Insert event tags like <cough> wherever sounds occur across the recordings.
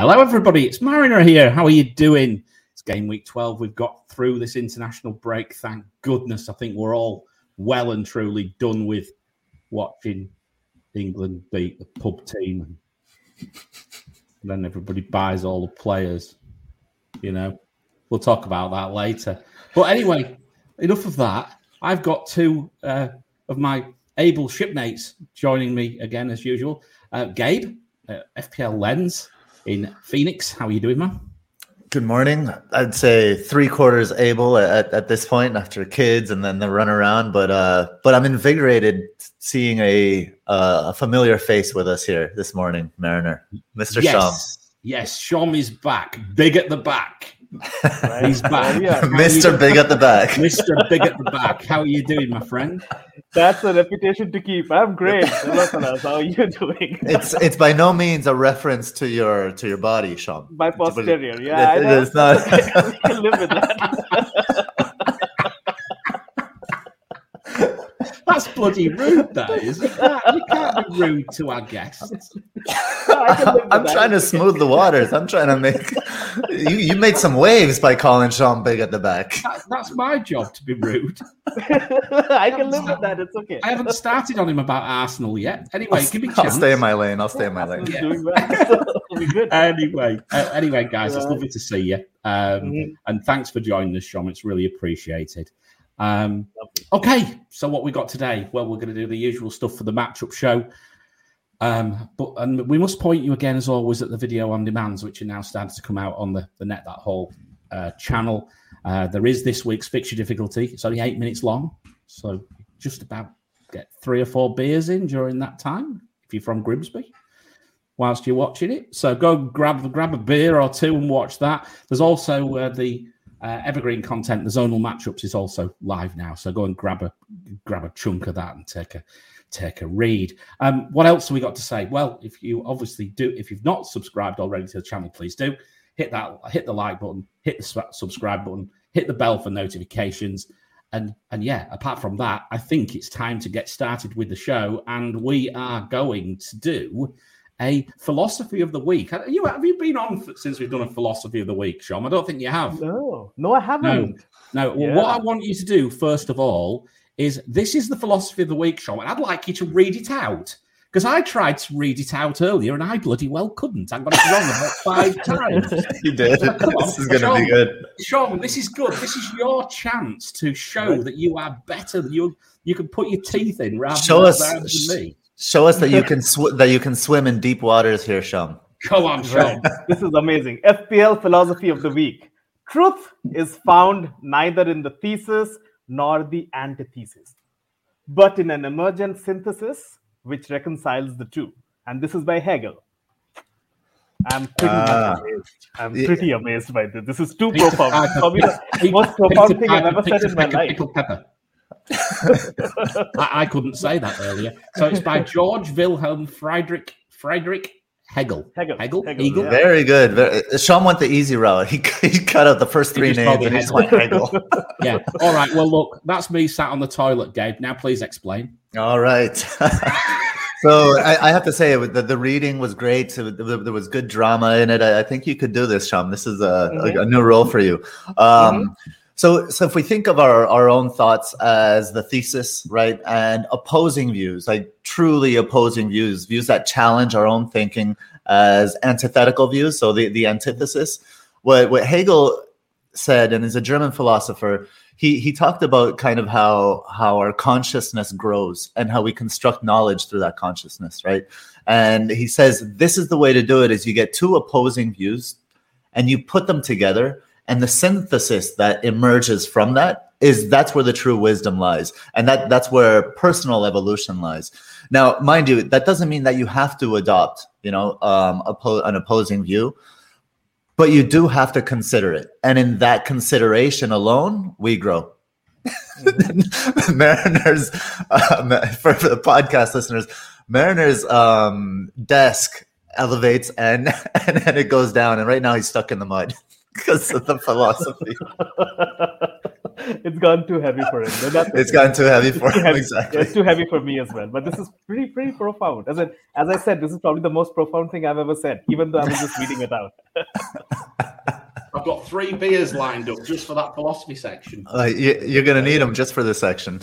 Hello, everybody. It's Mariner here. How are you doing? It's game week 12. We've got through this international break. Thank goodness. I think we're all well and truly done with watching England beat the pub team. And then everybody buys all the players. You know, we'll talk about that later. But anyway, enough of that. I've got two uh, of my able shipmates joining me again, as usual. Uh, Gabe, uh, FPL Lens in Phoenix. How are you doing, man? Good morning. I'd say three quarters able at, at this point after kids and then the run around, but uh, but I'm invigorated seeing a uh, a familiar face with us here this morning, Mariner, Mr. Yes. Yes, Shom is back, big at the back. He's back. Yeah, <laughs> Mr. Big at the back. Mr. Big at the back. How are you doing, my friend? that's a reputation to keep. I'm great. <laughs> Hello. How are you doing? It's it's by no means a reference to your to your body, Sham. My posterior. Yeah, It- know. it's not. <laughs> we can live with that. That's bloody rude, that is. You can't, you can't be rude to our guests. I can live <laughs> with I'm trying to smooth the waters. I'm trying to make you. You made some waves by calling Sean big at the back. That, that's my job to be rude. <laughs> I can live with that. It's okay. I haven't started on him about Arsenal yet. Anyway, give me a I'll chance. stay in my lane. I'll stay in my lane. Yeah. doing well. <laughs> It'll be good. anyway, uh, anyway, guys, it's lovely to see you. Um, Mhm. And thanks for joining us, Sean. It's really appreciated. Um, okay, so what we got today? Well, we're going to do the usual stuff for the matchup show. Um, but and we must point you again, as always, at the video on demands, which are now starting to come out on the, the Net That Haul uh, channel. Uh, there is this week's fixture difficulty. It's only eight minutes long, so just about get three or four beers in during that time if you're from Grimsby whilst you're watching it. So go grab grab a beer or two and watch that. There's also uh, the uh, evergreen content. The zonal matchups is also live now. So go and grab a grab a chunk of that and take a take a read. Um, what else have we got to say? Well, if you obviously do, if you've not subscribed already to the channel, please do hit that hit the like button, hit the subscribe button, hit the bell for notifications. And and yeah, apart from that, I think it's time to get started with the show, and we are going to do a philosophy of the week. Have you have you been on since we've done a philosophy of the week, Shom? I don't think you have. No, no, I haven't. No. Well, Yeah. what I want you to do first of all is this is the philosophy of the week, Shom, and I'd like you to read it out because I tried to read it out earlier and I bloody well couldn't. I got it wrong about five <laughs> times. You did. Come on, This is going to be good. Sean, this is good. This is your chance to show Right. that you are better. That you you can put your teeth in rather, Show than, us- rather than me. Show us that you can sw- <laughs> that you can swim in deep waters here, Sean. Come on, Sean. <laughs> This is amazing. FPL philosophy of the week. Truth is found neither in the thesis nor the antithesis, but in an emergent synthesis which reconciles the two. And this is by Hegel. I'm pretty ah. much amazed. I'm Yeah. pretty amazed by this. This is too profound. Probably the most profound thing I've ever said in my life. Pepper. <laughs> I, I couldn't say that earlier. So it's by <laughs> George Wilhelm Friedrich Friedrich Hegel. Hegel. Hegel. Hegel, Hegel. yeah. Very good. Very, uh, Sean went the easy route. <laughs> He, he cut out the first three just names and he just Hegel. went Hegel. <laughs> <laughs> Yeah. All right. Well, look, that's me sat on the toilet, Gabe. Now, please explain. All right. so I, I have to say, the, the reading was great. So there there was good drama in it. I, I think you could do this, Sham. This is a, a, mm-hmm. a new role for you. Um, mm-hmm. So, so if we think of our, our own thoughts as the thesis, right, and opposing views, like truly opposing views, views that challenge our own thinking as antithetical views, so the, the antithesis, what, what Hegel said, and he's a German philosopher, he, he talked about kind of how, how our consciousness grows and how we construct knowledge through that consciousness, right? And he says this is the way to do it is you get two opposing views and you put them together and the synthesis that emerges from that is that's where the true wisdom lies. And that that's where personal evolution lies. Now mind you that doesn't mean that you have to adopt you know um, oppo- an opposing view but you do have to consider it. And in that consideration alone we grow. <laughs> Mariners um, for, for the podcast listeners mariners um, desk elevates and <laughs> and then it goes down. And right now he's stuck in the mud because of the philosophy <laughs> it's gone too heavy for him. It's gone too heavy for him. Exactly. Yeah, it's too heavy for me as well. But this is pretty, pretty profound. As I, as I said, this is probably the most profound thing I've ever said, even though I was just reading it out. <laughs> I've got three beers lined up just for that philosophy section. Uh, you, are going to need them just for this section.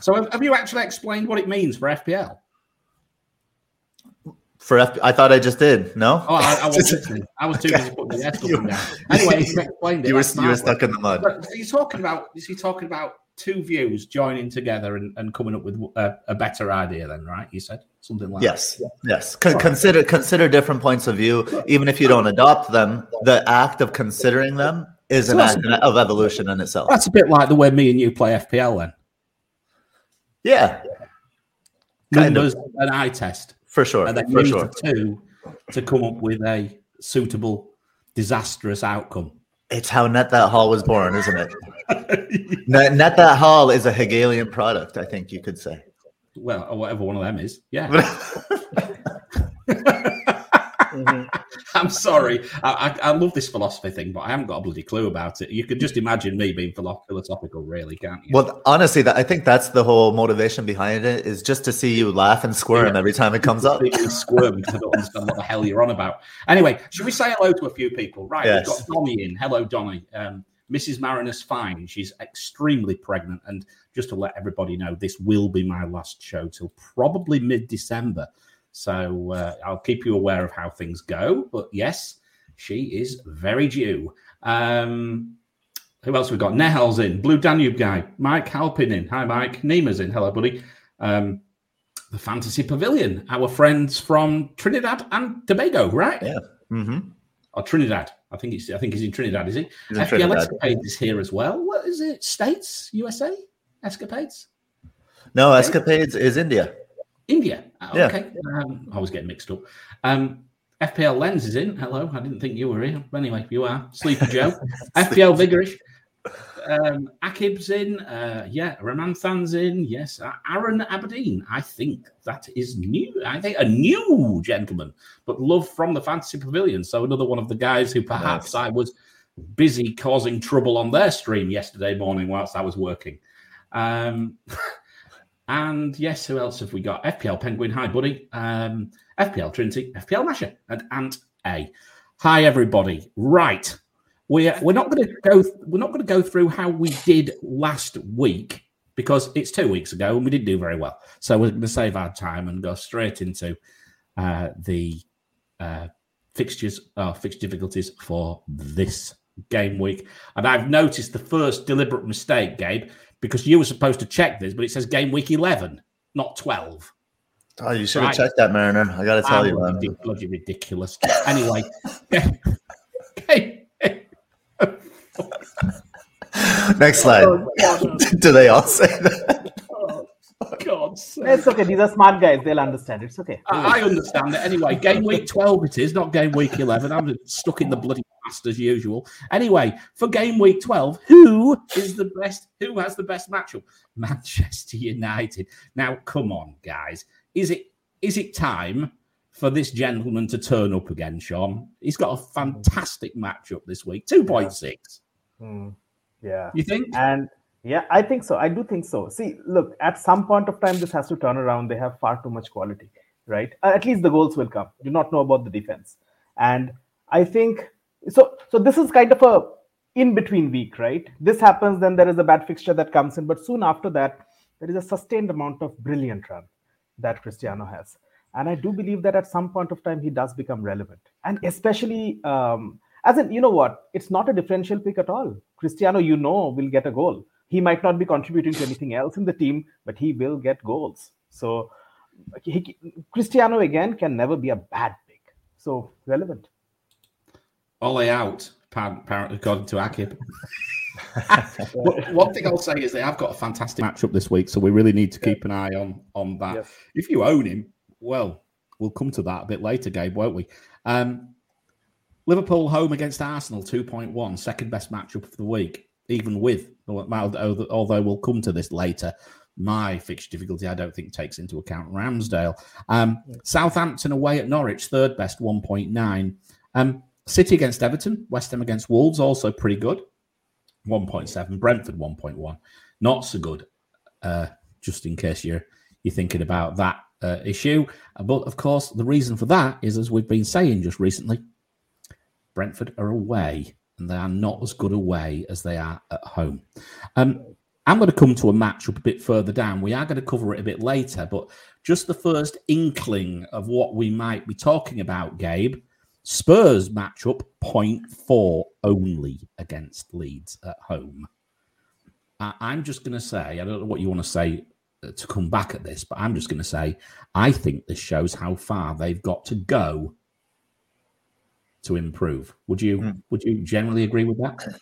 so, have, have you actually explained what it means for FPL? For F- I thought I just did. No. Oh, I, I <laughs> was listening. I was too busy putting the S down. Anyway, you explained it. You were, you were stuck in the mud. But he's talking about. Is he talking about two views joining together and, and coming up with a, a, better idea? Then, right? You said something like. Yes. That. Yes. Con- consider consider different points of view, even if you don't adopt them. The act of considering them is an act of evolution in itself. That's a bit like the way me and you play FPL. Then. Yeah. Numbers kind of. an eye test. For sure. And then for use sure. the two to come up with a suitable, disastrous outcome. It's how Net That Haul was born, isn't it? <laughs> Net, Net That Haul is a Hegelian product, I think you could say. Well, whatever one of them is. Yeah. <laughs> I'm sorry. I, I, I, love this philosophy thing, but I haven't got a bloody clue about it. You can just imagine me being philosophical, really, can't you? Well, honestly, that, I think that's the whole motivation behind it is just to see you laugh and squirm yeah. every time it comes up. squirm because I don't understand what the hell you're on about. Anyway, should we say hello to a few people? Right, yes. we've got Donny in. Hello, Donny. Um, Mrs. Mariner's fine. She's extremely pregnant. And just to let everybody know, this will be my last show till probably mid December. So uh, I'll keep you aware of how things go. But yes, she is very due. Um, who else we got? Nehal's in, Blue Danube guy, Mike Halpin in. Hi, Mike. Nima's in. Hello, buddy. Um, the Fantasy Pavilion, our friends from Trinidad and Tobago, right? Yeah. Mm-hmm. Or Trinidad. I think he's. I think he's in Trinidad. Is he? FPL Escapades is here as well. What is it? States, USA, Escapades. No, Escapades is India. India. Oh, yeah. Okay. Um, I was getting mixed up. Um, FPL Lens is in. Hello. I didn't think you were here. Anyway, you are. Sleepy Joe. <laughs> FPL Vigorish. Um, Akib's in. Uh, yeah. Ramanthan's in. Yes. Uh, Aaron Aberdeen. I think that is new. I think a new gentleman, but love from the Fantasy Pavilion. So another one of the guys who perhaps nice. I was busy causing trouble on their stream yesterday morning whilst I was working. Um, <laughs> And yes, who else have we got? FPL Penguin, hi buddy. Um, FPL Trinity, FPL Masher, and Ant A. Hi everybody. Right, we're we're not going to go we're not going to go through how we did last week because it's two weeks ago and we didn't do very well. So we're going to save our time and go straight into uh, the uh, fixtures, uh, fixture difficulties for this game week. And I've noticed the first deliberate mistake, Gabe because you were supposed to check this, but it says game week 11, not 12. Oh, you should have checked that, Mariner. I got to tell you, man. Bloody ridiculous. anyway. <laughs> Next <laughs> oh, slide. Oh, <laughs> Do they all say that? God's. It's okay. These are smart guys. They'll understand. It's okay. I, I understand it. Anyway, game week 12 it is, not game week 11. I'm stuck in the bloody past as usual. Anyway, for game week 12, who is the best? Who has the best matchup? Manchester United. Now, come on, guys. Is it is it time for this gentleman to turn up again, Sean? He's got a fantastic matchup this week. 2.6. Yeah. Mm, yeah. You think? And yeah, I think so. I do think so. See, look, at some point of time, this has to turn around. They have far too much quality, right? Uh, at least the goals will come. Do not know about the defense. And I think so. So this is kind of a in between week, right? This happens, then there is a bad fixture that comes in, but soon after that, there is a sustained amount of brilliant run that Cristiano has. And I do believe that at some point of time, he does become relevant. And especially, um, as in, you know what? It's not a differential pick at all. Cristiano, you know, will get a goal he might not be contributing to anything else in the team, but he will get goals. So he, Cristiano again can never be a bad pick. So relevant. Ole out, apparently according to Akib. <laughs> one thing I'll say is they have got a fantastic matchup this week, so we really need to keep an eye on on that. Yes. If you own him, well, we'll come to that a bit later, Gabe, won't we? Um, Liverpool home against Arsenal, 2.1, second best matchup of the week even with, although we'll come to this later, my fixture difficulty I don't think takes into account Ramsdale. Um, Southampton away at Norwich, third best, 1.9. Um, City against Everton, West Ham against Wolves, also pretty good. 1.7. Brentford 1.1. Not so good. Uh, just in case you're you're thinking about that uh, issue. But of course, the reason for that is, as we've been saying just recently, Brentford are away, and they are not as good away as they are at home. Um, I'm going to come to a match up a bit further down. We are going to cover it a bit later, but just the first inkling of what we might be talking about, Gabe. Spurs matchup 0.4 only against Leeds at home. I'm just going to say, I don't know what you want to say uh, to come back at this, but I'm just going to say, I think this shows how far they've got to go to improve. Would you mm. would you generally agree with that?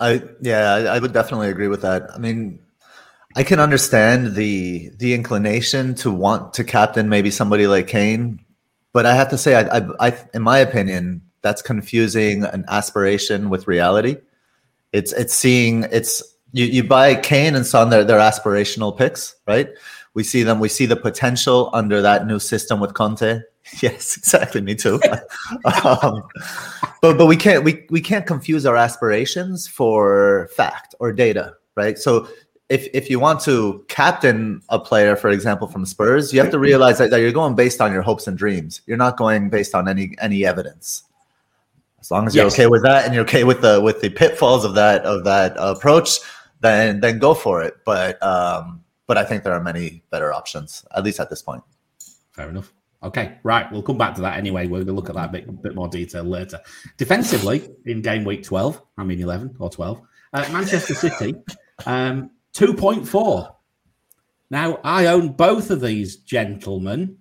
I yeah, I, I would definitely agree with that. I mean, I can understand the the inclination to want to captain maybe somebody like Kane, but I have to say, I, I, I in my opinion, that's confusing an aspiration with reality. It's it's seeing it's you, you buy Kane and Son, they're, they're aspirational picks, right? We see them, we see the potential under that new system with Conte. <laughs> Yes, exactly. Me too. <laughs> um, but but we can't we, we can't confuse our aspirations for fact or data, right? So if if you want to captain a player, for example, from Spurs, you have to realize that, that you're going based on your hopes and dreams. You're not going based on any any evidence. As long as you're yes. okay with that and you're okay with the with the pitfalls of that of that approach, then then go for it. But um, but I think there are many better options, at least at this point. Fair enough. Okay, right. We'll come back to that anyway. We're going to look at that a bit, bit more detail later. Defensively, in game week 12, I mean 11 or 12, uh, Manchester City, um, 2.4. Now, I own both of these gentlemen.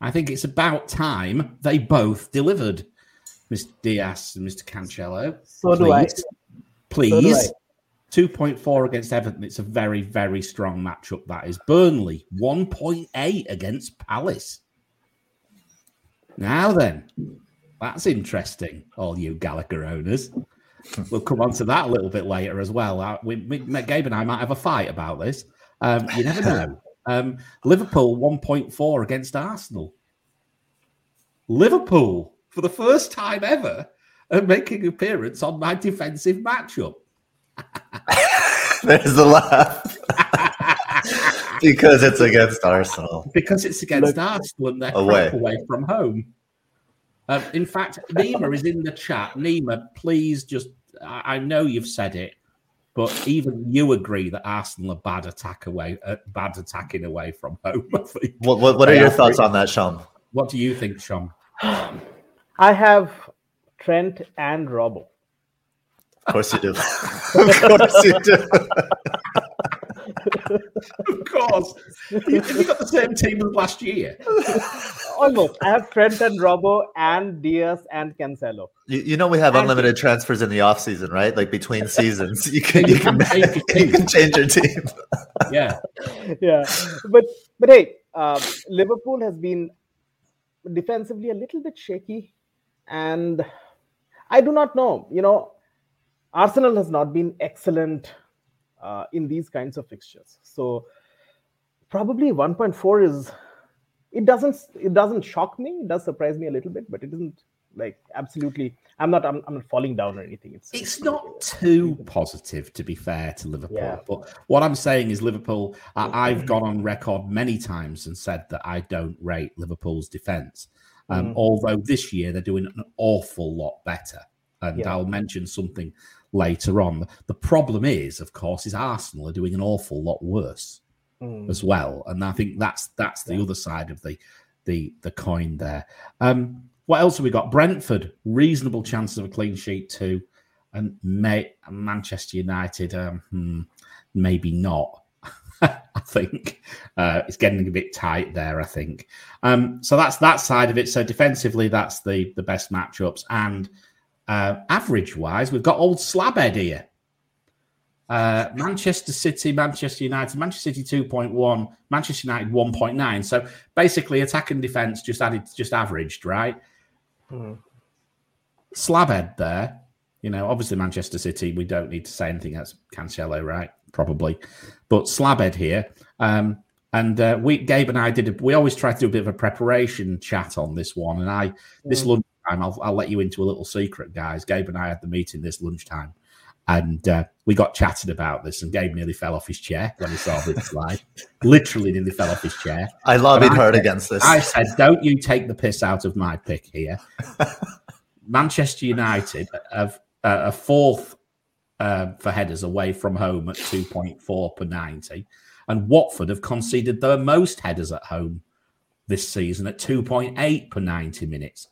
I think it's about time they both delivered, Mr. Dias and Mr. Cancelo. So do I. Please. So 2.4 against Everton. It's a very, very strong matchup. That is Burnley, 1.8 against Palace. Now then, that's interesting, all you Gallagher owners. We'll come on to that a little bit later as well. Uh, we, we, Gabe and I might have a fight about this. Um, you never know. Um, Liverpool 1.4 against Arsenal. Liverpool, for the first time ever, are making appearance on my defensive matchup. <laughs> There's the laugh. <laughs> because it's against Arsenal. Because it's against Look, Arsenal and they're away. away from home. Uh, in fact, Nima is in the chat. Nima, please just, I, I, know you've said it, but even you agree that Arsenal are bad attack away, uh, bad attacking away from home. What, what, what, are your thoughts on that, Sean? What do you think, Sean? I have Trent and Robbo. <laughs> Of course you do. of course you do. of course. Have you got the same team as last year? Almost. I have Trent and Robbo and Dias and Cancelo. You, you know we have and unlimited transfers in the off season, right? Like between <laughs> seasons, you can you can, <laughs> you can change your team. yeah, yeah. But but hey, uh, Liverpool has been defensively a little bit shaky, and I do not know. You know, Arsenal has not been excellent uh, in these kinds of fixtures. So probably 1.4 is it doesn't it doesn't shock me. It does surprise me a little bit, but it isn't like absolutely. I'm not I'm, I'm not falling down or anything. It's it's not too positive to be fair to Liverpool. Yeah. But what I'm saying is Liverpool. I, I've gone on record many times and said that I don't rate Liverpool's defense. Um, mm. Although this year they're doing an awful lot better, and yeah. I'll mention something later on. The problem is, of course, is Arsenal are doing an awful lot worse mm. as well, and I think that's that's the yeah. other side of the the the coin there. Um, what else have we got? Brentford, reasonable chances of a clean sheet too, and May, Manchester United, um, hmm, maybe not. <laughs> I think uh, it's getting a bit tight there. I think um, so. That's that side of it. So defensively, that's the the best matchups, and uh, average wise, we've got old Slabhead here. Uh, Manchester City, Manchester United, Manchester City 2.1, Manchester United 1.9. So basically, attack and defense just added, just averaged, right? Mm. Slabhead there. You know, obviously Manchester City, we don't need to say anything. That's Cancelo, right? Probably. But Slabhead here. Um, and uh, we, Gabe and I did. A, we always try to do a bit of a preparation chat on this one. And I, this mm. Lunchtime, I'll, I'll let you into a little secret, guys. Gabe and I had the meeting this lunchtime, And uh, we got chatting about this, and Gabe nearly fell off his chair when he saw this slide. <laughs> Literally, nearly fell off his chair. I lobbied I hard said, against this. I said, "Don't you take the piss out of my pick here." <laughs> Manchester United have uh, a fourth uh, for headers away from home at 2.4 per 90. And Watford have conceded their most headers at home this season at 2.8 per 90 minutes.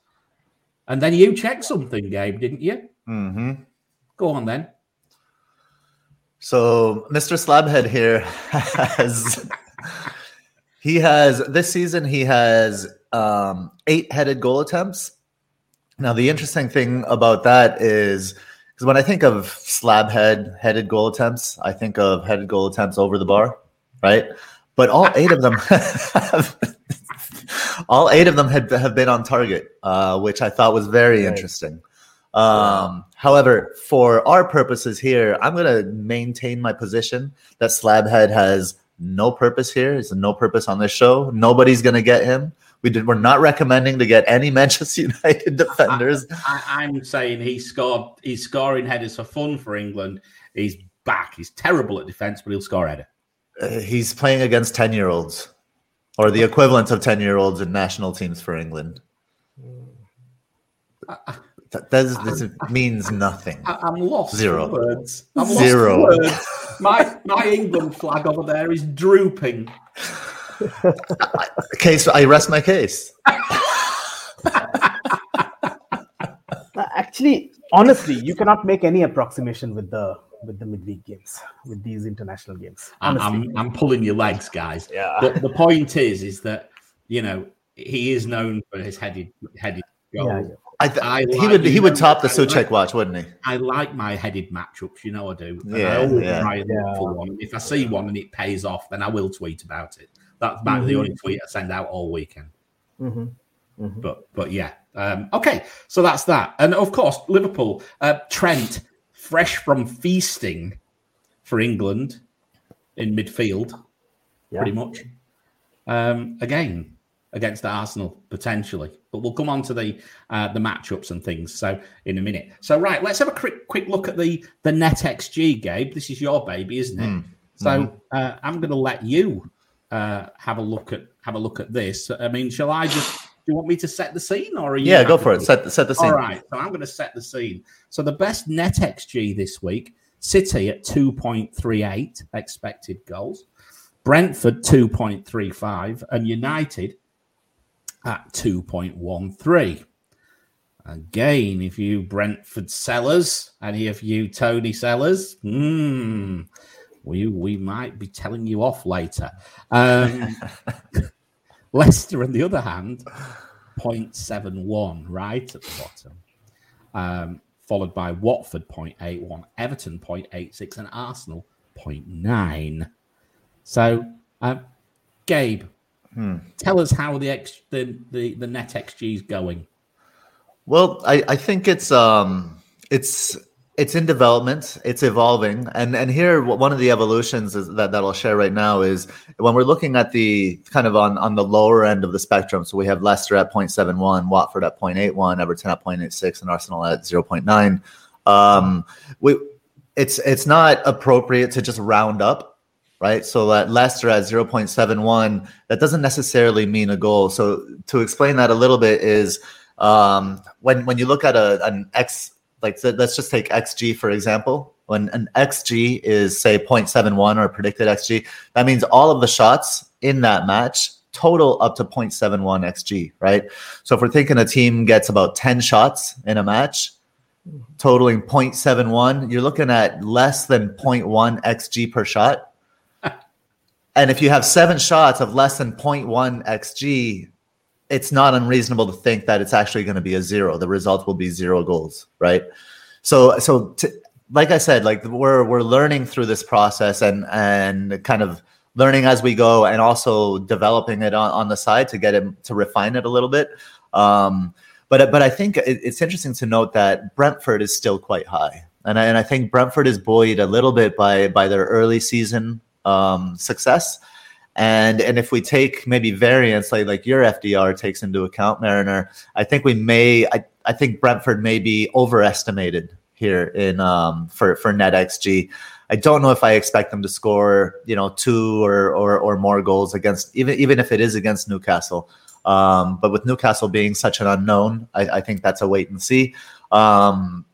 And then you checked something, Gabe, didn't you? Mm-hmm. Go on then. So Mr. Slabhead here has he has this season he has um, eight headed goal attempts. Now the interesting thing about that is because when I think of slab head headed goal attempts, I think of headed goal attempts over the bar, right? But all eight of them <laughs> have <laughs> all eight of them had have been on target, uh, which I thought was very right. interesting. Um, however, for our purposes here, I'm going to maintain my position that Slabhead has no purpose here. He's no purpose on this show. Nobody's going to get him. We did. We're not recommending to get any <laughs> Manchester United defenders. I, am saying he scored. He's scoring headers for fun for England. He's back. He's terrible at defence, but he'll score header. Uh, he's playing against ten-year-olds, or the equivalent of ten-year-olds in national teams for England. that does this means nothing. I, am lost. Zero. words. I'm Zero. Words. My my England flag over there is drooping <laughs> case, I rest my case. Actually, honestly, you cannot make any approximation with the with the midweek games, with these international games. Honestly. I'm, I'm pulling your legs, guys. Yeah. But the point is, is that you know he is known for his headed headed goal. Yeah, yeah. I, th- I like, he would he would top the Souček like, watch, wouldn't he? I like my headed matchups, you know I do. And yeah, I always yeah. try and look for one. If I see one and it pays off, then I will tweet about it. That's about mm-hmm. the only tweet I send out all weekend. Mm-hmm. Mm-hmm. But but yeah, um, okay. So that's that, and of course Liverpool. Uh, Trent, fresh from feasting for England in midfield, yeah. pretty much. Um, again against Arsenal potentially, but we'll come on to the uh, the matchups and things. So in a minute. So right, let's have a quick quick look at the the net XG, Gabe. This is your baby, isn't it? Mm. So mm-hmm. uh, I'm going to let you uh, have a look at have a look at this. I mean, shall I just? You want me to set the scene, or yeah, go for it. Set set the scene. All right, so I'm going to set the scene. So the best net xG this week: City at two point three eight expected goals, Brentford two point three five, and United at two point one three. Again, if you Brentford sellers, any of you Tony sellers, hmm, we we might be telling you off later. Um, <laughs> <laughs> Leicester, on the other hand, 0.71 right at the bottom, um, followed by Watford 0.81, Everton 0.86, and Arsenal 0.9. So, um, Gabe, hmm. tell us how the, X, the the the net XG is going. Well, I, I think it's um it's it's in development it's evolving and and here one of the evolutions is that, that i'll share right now is when we're looking at the kind of on on the lower end of the spectrum so we have leicester at 0.71 watford at 0.81 everton at 0.86 and arsenal at 0.9 um we it's it's not appropriate to just round up right? So that leicester at 0.71 that doesn't necessarily mean a goal. So to explain that a little bit is um when when you look at a an x like let's just take xg for example. When an xg is say 0.71 or predicted xg that means all of the shots in that match total up to 0.71 xg right? So if we're thinking a team gets about 10 shots in a match totaling 0.71 you're looking at less than 0.1 xg per shot. <laughs> And if you have seven shots of less than 0.1 xg it's not unreasonable to think that it's actually going to be a zero. The result will be zero goals, right? So, so to, like I said, like we're we're learning through this process and and kind of learning as we go, and also developing it on, on the side to get it to refine it a little bit. Um, but but I think it, it's interesting to note that Brentford is still quite high, and I, and I think Brentford is buoyed a little bit by by their early season um, success and and if we take maybe variance like like your FDR takes into account, Mariner, I think we may I, I think Brentford may be overestimated here in um, for for net xG. I don't know if I expect them to score, you know, two or or, or more goals against even even if it is against Newcastle. Um, but with Newcastle being such an unknown, I, I think that's a wait and see. Um,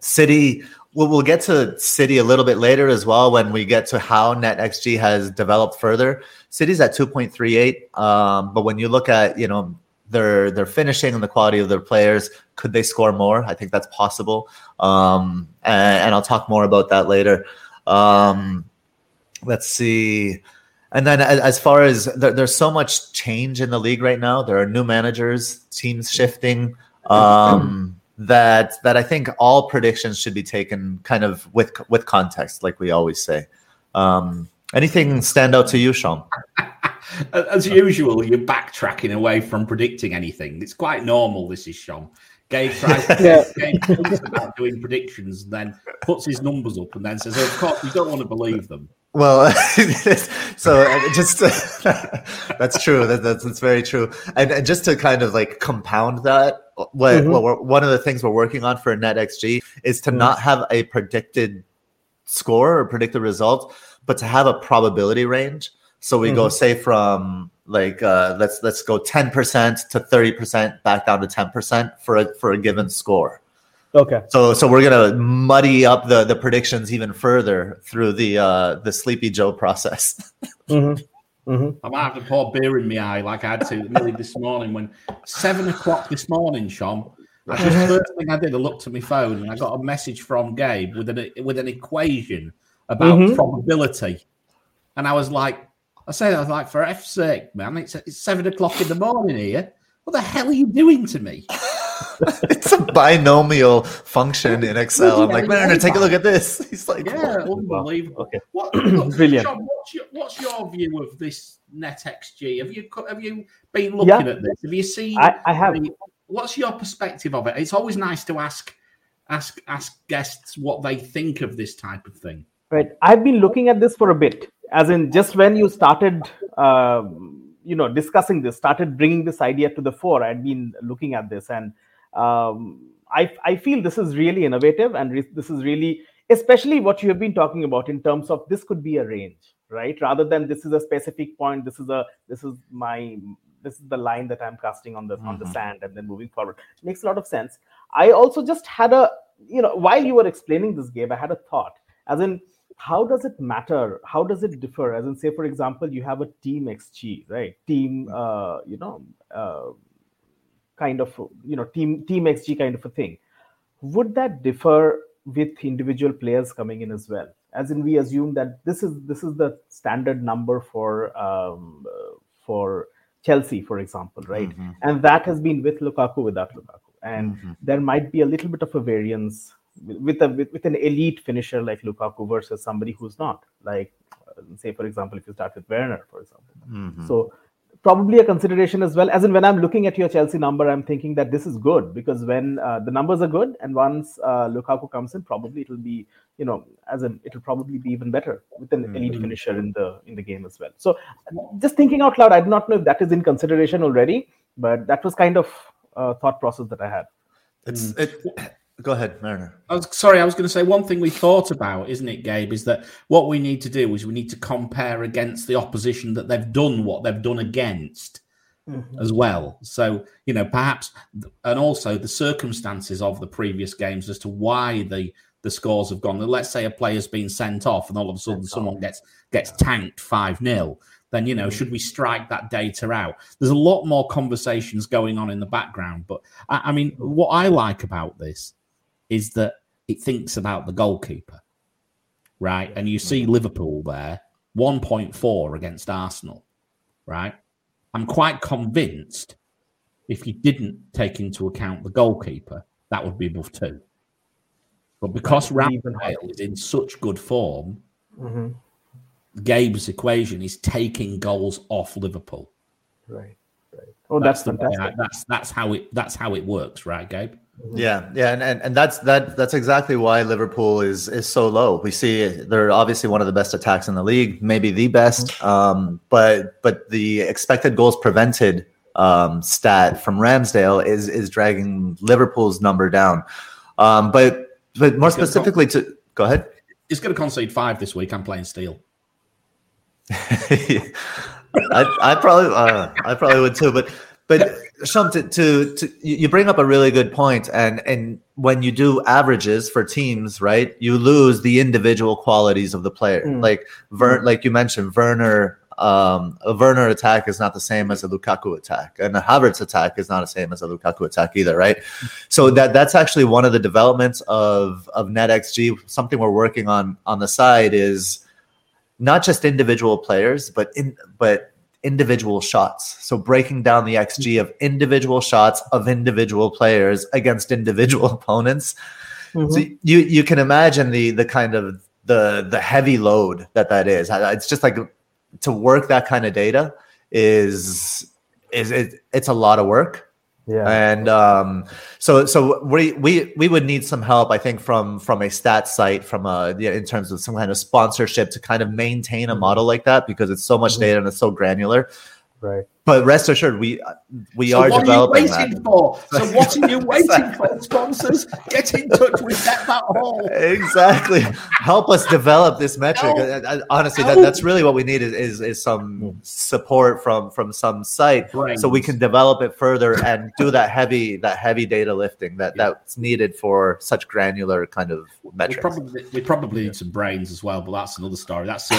City, we'll, we'll get to City a little bit later as well when we get to how NetXG has developed further. City's at 2.38, um, but when you look at you know their their finishing and the quality of their players, could they score more? I think that's possible, um, and, and, I'll talk more about that later. Um, let's see. And then, as far as there, there's so much change in the league right now, there are new managers, teams shifting. Um, that that I think all predictions should be taken kind of with with context, like we always say. Um, anything stand out to you, Sean? <laughs> As usual, you're backtracking away from predicting anything. It's quite normal. This is Sean. Gabe <laughs> tries yeah. Gabe about doing predictions, and then puts his numbers up, and then says, oh, "Of course, you don't want to believe them." Well, <laughs> so uh, just that's true. That, that's, that's very true. And, and, just to kind of like compound that, what, mm-hmm. what one of the things we're working on for NetXG is to mm-hmm. not have a predicted score or predicted result, but to have a probability range. So we mm-hmm. go say from like uh, let's let's go ten percent to thirty percent back down to ten percent for a for a given score. Okay. So so we're gonna muddy up the the predictions even further through the uh the Sleepy Joe process. <laughs> mm-hmm. Mm-hmm. I might have to pour beer in my eye like I had to nearly this morning when seven o'clock this morning, Sean. The <laughs> first thing I did, I looked at my phone and I got a message from Gabe with an with an equation about mm-hmm. probability, and I was like, I said, I was like, for F's sake, man, it's, it's seven o'clock in the morning here. What the hell are you doing to me? <laughs> it's a binomial function in Excel. I'm like, Mariner, take a look at this. <laughs> He's like, yeah, unbelievable. Okay. What, <clears throat> Brilliant. John, what's, your, what's your view of this NetXG? Have you have you been looking yeah. at this? Have you seen? I, I have. The, what's your perspective of it? It's always nice to ask ask ask guests what they think of this type of thing. Right. I've been looking at this for a bit. As in, just when you started. Um, you know discussing this started bringing this idea to the fore i'd been looking at this and um, I, I feel this is really innovative and re- this is really especially what you have been talking about in terms of this could be a range right rather than this is a specific point this is a this is my this is the line that i'm casting on the mm-hmm. on the mm-hmm. sand and then moving forward it makes a lot of sense i also just had a you know while you were explaining this game i had a thought as in how does it matter how does it differ as in say for example you have a team xg right team mm-hmm. uh, you know uh, kind of you know team team xg kind of a thing would that differ with individual players coming in as well as in we assume that this is this is the standard number for um, for chelsea for example right mm-hmm. and that has been with lukaku without lukaku and mm-hmm. there might be a little bit of a variance with a with, with, an elite finisher like lukaku versus somebody who's not like say for example if you start with werner for example mm-hmm. so probably a consideration as well. As in, when I'm looking at your Chelsea number, I'm thinking that this is good because when uh, the numbers are good, and once uh, Lukaku comes in, probably it'll be, you know, as in it'll probably be even better with an mm-hmm. elite finisher in the in the game as well. So, just thinking out loud, I do not know if that is in consideration already, but that was kind of a thought process that I had. It's mm. it, Go ahead, Mariner. I was sorry. I was going to say one thing we thought about, isn't it, Gabe? Is that what we need to do is we need to compare against the opposition that they've done what they've done against mm-hmm. as well. So you know, perhaps, and also the circumstances of the previous games as to why the the scores have gone. Let's say a player's been sent off, and all of a sudden someone gets gets tanked five 0 then you know mm-hmm. should we strike that data out there's a lot more conversations going on in the background but I, I, mean what i like about this is that it thinks about the goalkeeper, right? And you see Liverpool there, 1.4 against Arsenal, right? I'm quite convinced if you didn't take into account the goalkeeper, that would be above two. But because Ramsdale is in such good form, mm-hmm. Gabe's equation is taking goals off Liverpool. Right. Right. Oh, that's, that's fantastic. I, that's that's how it that's how it works, right, Gabe? Mm-hmm. Yeah, yeah, and, and and that's that that's exactly why Liverpool is is so low. We see they're obviously one of the best attacks in the league, maybe the best. Mm-hmm. Um, but but the expected goals prevented um, stat from Ramsdale is is dragging Liverpool's number down. Um, but but more specifically con- to go ahead. He's going to concede five this week. I'm playing Steel. <laughs> I, I probably uh, I probably would too, but but <laughs> Shum, to, to, to you bring up a really good point, and and when you do averages for teams, right, you lose the individual qualities of the player. Mm. Like Ver, mm. like you mentioned, Werner. Um, a Werner attack is not the same as a Lukaku attack, and a Havertz attack is not the same as a Lukaku attack either, right? So that that's actually one of the developments of of NetXG. Something we're working on on the side is not just individual players, but in but individual shots. So breaking down the XG of individual shots of individual players against individual <laughs> opponents. Mm-hmm. So you you can imagine the the kind of the the heavy load that that is. It's just like to work that kind of data is is it, it's a lot of work yeah. And um, so so we we we would need some help, I think, from from a stat site, from a yeah, in terms of some kind of sponsorship to kind of maintain a mm-hmm. model like that because it's so much mm-hmm. data and it's so granular. Right. But rest assured, we uh, we so are what developing are you waiting that. for? So <laughs> what are you waiting for? Sponsors, get in touch with that hole. Exactly. Help us develop this metric. No. Uh, uh, honestly, no. that, that's really what we need is, is, is some support from from some site Brains. so we can develop it further and do that heavy that heavy data lifting that yeah. that's needed for such granular kind of metrics. We probably we probably need some brains as well, but that's another story. That's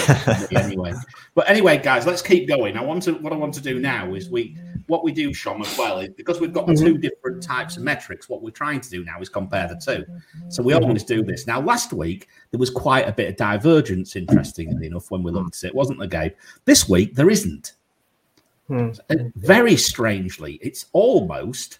<laughs> anyway. But anyway, guys, let's keep going. I want to what I want to do now is we what we do, Sean, as well, is because we've got mm-hmm. two different types of metrics. What we're trying to do now is compare the two. So we always do this. Now, last week there was quite a bit of divergence, interestingly enough, when we looked at it, wasn't there, Gabe? This week there isn't. Hmm. Very strangely, it's almost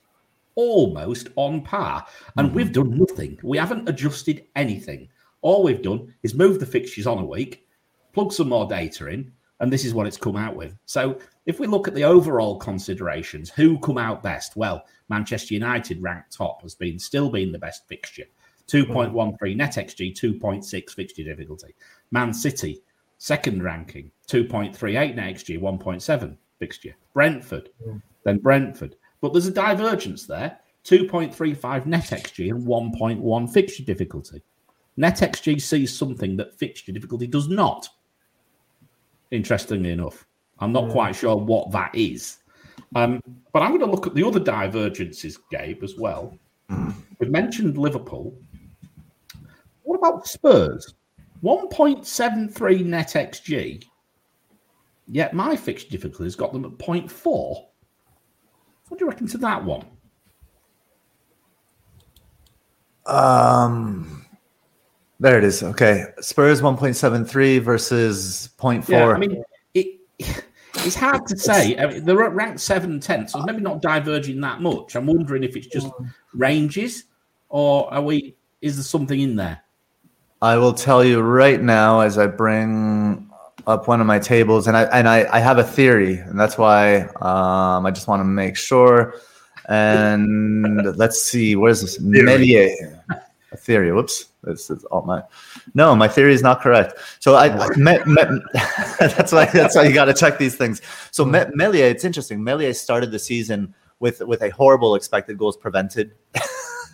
almost on par. And mm-hmm. we've done nothing. We haven't adjusted anything. All we've done is move the fixtures on a week, plug some more data in, and this is what it's come out with. So if we look at the overall considerations, who come out best? Well, Manchester United ranked top has been still been the best fixture. 2.13 net XG, 2.6 fixture difficulty. Man City, second ranking, 2.38 net XG, 1.7 fixture. Brentford, mm. then Brentford. But there's a divergence there 2.35 net XG and 1.1 fixture difficulty. Net XG sees something that fixture difficulty does not interestingly enough. I'm not quite sure what that is. Um, but I'm going to look at the other divergences, Gabe, as well. We've mentioned Liverpool. What about Spurs? 1.73 net XG. Yet my fixed difficulty has got them at 0.4. What do you reckon to that one? Um, there it is. Okay. Spurs 1.73 versus 0.4. Yeah, I mean, it, it's hard to say. I mean, they're at ranked 7 and 10, so maybe not diverging that much. I'm wondering if it's just ranges or are we, is there something in there? I will tell you right now as I bring up one of my tables, and I and I, I have a theory, and that's why um, I just want to make sure. And <laughs> let's see, where's this? Meslier. Theory. Whoops. This is all my. No, my theory is not correct. So I, I met, met, that's why that's why you got to check these things. So mm Meslier, it's interesting. Meslier started the season with with a horrible expected goals prevented. <laughs>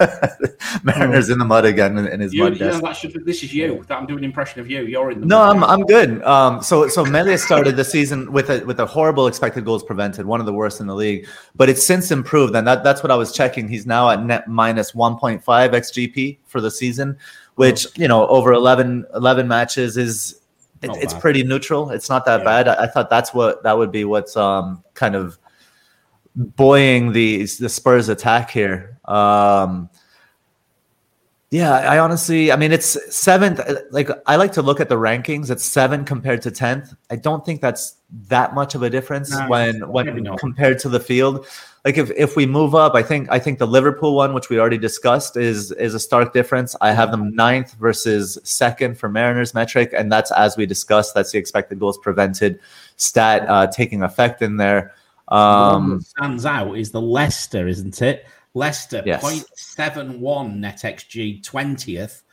<laughs> Mariners in the mud again in, in his you, mud. You know, should, this is you. That I'm doing an impression of you. You're in the. No, I'm I'm good. Um, so so Meslier started the season with a with a horrible expected goals prevented, one of the worst in the league. But it's since improved, and that that's what I was checking. He's now at net minus 1.5 xGP for the season which you know over 11, 11 matches is it, it's pretty neutral. It's not that yeah. bad. I, I, thought that's what that would be what's um kind of buoying the the Spurs attack here. Um, yeah, I honestly, I mean, it's seventh. Like, I like to look at the rankings. It's seven compared to tenth. I don't think that's that much of a difference no, when when compared to the field like if, if we move up, I think I think the Liverpool one, which we already discussed, is is a stark difference. I have them ninth versus second for Mariners metric, and that's as we discussed. That's the expected goals prevented stat uh, taking effect in there. Um, stands out is the Leicester, isn't it? Leicester yes. 0.71 net xg 20th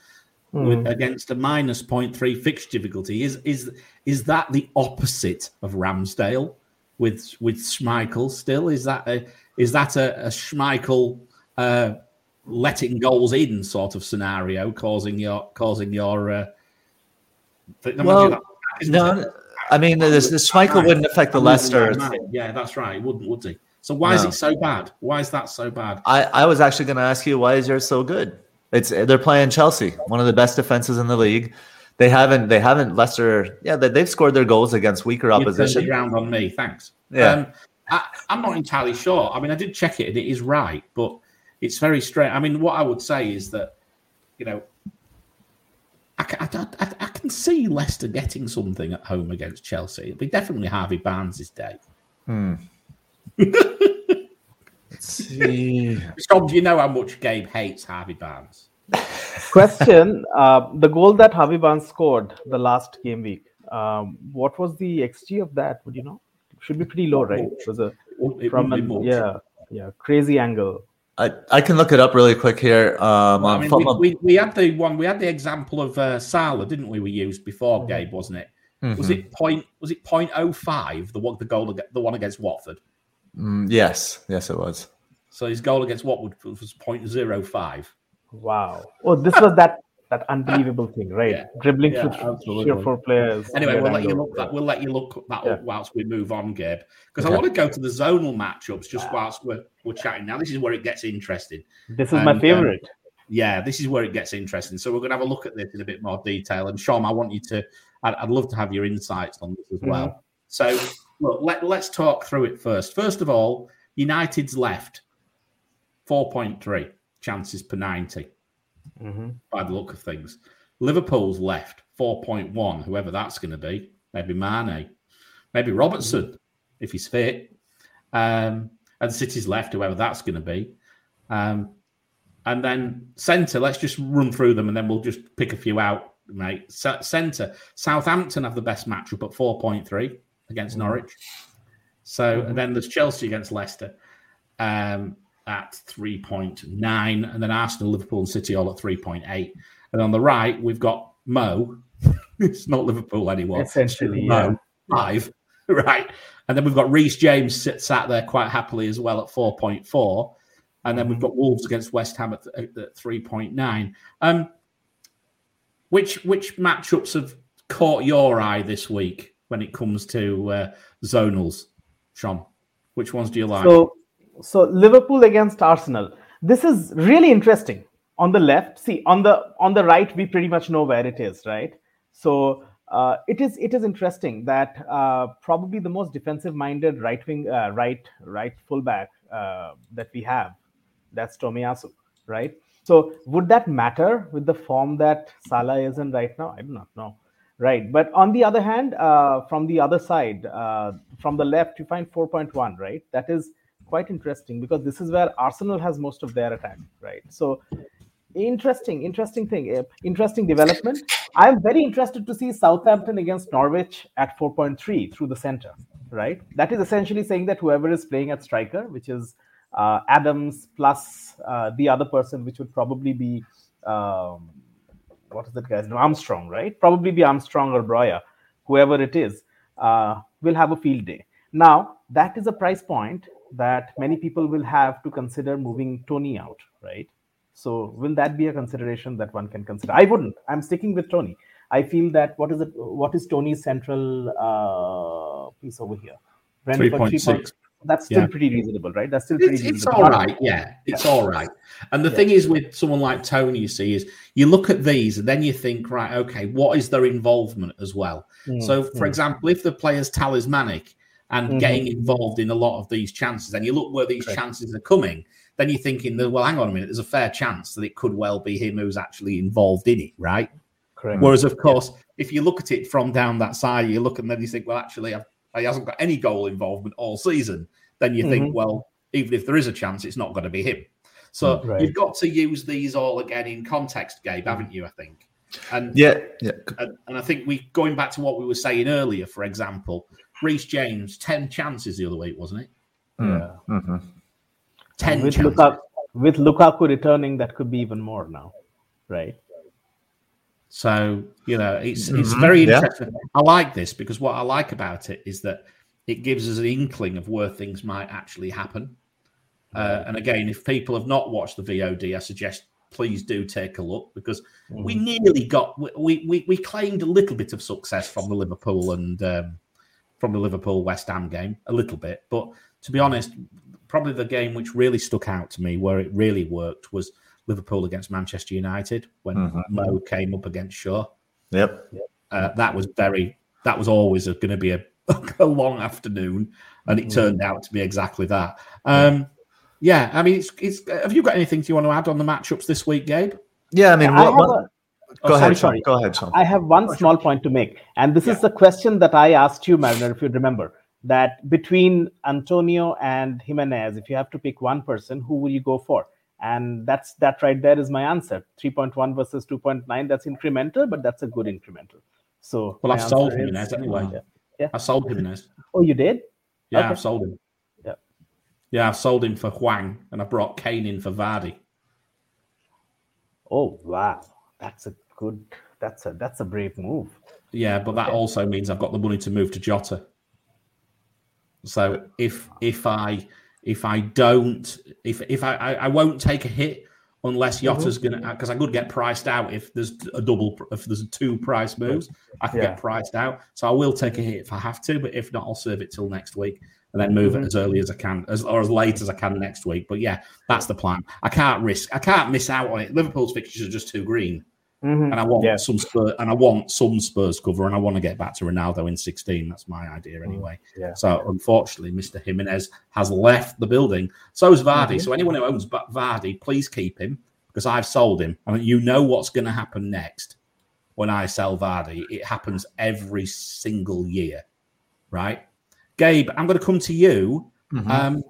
mm. with, against a minus 0.3 fixture difficulty. Is is is that the opposite of Ramsdale? with with Schmeichel still? Is that a is that a, a Schmeichel uh, letting goals in sort of scenario, causing your causing your. Uh, well, no, I mean, this, this Schmeichel wouldn't affect the Leicester. Yeah, that's right. It wouldn't, would he? So why no. is it so bad? Why is that so bad? I, I was actually going to ask you why is yours so good? It's they're playing Chelsea, one of the best defenses in the league. They haven't they haven't Leicester. Yeah, they, have scored their goals against weaker opposition. You round on me, thanks. Yeah, um, I, am not entirely sure. I mean, I did check it, and it is right, but it's very strange. I mean, what I would say is that you know I, I, I, I, can see Leicester getting something at home against Chelsea. It'll be definitely Harvey Barnes' day. Hmm. Let's see. Tom, do you know how much Gabe hates Harvey Barnes? Question: uh, The goal that Harvey Barnes scored the last game week. Um, what was the xG of that? Would you know? Should be pretty low, right? It was a from an, yeah, yeah, crazy angle. I, I can look it up really quick here. Um, I mean, we, we, we, had the one we had the example of uh, Salah, didn't we? We used before mm-hmm. Gabe, wasn't it? Mm-hmm. Was it point was it point oh five the one the goal the one against Watford? Mm, yes, yes, it was. So his goal against Watford was point zero five. Wow! Oh, this <laughs> was that that unbelievable thing, right? Yeah. Dribbling yeah, through three or four players. Anyway, we'll let you look that. We'll let you look that yeah. up whilst we move on, Gabe, because I want to go to the zonal matchups just whilst we're we're chatting. Now, this is where it gets interesting. This is and, my um, favorite. Um, yeah, this is where it gets interesting. So we're going to have a look at this in a bit more detail. And Sean, I want you to. I'd, I'd love to have your insights on this as well. Mm-hmm. So look, let, let's talk through it first. First of all, United's left four point three chances per ninety mm-hmm. by the look of things. Liverpool's left 4.1, whoever that's going to be. Maybe Mane, maybe Robertson, mm-hmm. if he's fit. Um, and City's left, whoever that's going to be. Um, and then centre, let's just run through them and then we'll just pick a few out, mate. centre, Southampton have the best matchup at 4.3 against mm-hmm. Norwich. So, and then there's Chelsea against Leicester. Um, at 3.9, and then Arsenal, Liverpool, and City all at 3.8. And on the right, we've got Mo. <laughs> it's not Liverpool anymore. Essentially, Mo, yeah. five. <laughs> Right. And then we've got Reece James sit, sat there quite happily as well at 4.4. And then we've got Wolves against West Ham at, at, at 3.9. Um, which which matchups have caught your eye this week when it comes to uh, zonals, Sean? Which ones do you like? So so Liverpool against Arsenal. This is really interesting. On the left, see on the on the right, we pretty much know where it is, right? So uh, it is it is interesting that uh, probably the most defensive-minded right wing uh, right right fullback uh, that we have, that's Tomiyasu, right? So would that matter with the form that Salah is in right now? I do not know, right? But on the other hand, uh, from the other side, uh, from the left, you find 4.1, right? That is quite interesting because this is where Arsenal has most of their attack, right? So interesting, interesting thing, eh, interesting development. I'm very interested to see Southampton against Norwich at 4.3 through the center, right? That is essentially saying that whoever is playing at striker, which is uh, Adams plus uh, the other person, which would probably be um, what is that guy's name? Armstrong, right? Probably be Armstrong or Broja, whoever it is, uh, will have a field day. Now that is a price point that many people will have to consider moving Tony out, right? So will that be a consideration that one can consider? I wouldn't. I'm sticking with Tony. I feel that what is it? What is Tony's central uh, piece over here? Three point six. That's still yeah. pretty reasonable, right? That's still pretty. It's, it's all right. Yeah, it's all right. And the yeah. thing is, with someone like Tony, you see, is you look at these and then you think, right, okay, what is their involvement as well? Mm, so, for mm. example, if the player's talismanic, and mm-hmm. getting involved in a lot of these chances. And you look where these Correct. chances are coming, then you're thinking, well, hang on a minute, there's a fair chance that it could well be him who's actually involved in it, right? Correct. Whereas, of course, yeah. if you look at it from down that side, you look and then you think, well, actually, I've, he hasn't got any goal involvement all season. Then you mm-hmm. think, well, even if there is a chance, it's not going to be him. So right. you've got to use these all again in context, Gabe, haven't you? I think. And yeah, yeah. And, and I think we going back to what we were saying earlier, for example, Reece James, 10 chances the other week, wasn't it? Yeah. Mm-hmm. 10 with chances. Lukaku, with Lukaku returning, that could be even more now, right? So, you know, it's it's mm-hmm. very interesting. Yeah. I like this because what I like about it is that it gives us an inkling of where things might actually happen. Uh, and again, if people have not watched the VOD, I suggest please do take a look because mm-hmm. we nearly got we, we we claimed a little bit of success from the Liverpool and um, from the Liverpool West Ham game, a little bit. But to be honest, probably the game which really stuck out to me, where it really worked, was Liverpool against Manchester United when mm-hmm. Mo came up against Shaw. Yep. Uh, that was very. That was always going to be a, <laughs> a, long afternoon, and it mm-hmm. turned out to be exactly that. Um, yeah, I mean, it's, it's. Have you got anything you want to add on the matchups this week, Gabe? Yeah, I mean, what, what, Go, oh, ahead, sorry, Go ahead, Sean. I have one small point to make. And this yeah. is the question that I asked you, Mariner, if you remember, that between Antonio and Jimenez, if you have to pick one person, who will you go for? And that's that right there is my answer. 3.1 versus 2.9. That's incremental, but that's a good incremental. So Well, I've sold Jimenez anyway. Yeah. yeah. I sold Jimenez. Oh, you did? Yeah, okay. I've sold him. Yeah. Yeah, I've sold him for Hwang and I brought Kane in for Vardy. Oh wow that's a good that's a that's a brave move. Yeah, but that also means I've got the money to move to Jota. So if if I if I don't if if I I, I won't take a hit unless Jota's mm-hmm. gonna because I could get priced out if there's a double if there's two price moves I can yeah. get priced out. So I will take a hit if I have to, but if not, I'll serve it till next week and then move mm-hmm. it as early as I can, as or as late as I can next week. But yeah, that's the plan. I can't risk. I can't miss out on it. Liverpool's fixtures are just too green. Mm-hmm. And I want yeah. some Spurs, and I want some Spurs cover, and I want to get back to Ronaldo in 16. That's my idea mm-hmm. anyway. Yeah. So unfortunately, Mr. Jimenez has left the building. So is Vardy. Mm-hmm. So anyone who owns Vardy, please keep him because I've sold him. I mean, you know what's going to happen next when I sell Vardy. It happens every single year, right? Gabe, I'm going to come to you. Mm-hmm. Um,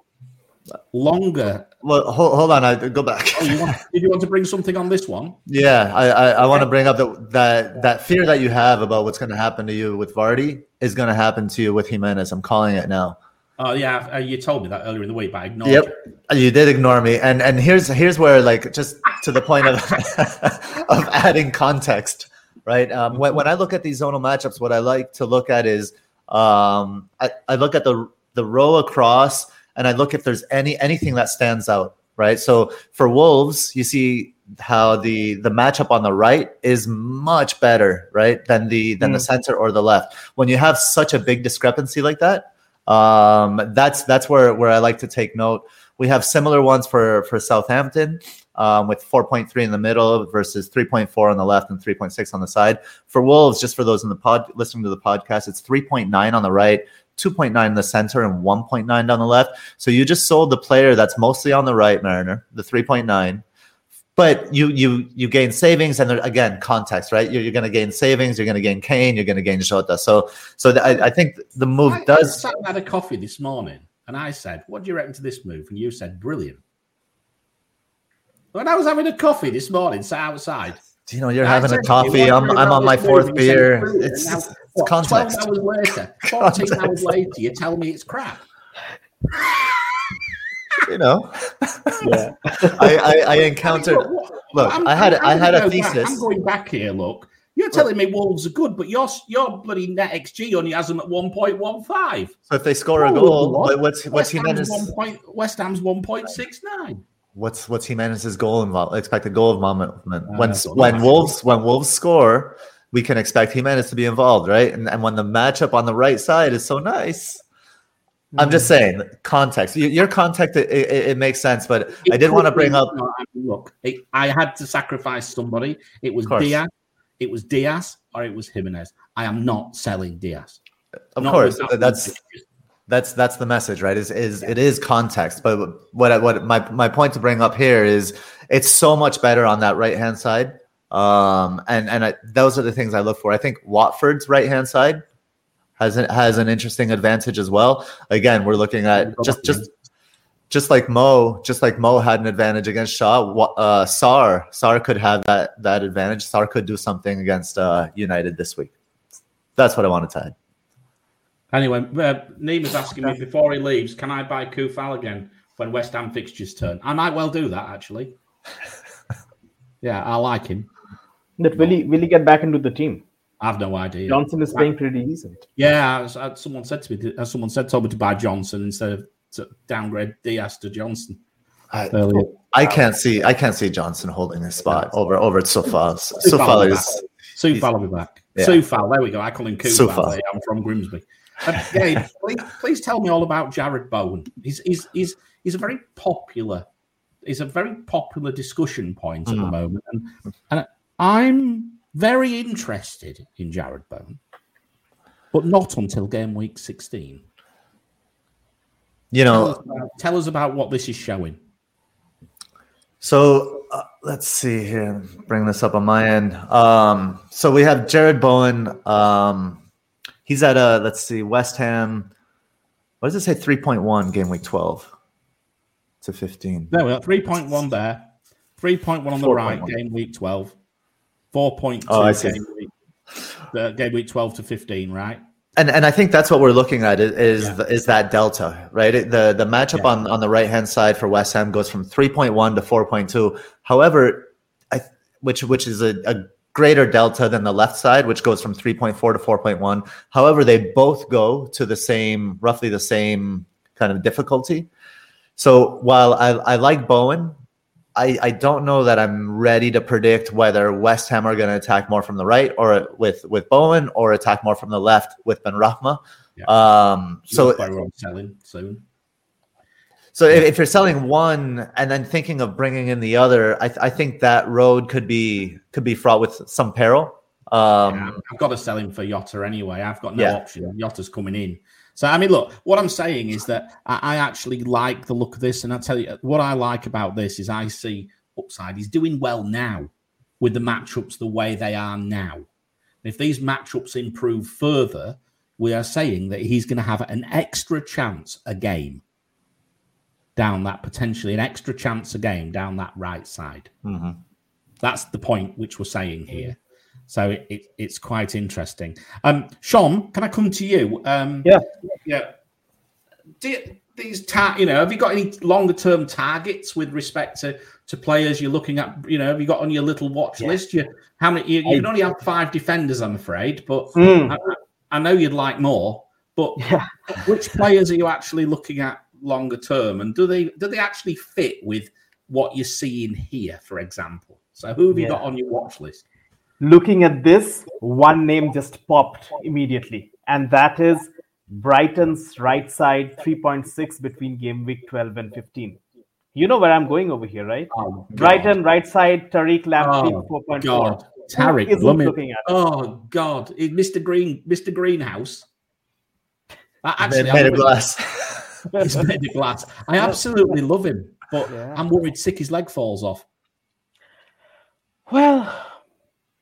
longer. Well, hold, hold on. I go back. Oh, you want, did you want to bring something on this one? Yeah, I I, I want to bring up that that that fear that you have about what's going to happen to you with Vardy is going to happen to you with Jimenez. I'm calling it now. Oh yeah, uh, you told me that earlier in the week, but I ignored yep. you. You did ignore me, and and here's here's where like just to the point of <laughs> of adding context, right? Um, when when I look at these zonal matchups, what I like to look at is um, I, I look at the the row across and I look if there's any anything that stands out, right? So for Wolves, you see how the the matchup on the right is much better, right, than the than mm. the center or the left. When you have such a big discrepancy like that, um, that's that's where where I like to take note. We have similar ones for for Southampton. Um, with 4.3 in the middle versus 3.4 on the left and 3.6 on the side. For Wolves, just for those in the pod listening to the podcast, it's 3.9 on the right, 2.9 in the center and 1.9 down the left. So you just sold the player that's mostly on the right, Mariner, the 3.9. But you you you gain savings and there, again context, right? You're, you're going to gain savings. You're going to gain Kane. You're going to gain Jota. So so the, I, I, think the move I, does. I had a coffee this morning and I said, "What do you reckon to this move?" And you said, "Brilliant." When I was having a coffee this morning, sat outside, you know, you're having a coffee. I'm, I'm on my fourth beer. It's, it's what, context. 12 hours later, 14 context. hours later, you tell me it's crap. you know, yeah. I, I, I encountered. Look, I'm, i had i had a thesis. Back. I'm going back here. Look, you're telling me Wolves are good, but your your bloody net XG only has them at 1.15. So if they score oh, a goal, what? what's what's West Ham's, one point, West Ham's 1.69 what's what's Jimenez's goal involved expected goal involvement when uh, when Wolves when Wolves score, we can expect Jimenez to be involved, right? And and when the matchup on the right side is so nice. Mm-hmm. I'm just hmm. saying context. Your context it, it, it makes sense, but it I did want to bring up. Look, I had to sacrifice somebody. It was Dias. It was Dias, or it was Jimenez. I am not selling Dias. Of not course, that's that's that's the message right is is it is context but what what my my point to bring up here is it's so much better on that right hand side um and and I, those are the things i look for i think watford's right hand side has an, has an interesting advantage as well again we're looking at just just just like Mo, just like Mo had an advantage against Shaw, uh, Sarr, Sarr could have that that advantage. Sarr could do something against uh, United this week. That's what I wanted to add. Anyway, uh, Neema's asking me before he leaves, can I buy Coufal again when West Ham fixtures turn? I might well do that actually. <laughs> yeah, I like him. That will he will he get back into the team? I have no idea. Johnson is playing pretty decent. Yeah, someone said to me, someone said told me to buy Johnson instead of to downgrade Dias to Johnson. I, I can't see. I can't see Johnson holding his spot over over at Sofa. Sofa is. Soufal will be back. Yeah. Soufal, there we go. I call him Koufal. I'm from Grimsby. Uh, Gabe, <laughs> please, please tell me all about Jarrod Bowen. He's, he's, he's, he's a very popular, he's a very popular discussion point mm. at the mm. moment. And, and I'm very interested in Jarrod Bowen, but not until game week 16. You know, tell us about, tell us about what this is showing. So uh, let's see here. Bring this up on my end. Um, so we have Jarrod Bowen. Um, he's at a let's see West Ham. What does it say? Three point one game week twelve to fifteen. There we are. Three point one there. Three point one on the right. 1. Game week twelve. Four point two. Oh, Game week, uh, game week twelve to fifteen. Right and and I think that's what we're looking at is yeah. is that delta, right? The the matchup yeah. on on the right hand side for West Ham goes from three point one to four point two. However, I which which is a, a greater delta than the left side, which goes from 3.4 to 4.1. However, they both go to the same, roughly the same kind of difficulty. So while I, I like Bowen, I, I don't know that I'm ready to predict whether West Ham are going to attack more from the right or with with Bowen or attack more from the left with Benrahma. Yeah. Um, so selling soon. So if, if, you're selling one and then thinking of bringing in the other, I, th- I think that road could be could be fraught with some peril. Um, yeah, I've got to sell him for Jota anyway. I've got no yeah. option. Jota's coming in. So I mean, look, what I'm saying is that I, I actually like the look of this, and I tell you what I like about this is I see upside. He's doing well now with the matchups the way they are now. If these matchups improve further, we are saying that he's going to have an extra chance a game down that potentially an extra chance a game down that right side. Mm-hmm. That's the point which we're saying here. So it, it, it's quite interesting. Um, Sean, can I come to you? Um, yeah, yeah. Do you, these ta- you know, have you got any longer term targets with respect to to players you're looking at? You know, have you got on your little watch yeah. list? You how many? You, you, can only have five defenders, I'm afraid, but mm. I, I, know you'd like more. But yeah. <laughs> which players are you actually looking at longer term, and do they do they actually fit with what you're seeing here, for example? So who have you yeah. got on your watch list? Looking at this, one name just popped immediately, and that is Brighton's right side 3.6 between game week 12 and 15. You know where I'm going over here, right? Oh, Brighton right side, Tariq Lamptey oh, 4.4. God. Tariq, is looking at oh God, Mr. Green, Mr. Greenhouse. Actually, made of glass. <laughs> He's made of glass. I <laughs> absolutely love him, but yeah. I'm worried sick his leg falls off. Well,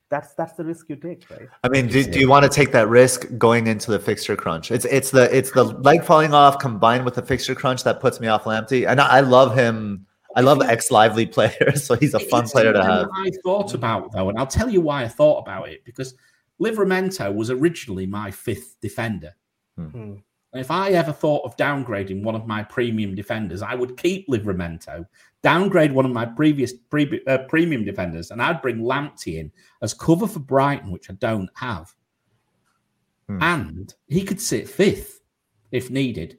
that's that's the risk you take, right? I mean, do, do you want to take that risk going into the fixture crunch? It's it's the it's the leg falling off combined with the fixture crunch that puts me off Lamptey, and I, I love him. I love ex lively players, <laughs> so he's a fun it's player to have. I thought about though, and I'll tell you why I thought about it because Livramento was originally my fifth defender. Hmm. hmm. If I ever thought of downgrading one of my premium defenders, I would keep Livramento, downgrade one of my previous pre- uh, premium defenders, and I'd bring Lamptey in as cover for Brighton, which I don't have. Hmm. And he could sit fifth if needed.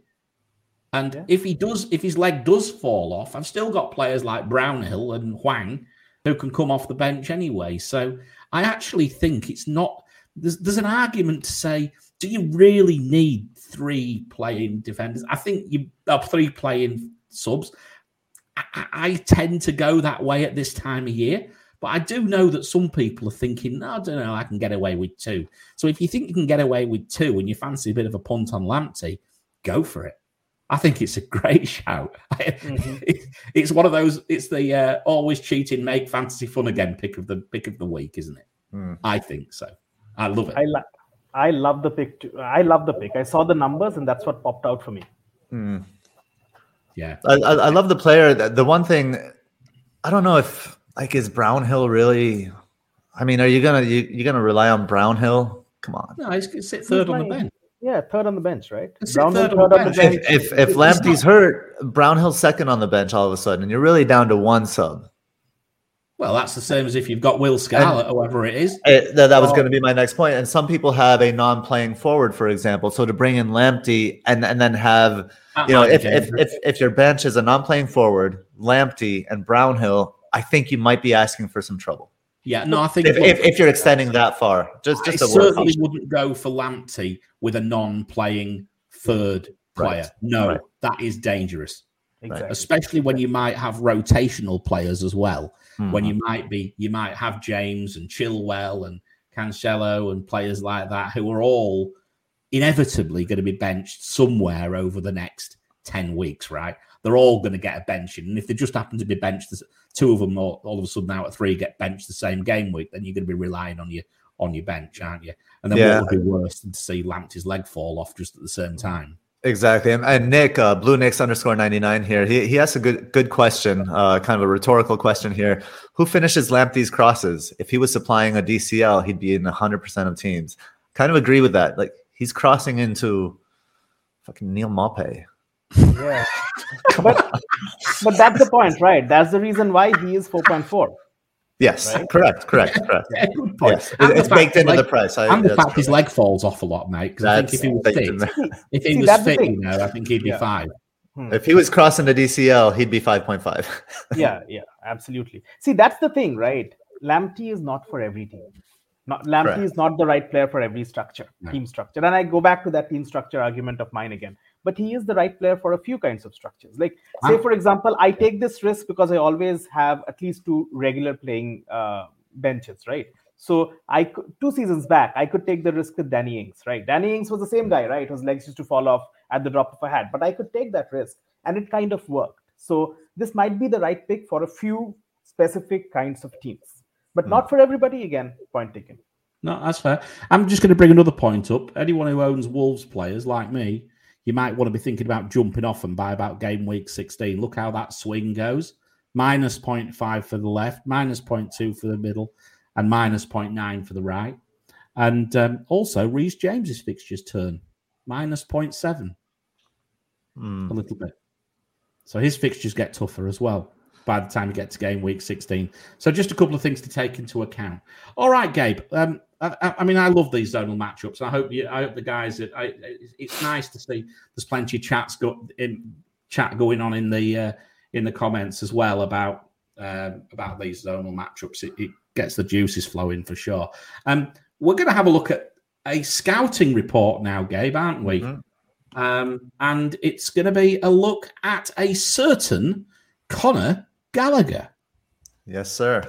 And yeah. if he does, if his leg does fall off, I've still got players like Brownhill and Hwang who can come off the bench anyway. So I actually think it's not. There's, there's an argument to say, do you really need three playing defenders. I think you have uh, three playing subs. I, I, tend to go that way at this time of year, but I do know that some people are thinking, no, I don't know, I can get away with two. So if you think you can get away with two and you fancy a bit of a punt on Lamptey, go for it. I think it's a <laughs> great shout. Mm-hmm. <laughs> it's one of those. It's the uh, always cheating, make fantasy fun again pick of the pick of the week, isn't it? Mm. I think so. I love it. I like. I love the pick. Too. I love the pick. I saw the numbers, and that's what popped out for me. Mm. Yeah, I, I, I, love the player. The one thing I don't know if like is Brownhill really. I mean, are you gonna you, you gonna rely on Brownhill? Come on. No, he's gonna sit third on the bench. Yeah, third on the bench, right? Brownhill third, on the bench. bench. If if, if Lamptey's hurt, Brownhill's second on the bench all of a sudden, and you're really down to one sub. Well, that's the same as if you've got Will Scarlett, and, whoever it is. It, that, that was oh. going to be my next point. And some people have a non-playing forward, for example. So to bring in Lamptey and and then have you know, if, if, if if your bench is a non-playing forward, Lamptey and Brownhill, I think you might be asking for some trouble. Yeah, no, I think if, if, if you're extending that far, just just I certainly wouldn't go for Lamptey with a non-playing third player. Right. No, right. that is dangerous. Exactly. Especially when you might have rotational players as well. Mm-hmm. When you might be, you might have James and Chilwell and Cancelo and players like that who are all inevitably going to be benched somewhere over the next 10 weeks, right? They're all going to get a bench. And if they just happen to be benched, two of them all, all of a sudden out of three get benched the same game week, then you're going to be relying on your on your bench, aren't you? And then yeah. what would be worse than to see Lamptey's leg fall off just at the same time? Exactly. And, Nick, uh, Blue Nicks underscore 99 here, he, he asked a good good question, uh, kind of a rhetorical question here. Who finishes Lamptey's crosses? If he was supplying a DCL, he'd be in 100% of teams. Kind of agree with that. Like, he's crossing into fucking Neal Maupay. Yeah. <laughs> but, but that's the point, right? That's the reason why he is 4.4. Yes, right? correct, correct, correct. <laughs> yeah, good point. Yes. It's baked into the price. I, and the fact his leg falls off a lot, mate. Because I think if he was fit, if he See, was fit, you know, I think he'd be yeah. five. Hmm. If he was crossing the DCL, he'd be five point five. yeah, yeah, absolutely. See, that's the thing, right? Lamptey is not for every team. Not Lamptey is not the right player for every structure, no. team structure. And I go back to that team structure argument of mine again but he is the right player for a few kinds of structures. Like, say, for example, I take this risk because I always have at least two regular playing uh, benches, right? So I could, two seasons back, I could take the risk with Danny Ings, right? Danny Ings was the same guy, right? His legs used to fall off at the drop of a hat, but I could take that risk, and it kind of worked. So this might be the right pick for a few specific kinds of teams, but mm. not for everybody. Again, point taken. No, that's fair. I'm just going to bring another point up. Anyone who owns Wolves players like me you might want to be thinking about jumping off and by about game week 16. Look how that swing goes. Minus 0.5 for the left, minus 0.2 for the middle, and minus 0.9 for the right. And um, also, Reece James's fixtures turn minus 0.7 mm. a little bit. So his fixtures get tougher as well by the time you get to game week 16. So just a couple of things to take into account. All right, Gabe. Um, I, I, mean, I love these zonal matchups. I hope you. I hope the guys. That I, it's nice to see there's plenty of chats go, in chat going on in the uh, in the comments as well about um, about these zonal matchups. It, it, gets the juices flowing for sure. Um, we're going to have a look at a scouting report now, Gabe, aren't we? Mm-hmm. Um, and it's going to be a look at a certain Conor Gallagher. Yes, sir.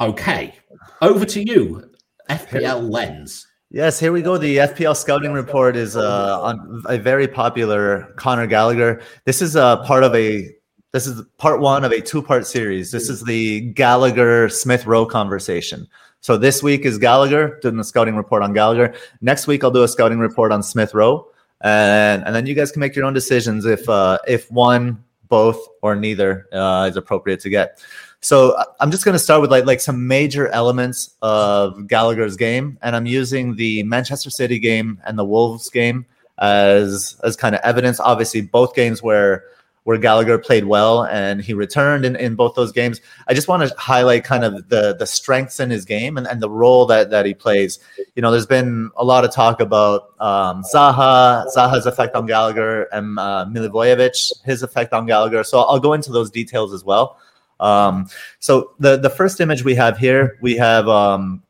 Okay, over to you, FPL Lens. Yes, here we go. The FPL scouting report is uh, on a very popular Conor Gallagher. This is a part of a this is part one of a two part series. This is the Gallagher Smith Rowe conversation. So this week is Gallagher doing the scouting report on Gallagher. Next week I'll do a scouting report on Smith Rowe, and and then you guys can make your own decisions if uh, if one, both, or neither uh, is appropriate to get. So I'm just going to start with like like some major elements of Gallagher's game, and I'm using the Manchester City game and the Wolves game as as kind of evidence. Obviously, both games where where Gallagher played well and he returned in, in both those games. I just want to highlight kind of the the strengths in his game and, and the role that that he plays. You know, there's been a lot of talk about um, Zaha, Zaha's effect on Gallagher, and uh, Milivojevic, his effect on Gallagher. So I'll go into those details as well. Um, so the the first image we have here, we have um,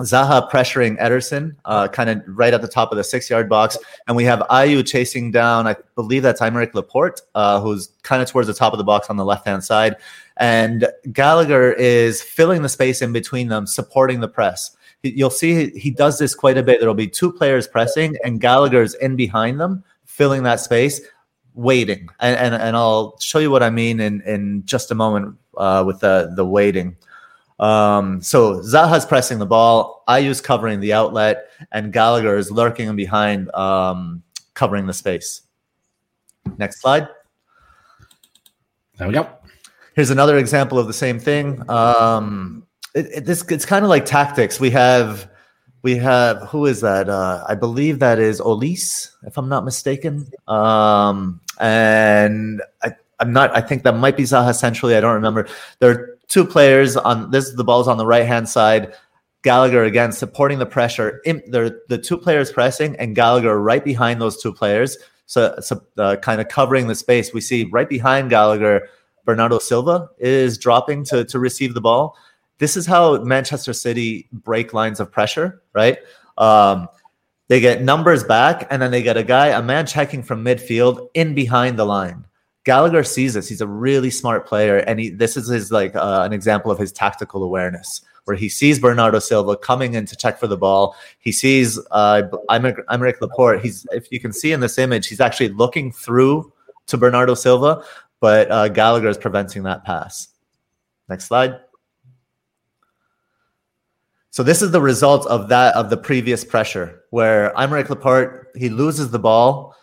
Zaha pressuring Ederson, uh, kind of right at the top of the six yard box. And we have Ayew chasing down, I believe that's Aymeric Laporte, uh, who's kind of towards the top of the box on the left hand side. And Gallagher is filling the space in between them, supporting the press. You'll see he does this quite a bit. There'll be two players pressing, and Gallagher's in behind them, filling that space waiting, and, and, and I'll show you what I mean in in just a moment uh, with the the waiting. Um, so Zaha's pressing the ball, Ayew's covering the outlet, and Gallagher is lurking behind, um, covering the space. Next slide. There we go. Here's another example of the same thing. Um, it, it, this it's kind of like tactics. We have we have who is that? Uh, I believe that is Olise, if I'm not mistaken. Um, and I, I'm not. I think that might be Zaha centrally. I don't remember. There two players on this. The ball's on the right hand side. Gallagher again supporting the pressure. In, there, the two players pressing, and Gallagher right behind those two players, so, so uh, kind of covering the space. We see right behind Gallagher, Bernardo Silva is dropping to to receive the ball. This is how Manchester City break lines of pressure, right? Um, they get numbers back, and then they get a guy, a man checking from midfield in behind the line. Gallagher sees this. He's a really smart player, and he, this is his like uh, an example of his tactical awareness, where he sees Bernardo Silva coming in to check for the ball. He sees uh, Aymeric Laporte. He's if you can see in this image, he's actually looking through to Bernardo Silva, but uh, Gallagher is preventing that pass. Next slide. So this is the result of that of the previous pressure, where I'm Aymeric Laporte he loses the ball,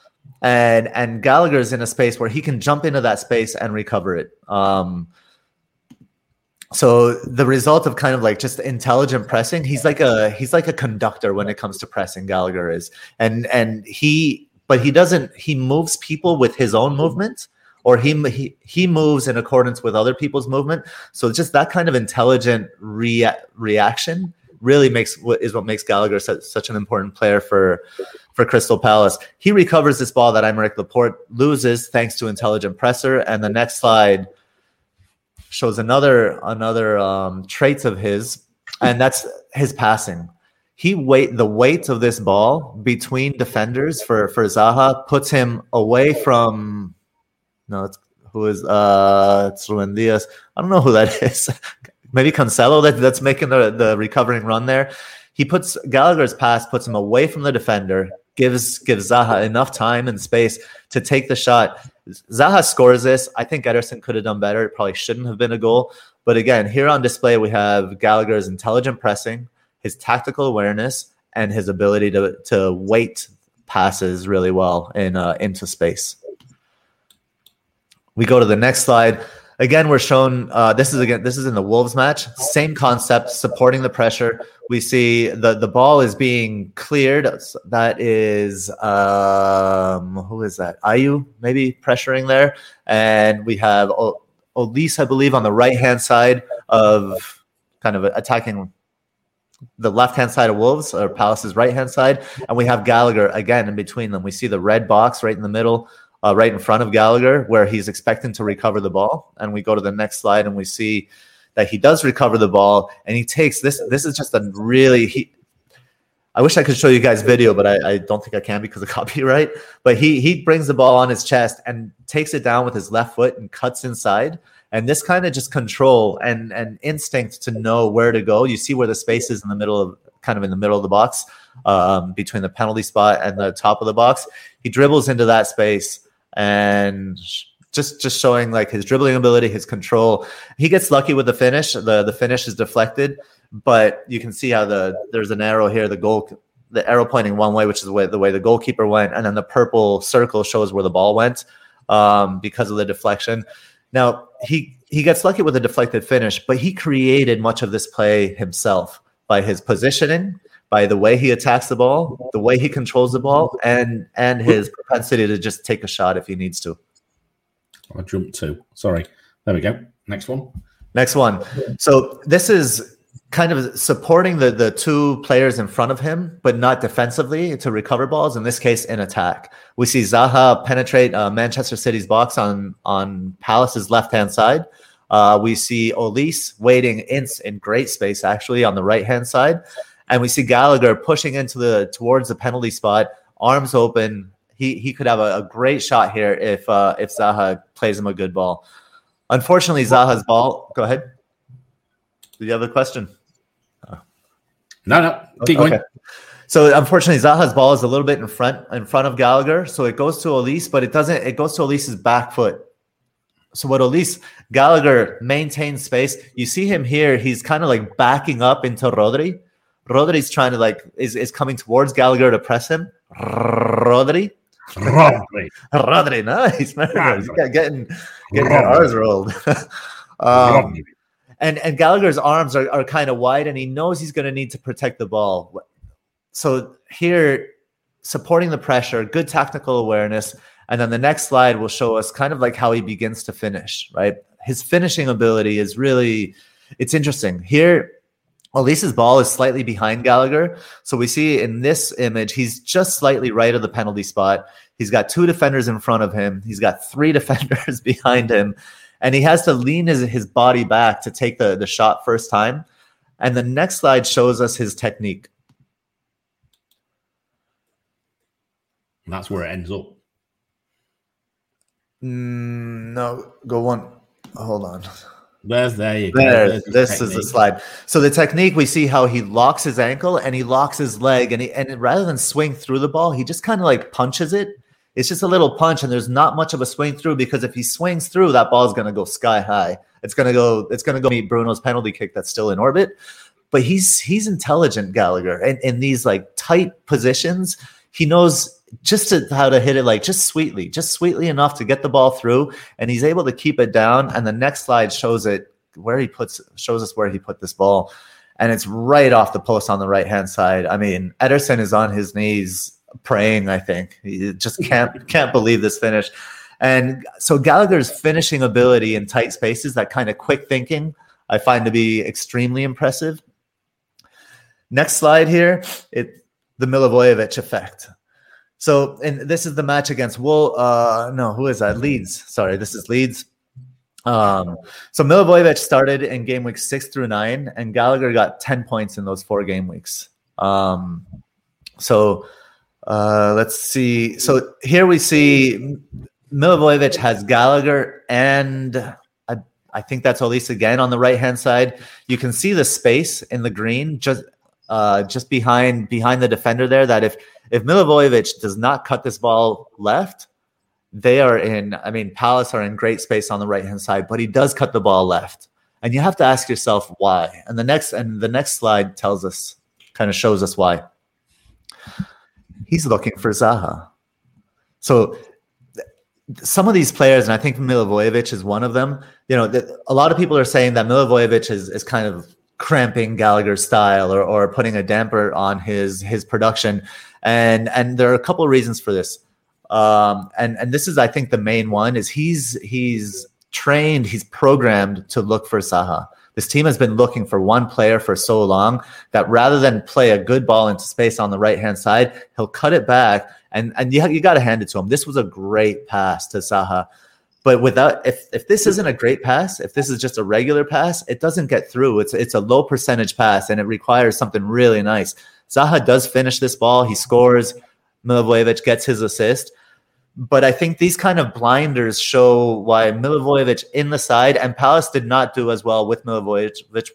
and and Gallagher's in a space where he can jump into that space and recover it. Um, so the result of kind of like just intelligent pressing, he's like a he's like a conductor when it comes to pressing. Gallagher is, and and he but he doesn't he moves people with his own movement or he, he he moves in accordance with other people's movement so just that kind of intelligent rea- reaction really makes what is what makes Gallagher such, such an important player for for Crystal Palace. He recovers this ball that Aymeric Laporte loses thanks to intelligent presser. And the next slide shows another another um, trait of his, and that's his passing. He weight the weight of this ball between defenders for for Zaha puts him away from no, it's who is uh it's Ruben Dias. I don't know who that <laughs> is maybe Cancelo that, that's making the, the recovering run there. He puts Gallagher's pass puts him away from the defender, gives gives Zaha enough time and space to take the shot. Zaha scores this. I think Ederson could have done better. It probably shouldn't have been a goal. But again, here on display we have Gallagher's intelligent pressing, his tactical awareness, and his ability to to wait passes really well in uh, into space. We go to the next slide. Again, we're shown uh, this is again this is in the Wolves match. Same concept, supporting the pressure. We see the the ball is being cleared. That is um, who is that? Ayew maybe pressuring there, and we have Olise, I believe, on the right hand side of kind of attacking the left hand side of Wolves or Palace's right hand side, and we have Gallagher again in between them. We see the red box right in the middle uh, right in front of Gallagher, where he's expecting to recover the ball. And we go to the next slide and we see that he does recover the ball and he takes this. This is just a really he. I wish I could show you guys video, but I, I don't think I can because of <laughs> copyright. But he he brings the ball on his chest and takes it down with his left foot and cuts inside. And this kind of just control and and instinct to know where to go. You see where the space is in the middle of kind of in the middle of the box, um, between the penalty spot and the top of the box. He dribbles into that space and just just showing like his dribbling ability, his control. He gets lucky with the finish. the The finish is deflected, but you can see how the there's an arrow here. The goal, the arrow pointing one way, which is the way the way the goalkeeper went, and then the purple circle shows where the ball went um, because of the deflection. Now he he gets lucky with a deflected finish, but he created much of this play himself by his positioning, by the way he attacks the ball, the way he controls the ball, and and his propensity to just take a shot if he needs to. I jumped two. Sorry. There we go. Next one. Next one. So this is kind of supporting the the two players in front of him, but not defensively to recover balls. In this case, in attack, we see Zaha penetrate uh, Manchester City's box on on Palace's left hand side. Uh, we see Olise waiting in in great space actually on the right hand side, and we see Gallagher pushing into the towards the penalty spot, arms open. He he could have a, a great shot here if uh, if Zaha plays him a good ball. Unfortunately, Zaha's ball. Go ahead. Do you have a question? No, no. Keep going. Okay. So unfortunately, Zaha's ball is a little bit in front in front of Gallagher, so it goes to Olise, but it doesn't. It goes to Olise's back foot. So what Elise Gallagher maintains space. You see him here. He's kind of like backing up into Rodri, Rodri's trying to like is, is coming towards Gallagher to press him. Rodri. Rodri. <laughs> Rodri, nice man. He's getting getting R's rolled. <laughs> um, and and Gallagher's arms are, are kind of wide, and he knows he's going to need to protect the ball. So here, supporting the pressure, good technical awareness, and then the next slide will show us kind of like how he begins to finish. Right, his finishing ability is really it's interesting here Olise's ball is slightly behind Gallagher. So we see in this image, he's just slightly right of the penalty spot. He's got two defenders in front of him. He's got three <laughs> defenders behind him. And he has to lean his, his body back to take the, the shot first time. And the next slide shows us his technique. And that's where it ends up. Mm, no, go one. Hold on. There's there you go. There, this is the slide. So the technique we see how he locks his ankle and he locks his leg and he and rather than swing through the ball, he just kind of like punches it. It's just a little punch and there's not much of a swing through because if he swings through, that ball is going to go sky high. It's going to go. It's going to go meet Bruno's penalty kick that's still in orbit. But he's he's intelligent, Gallagher, and in these like tight positions, he knows just to, how to hit it like just sweetly, just sweetly enough to get the ball through, and he's able to keep it down. And the next slide shows it where he puts shows us where he put this ball, and it's right off the post on the right hand side. I mean, Ederson is on his knees praying. I think he just can't can't believe this finish. And so Gallagher's finishing ability in tight spaces, that kind of quick thinking, I find to be extremely impressive. Next slide here, it the Milivojevic effect. So, and this is the match against Wool. Uh, no, who is that? Leeds. Sorry, this is Leeds. Um, so Milivojevic started in game week six through nine, and Gallagher got 10 points in those four game weeks. Um, so uh, let's see. So here we see Milivojevic has Gallagher and I, I think that's Olise again on the right hand side. You can see the space in the green just uh, just behind behind the defender there. That if if Milivojevic does not cut this ball left, they are in. I mean, Palace are in great space on the right hand side, but he does cut the ball left, and you have to ask yourself why. And the next and the next slide tells us, kind of shows us why. He's looking for Zaha. So some of these players, and I think Milivojevic is one of them. You know, a lot of people are saying that Milivojevic is is kind of cramping Gallagher's style or, or putting a damper on his his production. And and there are a couple of reasons for this. Um, and and this is I think the main one is he's he's trained, he's programmed to look for Zaha. This team has been looking for one player for so long that rather than play a good ball into space on the right hand side, he'll cut it back. And and you, you got to hand it to him. This was a great pass to Zaha. But without if if this isn't a great pass, if this is just a regular pass, it doesn't get through. It's it's a low percentage pass and it requires something really nice. Zaha does finish this ball. He scores. Milivojevic gets his assist. But I think these kind of blinders show why Milivojevic in the side and Palace did not do as well with Milivojevic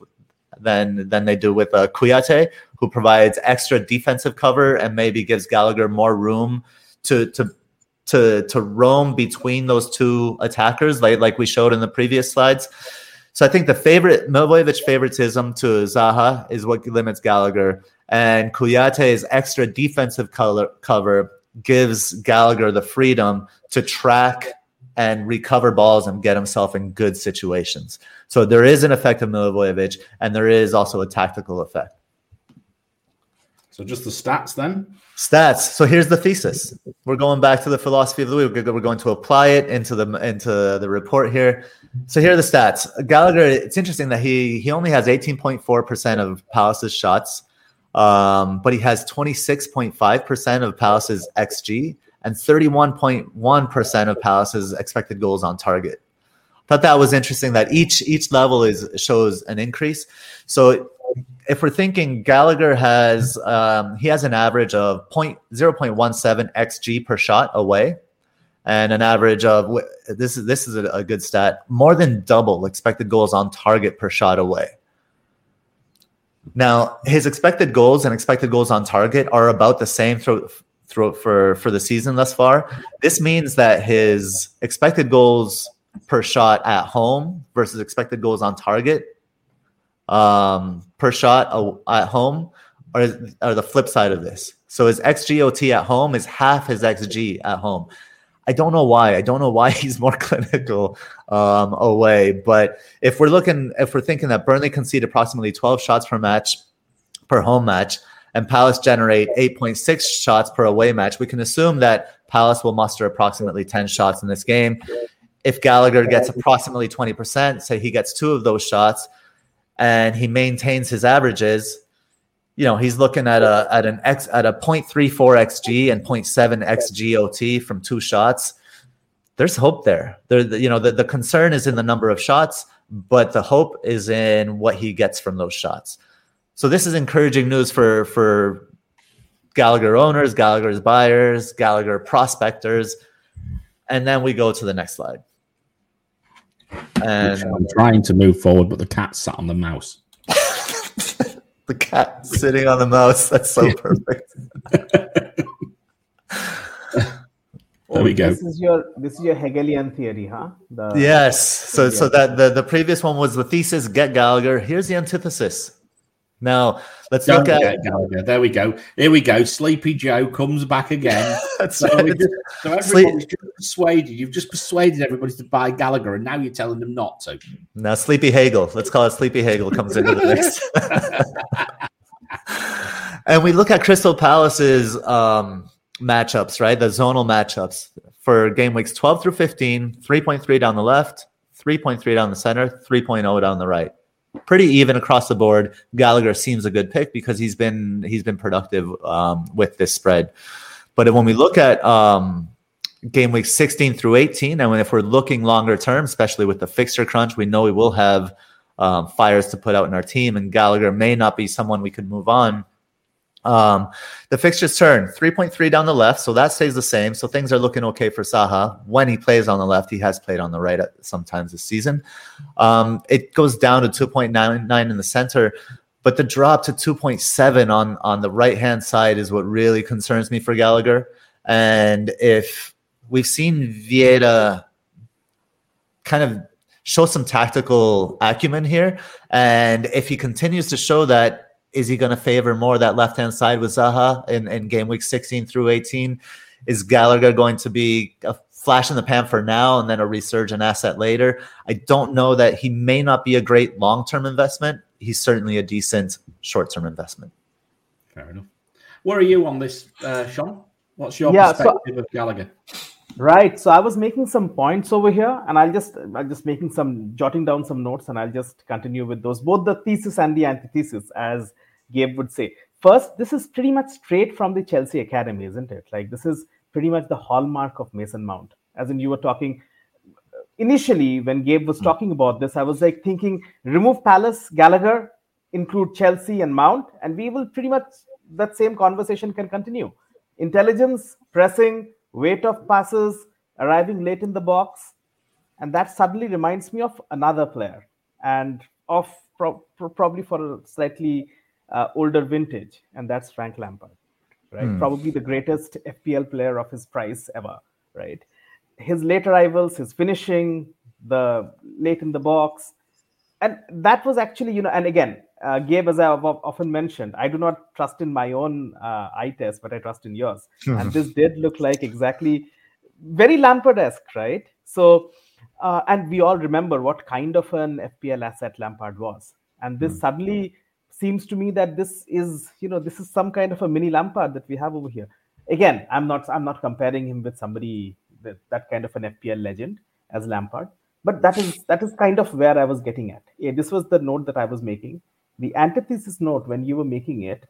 than than they do with uh, Kouyaté, who provides extra defensive cover and maybe gives Gallagher more room to to to to roam between those two attackers, like like we showed in the previous slides. So I think the favorite Milivojevic favoritism to Zaha is what limits Gallagher, and Kouyaté's extra defensive color, cover gives Gallagher the freedom to track and recover balls and get himself in good situations. So there is an effect of Milivojevic, and there is also a tactical effect. So just the stats then? Stats. So here's the thesis. We're going back to the philosophy of the week. We're going to apply it into the into the report here. So here are the stats. Gallagher. It's interesting that he he only has 18.4 percent of Palace's shots, um, but he has 26.5 percent of Palace's xG and 31.1 percent of Palace's expected goals on target. Thought that was interesting that each each level is shows an increase. So if we're thinking Gallagher has um, he has an average of 0.0.17 xg per shot away, and an average of this is this is a, a good stat more than double expected goals on target per shot away. Now his expected goals and expected goals on target are about the same for for the season thus far. This means that his expected goals per shot at home versus expected goals on target um, per shot at home are, are the flip side of this. So his XGOT at home is half his XG at home. I don't know why. I don't know why <laughs> he's more clinical um, away. But if we're looking, if we're thinking that Burnley concede approximately 12 shots per match, per home match, and Palace generate 8.6 shots per away match, we can assume that Palace will muster approximately 10 shots in this game. If Gallagher gets approximately 20%, say he gets two of those shots, and he maintains his averages, you know, he's looking at a at an x at a 0.34 xg and 0.7 xgot from two shots. There's hope there. There, you know, the, the concern is in the number of shots, but the hope is in what he gets from those shots. So this is encouraging news for for Gallagher owners, Gallagher's buyers, Gallagher prospectors. And then we go to the next slide. And um, I'm trying to move forward, but the cat sat on the mouse. <laughs> the cat sitting on the mouse. That's so perfect. <laughs> There we go. This is your this is your Hegelian theory, huh? The, yes. So so that the, the previous one was the thesis, get Gallagher. Here's the antithesis. Now let's Don't look at Gallagher. There we go. Here we go. Sleepy Joe comes back again. <laughs> so, just, so everybody's Sleep- just persuaded. You've just persuaded everybody to buy Gallagher, and now you're telling them not to. Now Sleepy Hagel. Let's call it Sleepy Hagel comes into the mix. <laughs> and we look at Crystal Palace's um, matchups, right? The zonal matchups for game weeks 12 through 15, 3.3 down the left, 3.3 down the center, 3.0 down the right pretty even across the board. Gallagher seems a good pick because he's been he's been productive um, with this spread. But when we look at um, game week 16 through 18, and if we're looking longer term, especially with the fixture crunch, we know we will have um, fires to put out in our team, and Gallagher may not be someone we could move on um, the fixtures turn 3.3 down the left, so that stays the same. So things are looking okay for Zaha When he plays on the left, he has played on the right at sometimes this season. Um, it goes down to 2.99 in the center, but the drop to 2.7 on, on the right hand side is what really concerns me for Gallagher. And if we've seen Vieira kind of show some tactical acumen here, and if he continues to show that is he going to favor more that left hand side with Zaha in, in game week 16 through 18? Is Gallagher going to be a flash in the pan for now and then a resurgent asset later? I don't know that he may not be a great long term investment. He's certainly a decent short term investment. Fair enough. Where are you on this, uh, Sean? What's your yeah, perspective so, of Gallagher? Right. So I was making some points over here, and I'll just I'll just making some jotting down some notes, and I'll just continue with those both the thesis and the antithesis, as Gabe would say. First, this is pretty much straight from the Chelsea Academy, isn't it? Like this is pretty much the hallmark of Mason Mount. As in, you were talking initially when Gabe was hmm. talking about this, I was like thinking remove Palace, Gallagher, include Chelsea and Mount, and we will pretty much that same conversation can continue. Intelligence, pressing, weight of passes, arriving late in the box, and that suddenly reminds me of another player and of pro- pro- probably for a slightly uh, older vintage, and that's Frank Lampard, right? Mm. Probably the greatest FPL player of his price ever, right? His late arrivals, his finishing, the late in the box, and that was actually, you know, and again, uh, Gabe, as I have often mentioned, I do not trust in my own uh, eye test, but I trust in yours. <laughs> and this did look like exactly very Lampard-esque, right? So, uh, and we all remember what kind of an FPL asset Lampard was, and this mm. suddenly seems to me that this is you know this is some kind of a mini Lampard that we have over here. Again, I'm not I'm not comparing him with somebody that, that kind of an FPL legend as Lampard, but that is that is kind of where I was getting at. Yeah, this was the note that I was making. The antithesis note when you were making it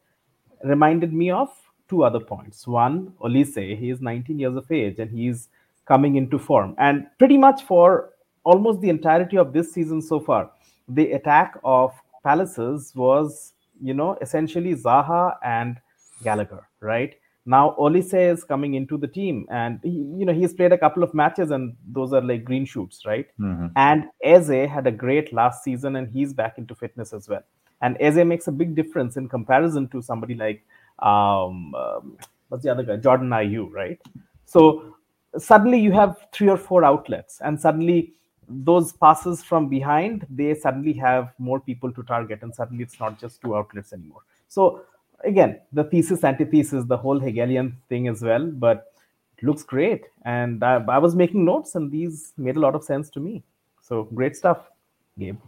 reminded me of two other points. One, Olise, he is 19 years of age and he's coming into form. And pretty much for almost the entirety of this season so far, the attack of Palaces was, you know, essentially Zaha and Gallagher, right? Now Olise is coming into the team, and he, you know he's played a couple of matches, and those are like green shoots, right? Mm-hmm. And Eze had a great last season, and he's back into fitness as well. And Eze makes a big difference in comparison to somebody like um, um, what's the other guy, Jordan Ayew, right? So suddenly you have three or four outlets, and suddenly those passes from behind, they suddenly have more people to target, and suddenly it's not just two outlets anymore. So again, the thesis, antithesis, the whole Hegelian thing as well, but it looks great. And I, I was making notes, and these made a lot of sense to me. So great stuff, Gabe.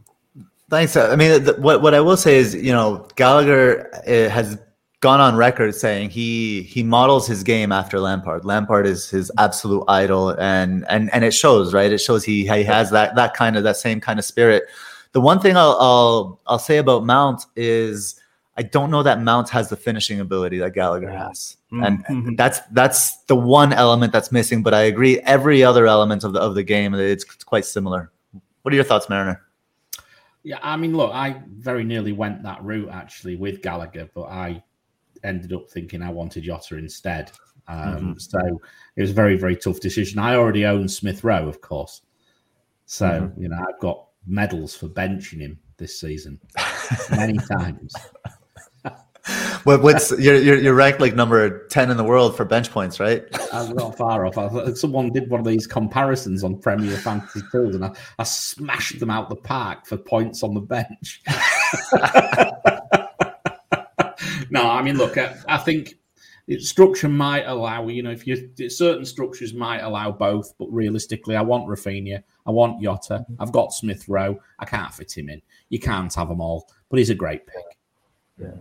Thanks. I mean, the, what what I will say is, you know, Gallagher eh, has gone on record saying he he models his game after Lampard. Lampard is his absolute idol, and and and it shows, right? It shows he he has that that kind of that same kind of spirit. The one thing I'll I'll, I'll say about Mount is I don't know that Mount has the finishing ability that Gallagher has, mm-hmm. and that's that's the one element that's missing. But I agree, every other element of the of the game, it's quite similar. What are your thoughts, Mariner? Yeah, I mean, look, I very nearly went that route actually with Gallagher, but I ended up thinking I wanted Jota instead. Um, mm-hmm. So it was a very, very tough decision. I already own Smith Rowe, of course. So, mm-hmm. you know, I've got medals for benching him this season many <laughs> times. <laughs> what, what's you're, you're, you're ranked like number 10 in the world for bench points, right? Uh, I'm not far off. I, someone did one of these comparisons on Premier Fantasy Tools and I, I smashed them out the park for points on the bench. <laughs> no, I mean, look, I, I think structure might allow, you know, if you certain structures might allow both, but realistically, I want Raphinha, I want Jota, I've got Smith Rowe, I can't fit him in. You can't have them all, but he's a great pick. Yeah.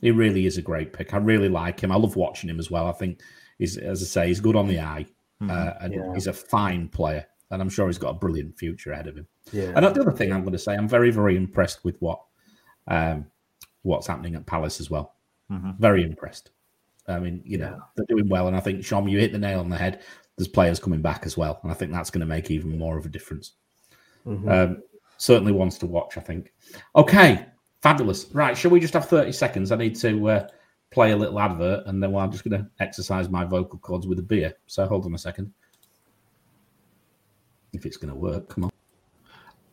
He really is a great pick. I really like him. I love watching him as well. I think he's, as I say, he's good on the eye, mm-hmm. uh, and yeah. he's a fine player. And I'm sure he's got a brilliant future ahead of him. Yeah. And the other thing I'm going to say, I'm very, very impressed with what um, what's happening at Palace as well. Mm-hmm. Very impressed. I mean, you know, they're doing well, and I think Shom, you hit the nail on the head. There's players coming back as well, and I think that's going to make even more of a difference. Mm-hmm. Um, certainly wants to watch. I think. Okay, Fabulous. Right. Shall we just have 30 seconds? I need to uh, play a little advert and then I'm just going to exercise my vocal cords with a beer. So hold on a second. If it's going to work, come on.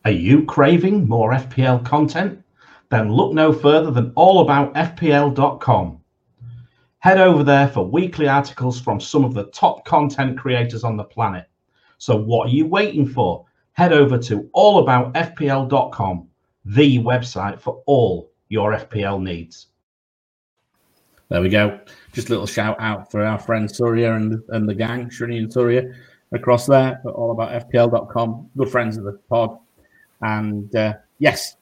Are you craving more FPL content? Then look no further than allaboutfpl.com. Head over there for weekly articles from some of the top content creators on the planet. So, what are you waiting for? Head over to allaboutfpl.com the website for all your FPL needs. There we go. Just a little shout out for our friend Surya and, and the gang, Srini and Surya, across there, all about FPL.com. Good friends of the pod. And uh, yes,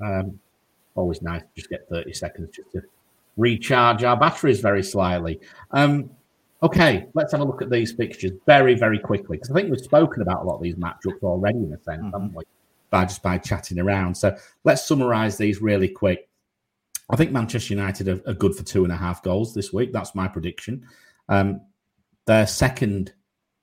um, always nice just get 30 seconds just to recharge our batteries very slightly. Um, okay, let's have a look at these fixtures very, very quickly because I think we've spoken about a lot of these matchups already in a sense, mm-hmm. haven't we? By just by chatting around. So let's summarize these really quick. I think Manchester United are, are good for two and a half goals this week. That's my prediction. Um, their second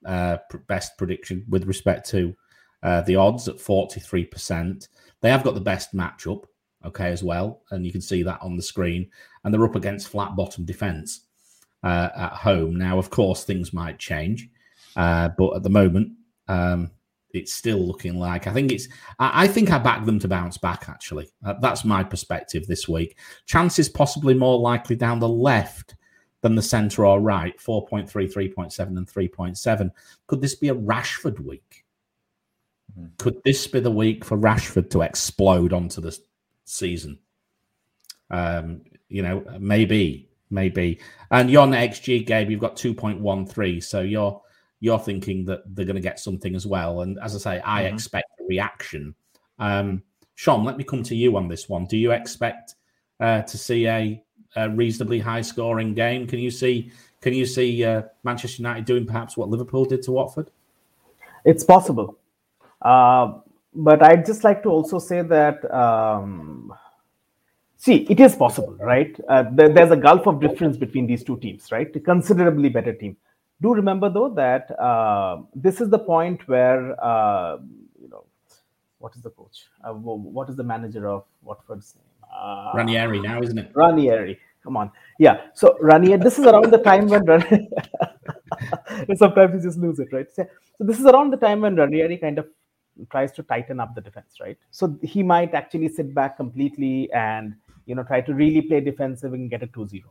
uh, best prediction with respect to uh, the odds at 43%. They have got the best matchup, okay, as well. And you can see that on the screen. And they're up against flat bottom defence uh, at home. Now, of course, things might change. Uh, but at the moment, um, it's still looking like I think it's. I, I think I back them to bounce back. Actually, uh, that's my perspective this week. Chances possibly more likely down the left than the centre or right. 4.3, 3.7, and 3.7. Could this be a Rashford week? Mm-hmm. Could this be the week for Rashford to explode onto the season? Um, you know, maybe, maybe. And your XG, Gabe, you've got 2.13. So you're you're thinking that they're going to get something as well. And as I say, I mm-hmm. expect a reaction. Um, Sean, let me come to you on this one. Do you expect uh, to see a, a, reasonably high scoring game? Can you see can you see uh, Manchester United doing perhaps what Liverpool did to Watford? It's possible, uh, but I'd just like to also say that. Um, see, it is possible, right? Uh, there, there's a gulf of difference between these two teams, right? A considerably better team do remember though that uh, this is the point where uh, you know what is the coach? Uh, what is the manager of Watford's name? Uh, Ranieri now, isn't it? Ranieri. Come on, yeah. So Ranieri. This is around the time when <laughs> sometimes you just lose it, right? So, so this is around the time when Ranieri kind of tries to tighten up the defense, right? So he might actually sit back completely and you know try to really play defensive and get a 2-0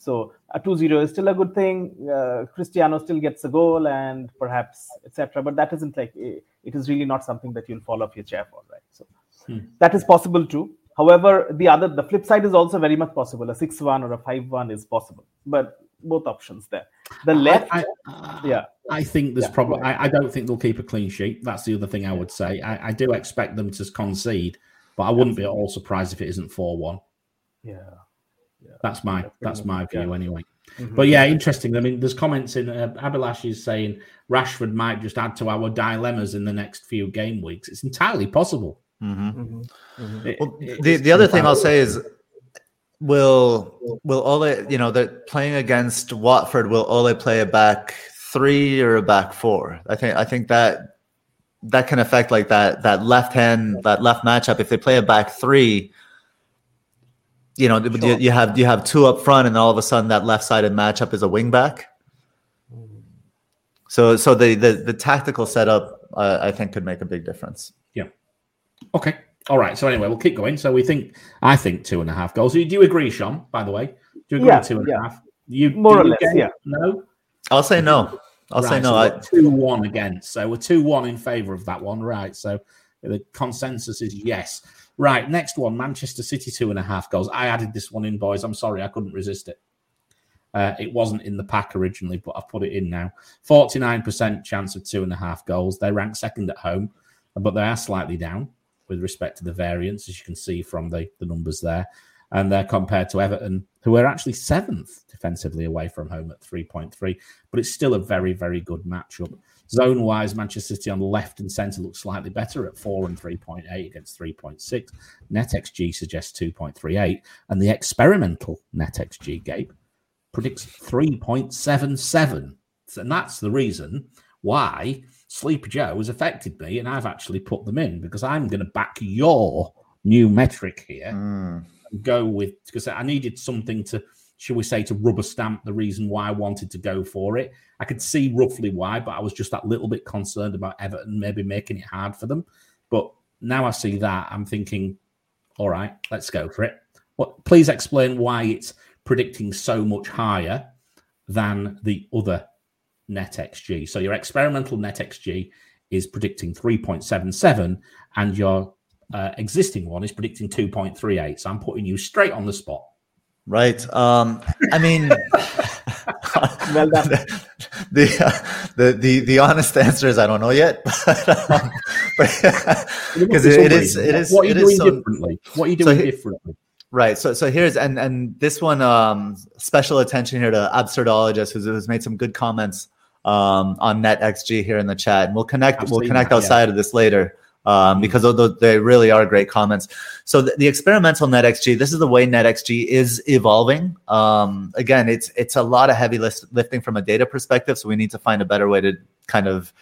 so a 2-0 is still a good thing. Uh, Cristiano still gets a goal and perhaps etc. But that isn't like it is really not something that you'll fall off your chair for, right? So hmm. that is possible too. However, the other the flip side is also very much possible. A 6-1 or a 5-1 is possible, but both options there. The left, I, I, uh, yeah. I think there's yeah, probably. I, I, don't think they'll keep a clean sheet. That's the other thing I would say. I, I do expect them to concede, but I wouldn't be at all surprised if it isn't four-one. Yeah. That's my that's my view yeah. anyway. Mm-hmm. But yeah, interesting. I mean, there's comments in uh, Abilash is saying Rashford might just add to our dilemmas in the next few game weeks. It's entirely possible. Mm-hmm. Mm-hmm. It, well, the the other thing I'll say is will will Ole you know they're playing against Watford will Ole play a back three or a back four I think I think that that can affect like that that left hand that left matchup if they play a back three you know sure. you, you, have you have two up front and all of a sudden that left sided matchup is a wing back so so the the, the tactical setup uh, I think could make a big difference yeah okay all right. So anyway, we'll keep going. So we think, I think two and a half goals. Do you agree, Sean? By the way, do you agree yeah, two and yeah. a half? You more or less, yeah. No. I'll say no. I'll right, say no. So I... two one against. So we're two one in favour of that one, right? So the consensus is yes. Right. Next one, Manchester City two and a half goals. I added this one in, boys. I'm sorry, I couldn't resist it. Uh, it wasn't in the pack originally, but I've put it in now. 49% chance of two and a half goals. They rank second at home, but they are slightly down with respect to the variance, as you can see from the, the numbers there. And they're compared to Everton, who are actually seventh defensively away from home at 3.3. But it's still a very, very good matchup. Zone wise, Manchester City on the left and centre looks slightly better at 4 and 3.8 against 3.6. NetXG suggests 2.38. And the experimental NetXG Gabe predicts 3.77. And that's the reason why Sleeper Joe has affected me, and I've actually put them in because I'm going to back your new metric here mm. and go with because I needed something to, shall we say, to rubber stamp the reason why I wanted to go for it. I could see roughly why, but I was just that little bit concerned about Everton maybe making it hard for them. But now I see that, I'm thinking, all right, let's go for it. What? Please explain why it's predicting so much higher than the other net XG. So your experimental net XG is predicting 3.77, and your uh, existing one is predicting 2.38. So I'm putting you straight on the spot. Right. Um, I mean, <laughs> well the, <laughs> <laughs> the, uh, the, the the honest answer is I don't know yet, because um, it, it is it is what are you doing so, differently? What are you doing so, differently? Right. So so here's and and this one um special attention here to Absurdologist who's, who's made some good comments um, on NetXG here in the chat, and we'll connect. I've we'll connect outside yeah. of this later um, because they really are great comments. So the, the, experimental NetXG, this is the way NetXG is evolving. Um, again, it's it's a lot of heavy list, lifting from a data perspective, so we need to find a better way to kind of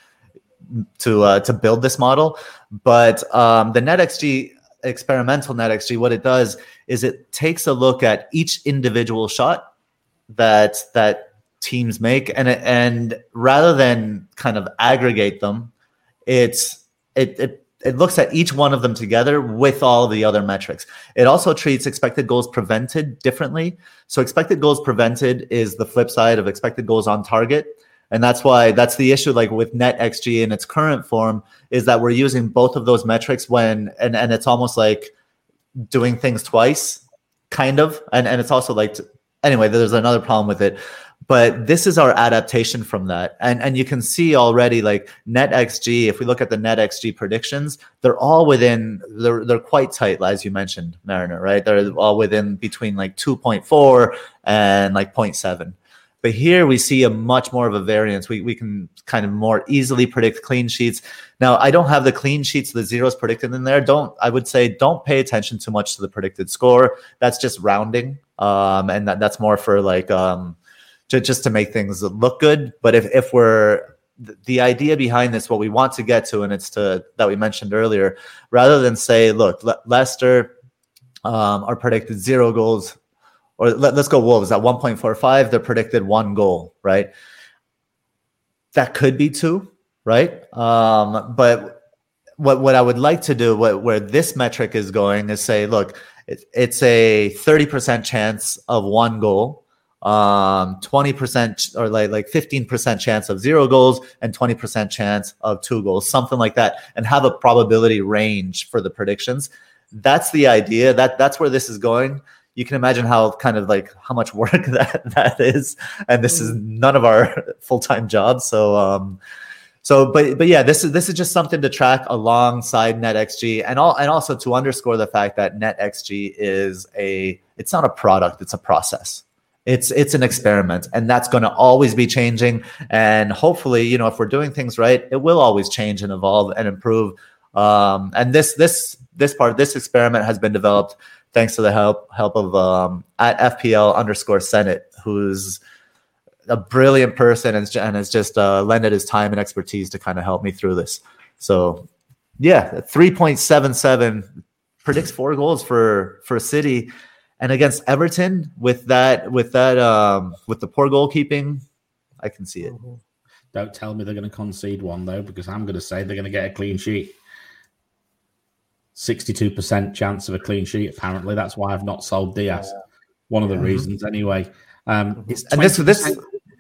to uh, to build this model. But um, the NetXG experimental NetXG, what it does is it takes a look at each individual shot that that teams make and and rather than kind of aggregate them it's it, it it looks at each one of them together with all the other metrics. It also treats expected goals prevented differently. So expected goals prevented is the flip side of expected goals on target. And that's why that's the issue like with net XG in its current form is that we're using both of those metrics when and and it's almost like doing things twice kind of and and it's also like anyway there's another problem with it but this is our adaptation from that and and you can see already like net xg if we look at the net xg predictions they're all within they're they're quite tight as you mentioned mariner right they're all within between like 2.4 and like 0.7 but here we see a much more of a variance. We, we can kind of more easily predict clean sheets. Now, I don't have the clean sheets, the zeros predicted in there. Don't, I would say, don't pay attention too much to the predicted score. That's just rounding. Um, and that, that's more for like, um, to, just to make things look good. But if, if we're the idea behind this, what we want to get to, and it's to that we mentioned earlier, rather than say, look, Le- Leicester um, are predicted zero goals, or let, us go Wolves at 1.45, they're predicted one goal, right? That could be two, right? Um, but what what I would like to do, what, where this metric is going, is say, look, it, it's a 30% chance of one goal um 20% or like like 15% chance of zero goals and 20% chance of two goals something like that and have a probability range for the predictions. That's the idea. That that's where this is going. You can imagine how kind of like how much work <laughs> that that is and this is mm. none of our <laughs> full-time jobs. So um so but but yeah this is this is just something to track alongside netxg and all and also to underscore the fact that netxg is a it's not a product it's a process it's it's an experiment and that's going to always be changing. And hopefully you know if we're doing things right it will always change and evolve and improve. Um, and this this this part this experiment has been developed thanks to the help help of um, at FPL underscore Senate, who's a brilliant person and, and has just uh, lended his time and expertise to kind of help me through this. So, yeah, three point seven seven predicts four goals for for City, and against Everton with that with that um, with the poor goalkeeping, I can see it. Don't tell me they're going to concede one though, because I'm going to say they're going to get a clean sheet. 62% chance of a clean sheet. Apparently, that's why I've not sold Dias. Yeah. One of the yeah. reasons, anyway. Um, it's and this this,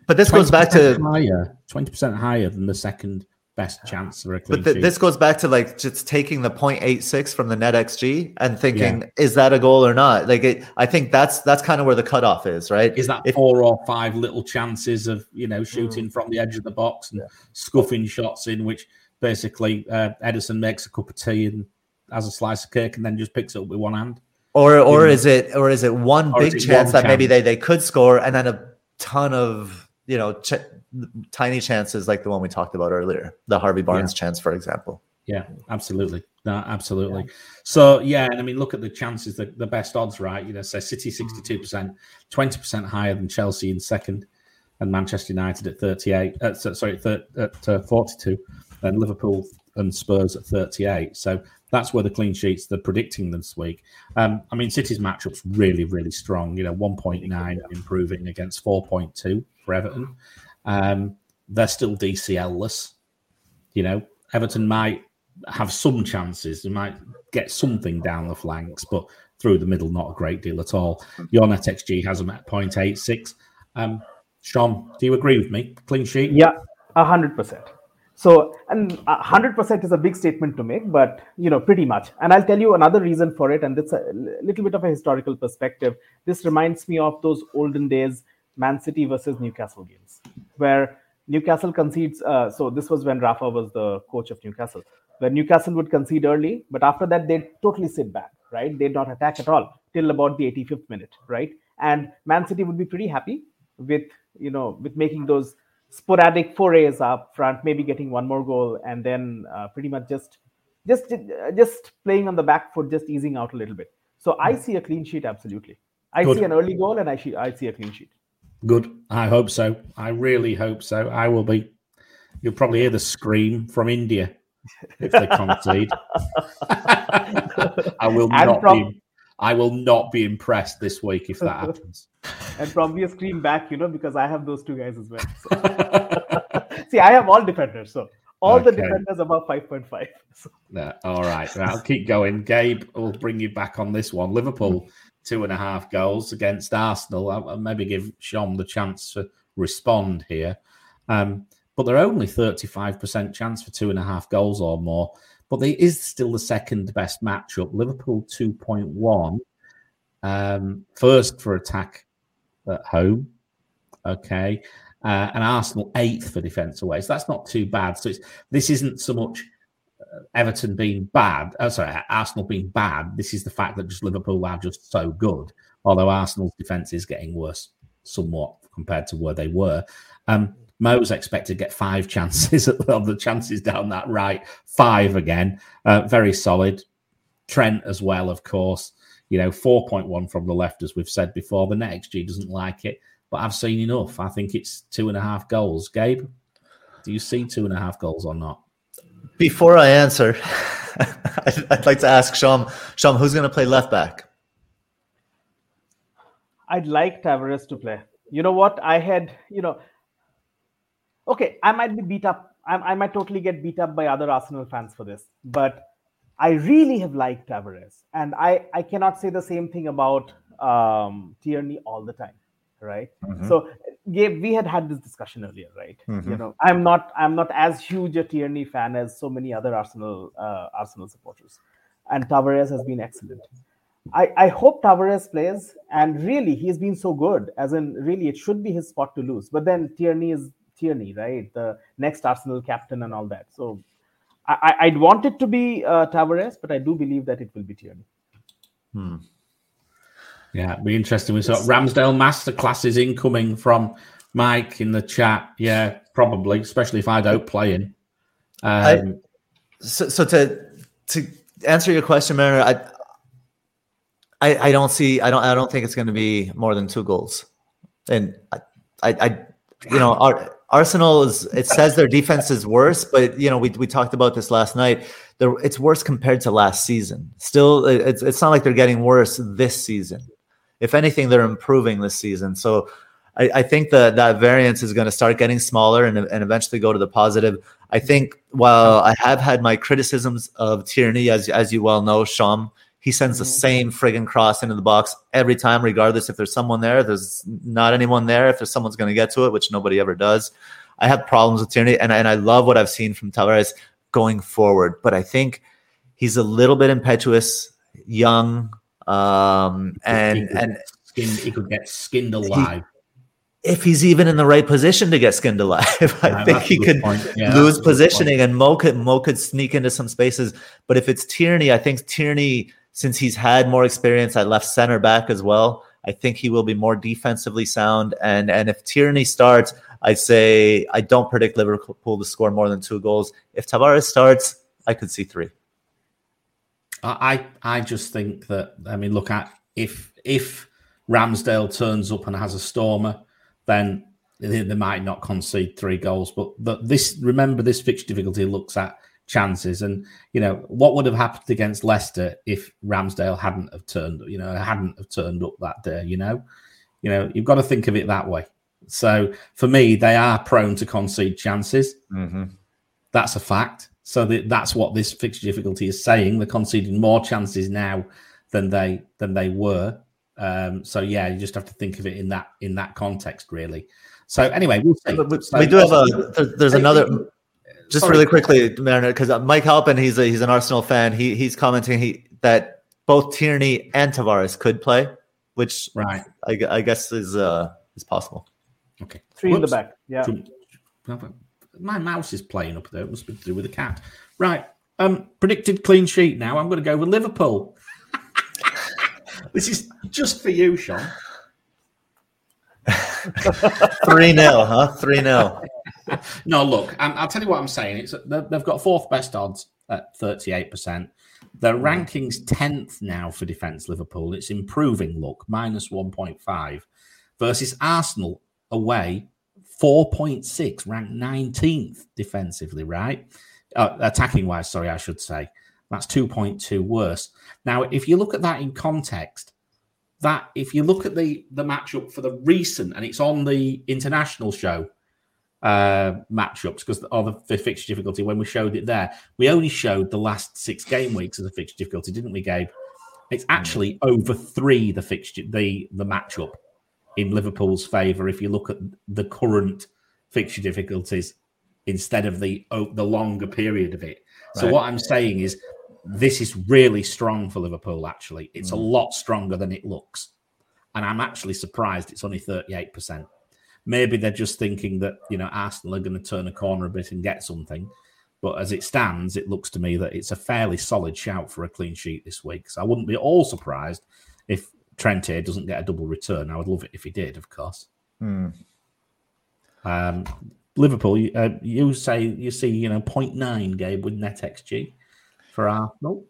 but this goes back to higher, 20% higher than the second best chance for a clean but th- this goes back to like just taking the 0.86 from the net xg and thinking yeah. is that a goal or not like it, i think that's that's kind of where the cutoff is right is that if, four or five little chances of you know shooting mm, from the edge of the box and yeah. scuffing shots in which basically uh, Ederson makes a cup of tea and has a slice of cake and then just picks it up with one hand or or you is know? it or is it one or big chance that chance? maybe they they could score and then a ton of you know ch- tiny chances like the one we talked about earlier, the Harvey Barnes yeah. chance, for example. Yeah, absolutely. No, absolutely. Yeah. So yeah, and I mean, look at the chances, the, the best odds, right? You know, say City sixty-two percent, twenty percent higher than Chelsea in second, and Manchester United at thirty-eight. Uh, sorry, at uh, forty-two, and Liverpool and Spurs at thirty-eight. So that's where the clean sheets they're predicting this week. Um, I mean, City's matchup's really, really strong. You know, one point nine improving against four point two for Everton. Um, they're still DCL-less. You know, Everton might have some chances. They might get something down the flanks, but through the middle, not a great deal at all. Your net XG has them at 0.86. Um, Sean, do you agree with me? Clean sheet? Yeah, 100%. So, and 100% is a big statement to make, but you know, pretty much. And I'll tell you another reason for it, and it's a little bit of a historical perspective. This reminds me of those olden days Man City versus Newcastle games, where Newcastle concedes. Uh, so this was when Rafa was the coach of Newcastle, where Newcastle would concede early, but after that they'd totally sit back, right? They'd not attack at all till about the 85th minute, right? And Man City would be pretty happy with you know with making those sporadic forays up front, maybe getting one more goal, and then uh, pretty much just just just playing on the back foot, just easing out a little bit. So I see a clean sheet absolutely. I see an early goal, and I see I see a clean sheet. Good. I hope so. I really hope so. I will be. You'll probably hear the scream from India if they concede. <laughs> I will and not from, be. I will not be impressed this week if that happens. <laughs> And probably a scream back, you know, because I have those two guys as well. So. <laughs> See, I have all defenders, so all okay. the defenders above 5.5. So. Yeah, all right. I'll keep going. Gabe will bring you back on this one. Liverpool two and a half goals against Arsenal. I'll, maybe give Sean the chance to respond here. Um, but they're only 35% chance for two and a half goals or more. But they is still the second best matchup. Liverpool 2.1, um, first for attack at home. Okay. Uh, and Arsenal eighth for defence away. So that's not too bad. So it's this isn't so much Everton being bad, oh, sorry, Arsenal being bad. This is the fact that just Liverpool are just so good. Although Arsenal's defence is getting worse somewhat compared to where they were. Um, Mo's expected to get five <laughs> chances of the chances down that right, five again. Uh, very solid. Trent as well, of course. You know, 4.1 from the left, as we've said before. The net XG doesn't like it, but I've seen enough. I think it's two and a half goals. Gabe, do you see two and a half goals or not? Before I answer, <laughs> I'd like to ask Sham, Sham, who's going to play left back? I'd like Tavares to play. You know what? I had, you know, okay, I might be beat up. I, I might totally get beat up by other Arsenal fans for this, but I really have liked Tavares. And I, I cannot say the same thing about um, Tierney all the time right mm-hmm. so gabe we had had this discussion earlier right mm-hmm. you know i'm not i'm not as huge a tierney fan as so many other arsenal uh, arsenal supporters and tavares has been excellent I, I hope Tavares plays, and really he's been so good. As in, really, it should be his spot to lose. But then Tierney is Tierney, right? The next Arsenal captain and all that. So I, I'd want it to be uh, Tavares, but I do believe that it will be Tierney. Hmm. Yeah, it'd be interesting. We saw Ramsdale masterclass is incoming from Mike in the chat. Yeah, probably, especially if I don't play in. Um, I, so, so to to answer your question, Mary, I I, I don't see. I don't. I don't think it's going to be more than two goals. And I, I, I you know, our, Arsenal is. It says their defense is worse, but you know, we we talked about this last night. They're, it's worse compared to last season. Still, it's it's not like they're getting worse this season. If anything, they're improving this season. So. I, I think that that variance is going to start getting smaller and, and eventually go to the positive. I think while I have had my criticisms of Tierney, as as you well know, Sham, he sends the mm-hmm. same friggin' cross into the box every time, regardless if there's someone there. There's not anyone there. If there's someone's going to get to it, which nobody ever does. I have problems with Tierney, and, and I love what I've seen from Tavares going forward. But I think he's a little bit impetuous, young, um, and he could, and skin, he could get skinned alive. He, if he's even in the right position to get skinned alive, <laughs> I yeah, think he could yeah, lose positioning, and Mo could Mo could sneak into some spaces. But if it's Tierney, I think Tierney since he's had more experience at left center back as well, I think he will be more defensively sound. And and if Tierney starts, I'd say I don't predict Liverpool to score more than two goals. If Tavares starts, I could see three. I I just think that I mean, look at if if Ramsdale turns up and has a stormer, then they, they might not concede three goals. But but this remember this fixture difficulty looks at chances. And you know what would have happened against Leicester if Ramsdale hadn't have turned, you know, hadn't have turned up that day. You know, you know, you've got to think of it that way. So for me, they are prone to concede chances. Mm-hmm. That's a fact. So the, that's what this fixture difficulty is saying. They're conceding more chances now than they than they were. Um, so yeah, you just have to think of it in that in that context, really. So anyway, we'll see. We, we do have a. There's another just Sorry. really quickly, Mariner, because uh, Mike Halpin, he's a, he's an Arsenal fan. He he's commenting he that both Tierney and Tavares could play, which right I, I guess is uh is possible. Okay, three Whoops. in the back. Yeah, my mouse is playing up there. It must be to do with the cat. Right. Um, predicted clean sheet. Now I'm going to go with Liverpool. <laughs> this is just for you, Sean. 3 0, huh? 3 0. <laughs> no, look, i will tell you what I'm saying. It's They've got fourth best odds at 38%. Their mm. rankings 10th now for defence, Liverpool. It's improving, look, minus 1.5 versus Arsenal away, 4.6, ranked 19th defensively, right? Uh, attacking wise, sorry, I should say. That's 2.2 worse. Now, if you look at that in context, that if you look at the the matchup for the recent, and it's on the international show uh matchups because of the, the fixture difficulty when we showed it there, we only showed the last six game weeks as a fixture difficulty, didn't we, Gabe? It's actually over three the fixture the the matchup in Liverpool's favour if you look at the current fixture difficulties instead of the oh, the longer period of it. Right. So what I'm saying is this is really strong for Liverpool, actually. It's mm. a lot stronger than it looks. And I'm actually surprised it's only 38%. Maybe they're just thinking that, you know, Arsenal are going to turn a corner a bit and get something. But as it stands, it looks to me that it's a fairly solid shout for a clean sheet this week. So I wouldn't be all surprised if Trent here doesn't get a double return. I would love it if he did, of course. Hmm. Um, Liverpool, uh, you say you see, you know, 0.9 game with net XG for Arsenal.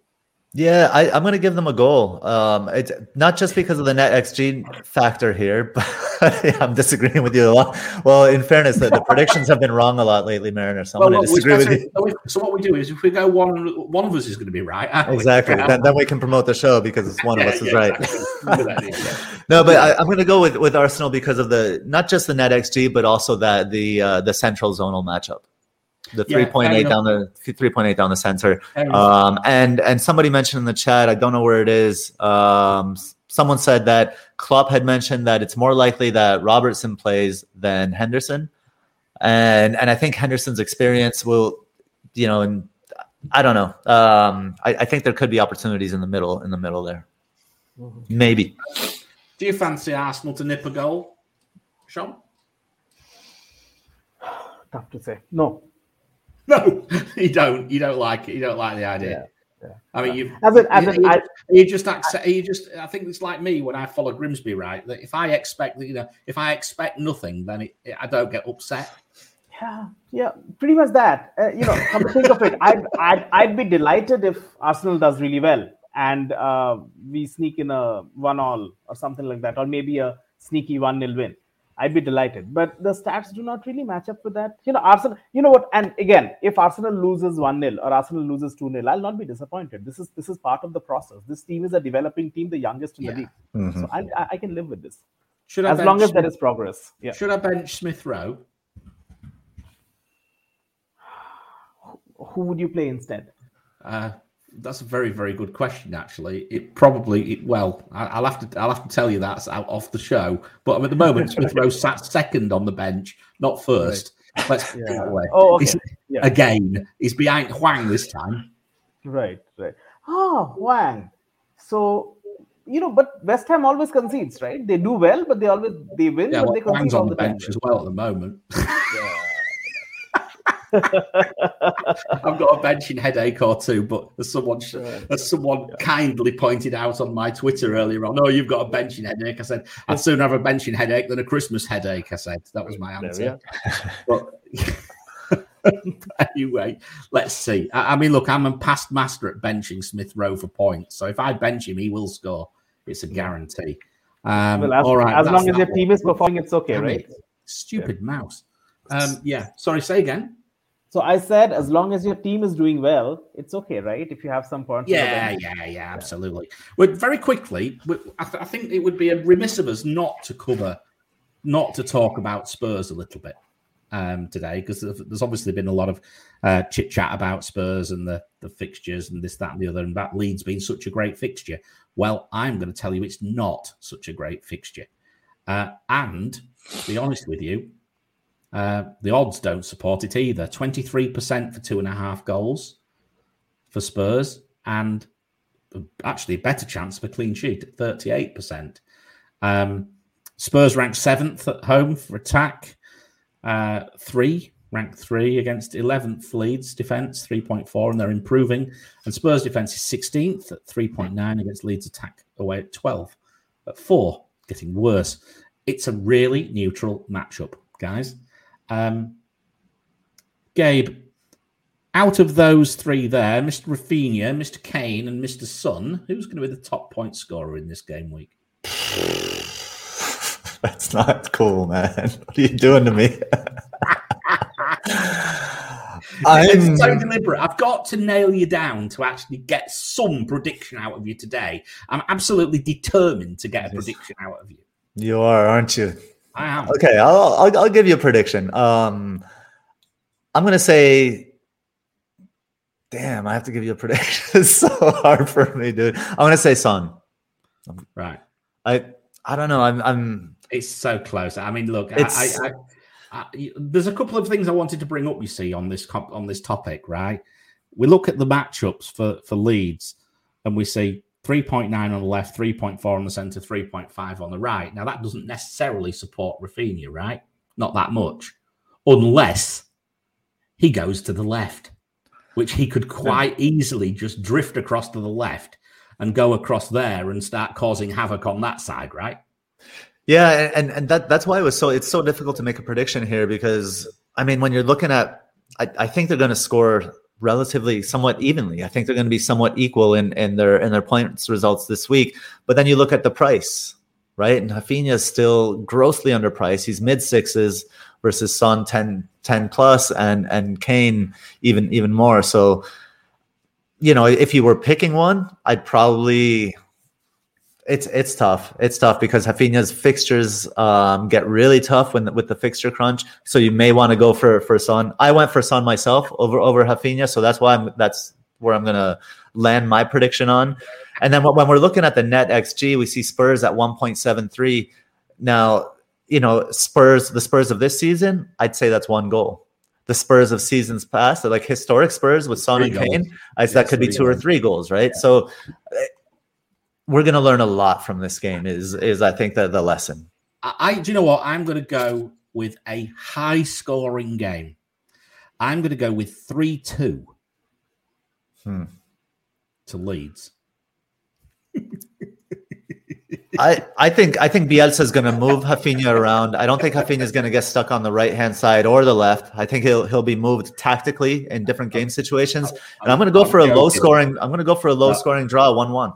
Yeah, I, am going to give them a goal. Um, it's not just because of the net XG factor here, <laughs> but I'm disagreeing with you a lot. Well, in fairness, the, the predictions have been wrong a lot lately, Mariner. So I'm well, going to disagree with you. So what we do is, if we go one, one of us is going to be right. Exactly. Then, then, we can promote the show because it's one yeah, of us yeah, is right. Exactly. <laughs> no, but I, am going to go with, with Arsenal because of the not just the net XG, but also that the uh, the central zonal matchup the yeah, 3.8 down the 3.8 down the center. Um, and and somebody mentioned in the chat i don't know where it is um, someone said that Klopp had mentioned that it's more likely that robertson plays than henderson. And and i think henderson's experience will you know and i don't know. Um, I, I, think there could be opportunities in the middle in the middle there. Mm-hmm. maybe. Do you fancy arsenal to nip a goal sean? Tough to say. No <laughs> no, you don't. You don't like it. You don't like the idea. Yeah, yeah. I mean, you as an, as you, an, you just accept. You just. I think it's like me when I follow Grimsby. Right, that if I expect that, you know, if I expect nothing, then it, it, I don't get upset. Yeah, yeah, pretty much that. Uh, you know, come to think of it, I'd, I'd I'd be delighted if Arsenal does really well, and uh, we sneak in a one all or something like that, or maybe a sneaky one nil win. I'd be delighted. But the stats do not really match up with that. You know, Arsenal, you know what? And again, if Arsenal loses 1 0 or Arsenal loses 2 0, I'll not be disappointed. This is this is part of the process. This team is a developing team, the youngest in Yeah. the league. Mhm. So I, I, I can live with this. Should As bench long as there is progress. Yeah. Should I bench Smith Rowe? Who would you play instead? Uh, that's a very, very good question. Actually, it probably it, well, I, I'll have to I'll have to tell you that's out off the show. But at the moment, <laughs> Smith Rowe sat second on the bench, not first. Let's put it that way. Oh, okay. He's- Yeah. Again, he's behind Hwang this time. Right, right. Ah, Hwang. So, you know, but West Ham always concedes, right? They do well, but they always they win, Yeah, but well, they concede Hwang's on the the time. bench as well at the moment. <laughs> Yeah. <laughs> I've got a benching headache or two, but as someone as someone kindly pointed out on my Twitter earlier on, oh, you've got a benching headache. I said I'd sooner have a benching headache than a Christmas headache. I said that was my answer. <laughs> But <laughs> anyway, let's see. I, I mean, look, I'm a past master at benching Smith Rowe for points. So if I bench him, he will score. It's a guarantee. Um, Well, as, all right, as long as your one. team is performing, it's okay, Damn right? it. Stupid mouse. Um, yeah. Sorry. Say again. So I said, as long as your team is doing well, it's okay, right? If you have some points. on Yeah, yeah, yeah, absolutely. Well, very quickly, I, th- I think it would be a remiss of us not to cover, not to talk about Spurs a little bit um, today, because there's obviously been a lot of uh, chit chat about Spurs and the, the fixtures and this, that, and the other, and that Leeds being such a great fixture. Well, I'm going to tell you it's not such a great fixture. Uh, and to be honest with you, uh, the odds don't support it either. 23% for two and a half goals for Spurs, and actually a better chance a clean sheet at 38%. Um, Spurs ranked seventh at home for attack, uh, three, ranked three against 11th Leeds defence, 3.4, and they're improving. And Spurs defence is 16th at 3.9 against Leeds attack away at 12, at four, getting worse. It's a really neutral matchup, guys. Um, Gabe, out of those three there, Mr. Raphinha, Mr. Kane, and Mr. Son, who's going to be the top point scorer in this game week? <laughs> That's not cool, man. What are you doing to me? <laughs> It's so I'm deliberate. I've got to nail you down to actually get some prediction out of you today. I'm absolutely determined to get a prediction out of you. you are, aren't you? Okay, I'll, I'll I'll give you a prediction. Um, I'm gonna say, damn, I have to give you a prediction. <laughs> it's so hard for me, dude. I'm gonna say Son. Right. I I don't know. I'm I'm It's so close. I mean, look, It's- I, I, I, there's a couple of things I wanted to bring up. You see on this comp- on this topic, right? We look at the matchups for for Leeds, and we see 3.9 on the left, 3.4 on the centre, 3.5 on the right. Now that doesn't necessarily support Raphinha, right? Not that much, unless he goes to the left, which he could quite easily just drift across to the left and go across there and start causing havoc on that side, right? Yeah, and and that that's why it was so it's so difficult to make a prediction here because I mean when you're looking at I, I think they're going to score relatively somewhat evenly. I think they're going to be somewhat equal in in their in their points results this week. But then you look at the price, right? And Raphinha is still grossly underpriced. He's mid sixes versus Son 10, 10 plus and and Kane even even more. So you know, if you were picking one, I'd probably it's it's tough. It's tough because Raphinha's fixtures um, get really tough when with the fixture crunch. So you may want to go for for Son. I went for Son myself over over Raphinha, so that's why I'm that's where I'm gonna land my prediction on. And then when we're looking at the net xG, we see Spurs at 1.73. Now you know Spurs, the Spurs of this season, I'd say that's one goal. The Spurs of seasons past, like historic Spurs with Son Three and goals. Kane, I, that could be two or three goals, right? So uh, we're going to learn a lot from this game. Is is I think that the lesson. I, I do you know what? I'm going to go with a high scoring game. I'm going to go with 3 2 Hmm. to Leeds. <laughs> I, I think I think Bielsa is going to move Raphinha around. I don't think Raphinha is going to get stuck on the right hand side or the left. I think he'll he'll be moved tactically in different game situations. And I'm going to go for a low scoring. I'm going to go for a low scoring draw, one one.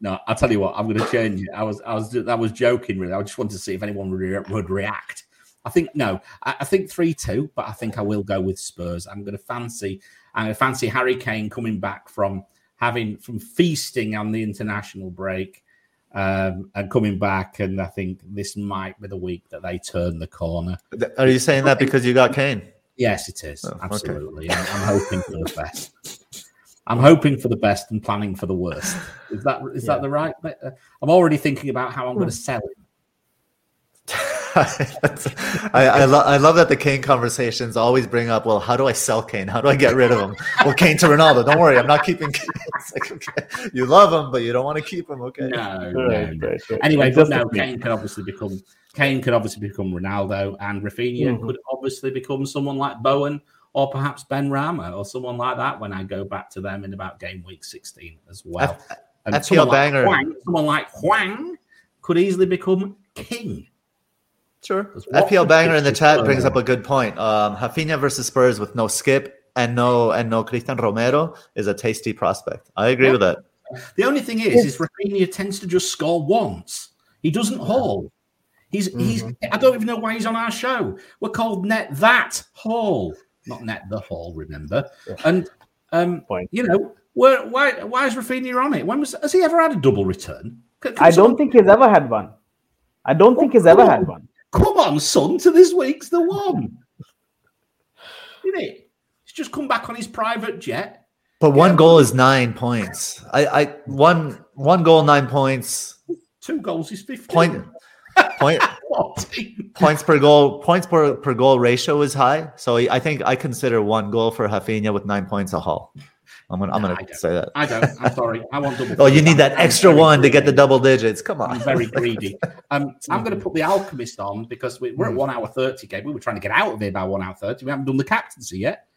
No, I'll tell you what. I'm going to change it. I was I was that was joking really. I just wanted to see if anyone would, re- would react. I think no. I, I think three two, but I think I will go with Spurs. I'm going to fancy. I'm going to fancy Harry Kane coming back from having from feasting on the international break um, and coming back. And I think this might be the week that they turn the corner. Are you saying that because you got Kane? Yes, it is. Oh, Absolutely. Okay. I'm, I'm, hoping for the best. I'm hoping for the best and planning for the worst. Is that is yeah. that the right? I'm already thinking about how I'm going to sell it. <laughs> I, I, lo- I, love that the Kane conversations always bring up, well, how do I sell Kane? How do I get rid of him? <laughs> well, Kane to Ronaldo. Don't worry, I'm not keeping Kane. <laughs> Like, okay. You love him, but you don't want to keep him. Okay. No, no, no. Anyway, but no, Kane can obviously become Kane could obviously become Ronaldo, and Raphinha mm-hmm. could obviously become someone like Bowen or perhaps Benrahma or someone like that when I go back to them in about game week 16 as well. F- and FPL someone banger. Like Hwang, someone like Hwang could easily become king. Sure. FPL banger in the <laughs> chat brings up a good point. Um, versus Spurs with no skip and no and no Cristian Romero is a tasty prospect. I agree yeah. with that. The only thing is, is Raphinha tends to just score once. He doesn't haul. He's mm-hmm. he's. I don't even know why he's on our show. We're called Net That Haul, not Net the Hall. Remember? Yeah. And um, point. you know, where, why why is Raphinha on it? When was has he ever had a double return? Can, can I don't think he's ever had one. I don't think he's ever had one. Come on, son, to this week's the one. Isn't it? He's just come back on his private jet. But one goal is nine points. I, I one one goal, nine points. Two goals is fifteen. Point, point, <laughs> points per goal. Points per, per goal ratio is high. So I think I consider one goal for Raphinha with nine points a haul. I'm gonna, I'm gonna say that. I don't. I'm sorry. I want double. <laughs> oh, you need that extra one to get the double digits. Come on. I'm very greedy. <laughs> Um, I'm going to put the Alchemist on because we, are at hmm. one hour thirty. Game. We were trying to get out of here by one hour thirty. We haven't done the captaincy yet.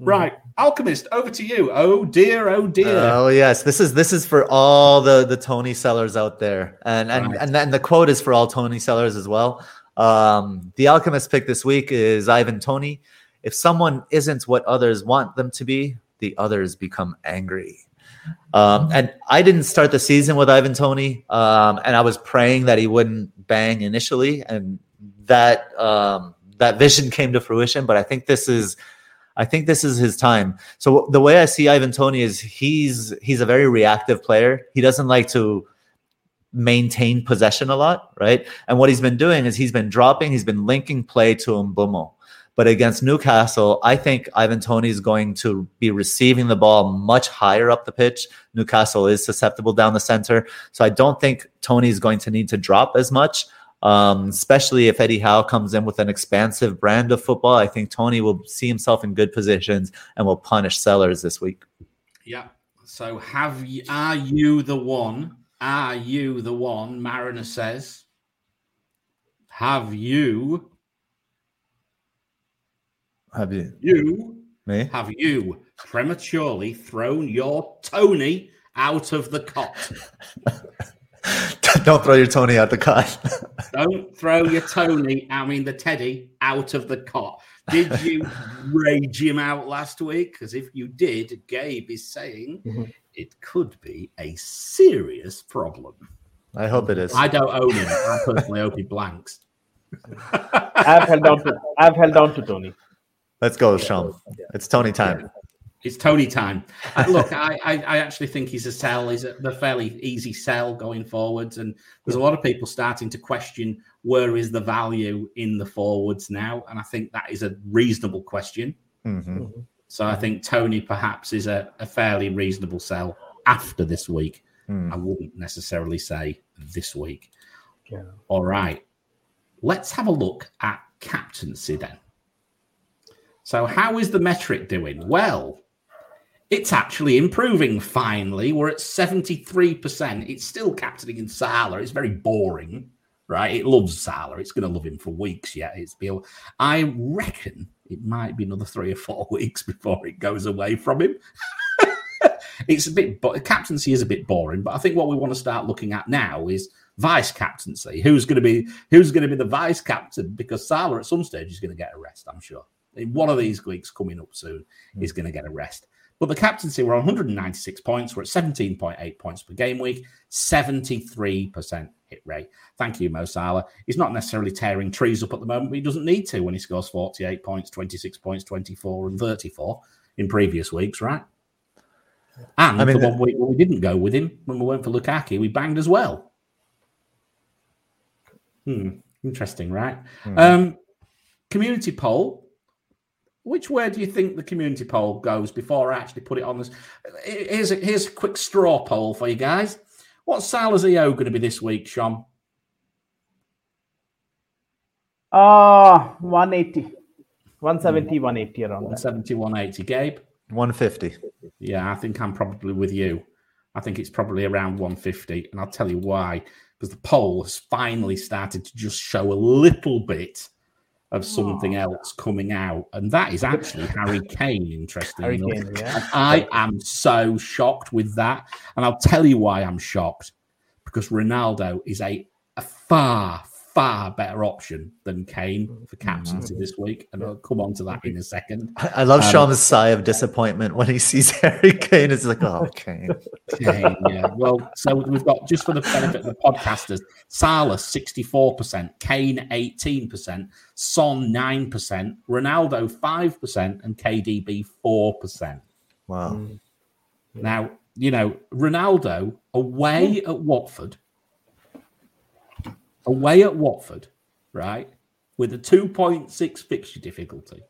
Mm. Right, Alchemist, over to you. Oh dear, oh dear. Oh yes, this is this is for all the the Toney sellers out there, and and right. and then the quote is for all Toney sellers as well. Um, the Alchemist pick this week is Ivan Toney. If someone isn't what others want them to be, the others become angry. Um, and I didn't start the season with Ivan Toney, um, and I was praying that he wouldn't bang initially, and that um, that vision came to fruition. But I think this is, I think this is his time. So the way I see Ivan Toney is he's he's a very reactive player. He doesn't like to maintain possession a lot, right? And what he's been doing is he's been dropping, he's been linking play to Mbeumo. But against Newcastle, I think Ivan Toney is going to be receiving the ball much higher up the pitch. Newcastle is susceptible down the center. So I don't think Toney is going to need to drop as much, um, especially if Eddie Howe comes in with an expansive brand of football. I think Toney will see himself in good positions and will punish Sellers this week. Yeah. So have you, are you the one? Are you the one? Mariner says. Have you have you? You me? Have you prematurely thrown your Toney out of the cot? <laughs> <laughs> Don't throw your Toney out the cot. <laughs> Don't throw your Toney, I mean the Teddy, out of the cot. Did you rage him out last week? Because if you did, Gabe is saying mm-hmm. it could be a serious problem. I hope it is. I don't own him. I personally hope he blanks. I've held on to I've held on to Toney. Let's go, Sean. It's Toney time. It's Toney time. Uh, look, I, I, I, actually think he's a sell. He's a, a fairly easy sell going forwards, and there's a lot of people starting to question where is the value in the forwards now, and I think that is a reasonable question. Mm-hmm. So I think Toney perhaps is a, a fairly reasonable sell after this week. Mm. I wouldn't necessarily say this week. Yeah. All right, let's have a look at captaincy then. So, how is the metric doing? Well, it's actually improving finally. We're at 73%. It's still captaining in Salah. It's very boring, right? It loves Salah. It's going to love him for weeks yet. It's been, I reckon it might be another three or four <laughs> weeks before it goes away from him. <laughs> it's a bit, but captaincy is a bit boring. But I think what we want to start looking at now is vice captaincy. Who's going to be who's going to be the vice captain? Because Salah at some stage is going to get a rest. I'm sure. One of these weeks coming up soon is going to get a rest. But the captaincy were on 196 points. We're at 17.8 points per game week, 73% hit rate. Thank you, Mo Salah. He's not necessarily tearing trees up at the moment, but he doesn't need to when he scores 48 points, 26 points, 24, and 34 in previous weeks, right? And I mean, the one week when we didn't go with him, when we went for Lukaku, we banged as well. Hmm. Interesting, right? Mm-hmm. Um, community poll. Which way do you think the community poll goes before I actually put it on this? Here's a, here's a quick straw poll for you guys. What's Salah's EO going to be this week, Sean? Uh 180. 170, 180 around 170, 180. Gabe? 150. Yeah, I think I'm probably with you. I think it's probably around 150. And I'll tell you why. Because the poll has finally started to just show a little bit of something oh. else coming out. And that is actually <laughs> Harry Kane, Interesting. Harry Kane, yeah. I am so shocked with that. And I'll tell you why I'm shocked. Because Ronaldo is a, a far, far better option than Kane for captaincy mm-hmm. this week, and I'll come on to that in a second. I, I love um, Sean's sigh of disappointment when he sees <laughs> Harry Kane. It's like, oh, Kane. Kane, yeah. Well, so we've got just for the benefit of the podcasters: Salah sixty-four percent, Kane eighteen percent, Son nine percent, Ronaldo five percent, and KDB four percent. Wow. Mm. Now you know Ronaldo away at Watford away at Watford, right, with a 2.6 fixture difficulty,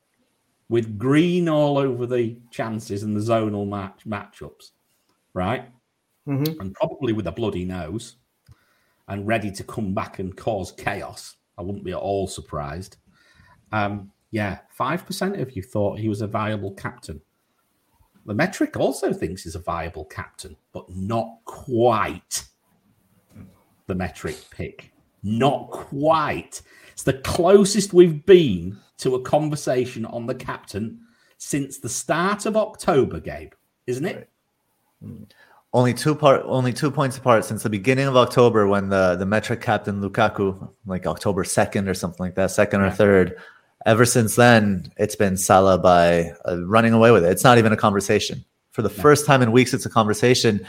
with green all over the chances and the zonal match matchups, right, mm-hmm. and probably with a bloody nose, and ready to come back and cause chaos. I wouldn't be at all surprised. Um, yeah, five percent of you thought he was a viable captain. The metric also thinks he's a viable captain, but not quite the metric pick. Not quite. It's the closest we've been to a conversation on the captain since the start of October, Gabe, isn't it? Right. Only two part, only two points apart since the beginning of October when the the metric captain Lukaku, like October second or something like that, second or third. Ever since then, it's been Salah by uh, running away with it. It's not even a conversation. For the first time in weeks, it's a conversation,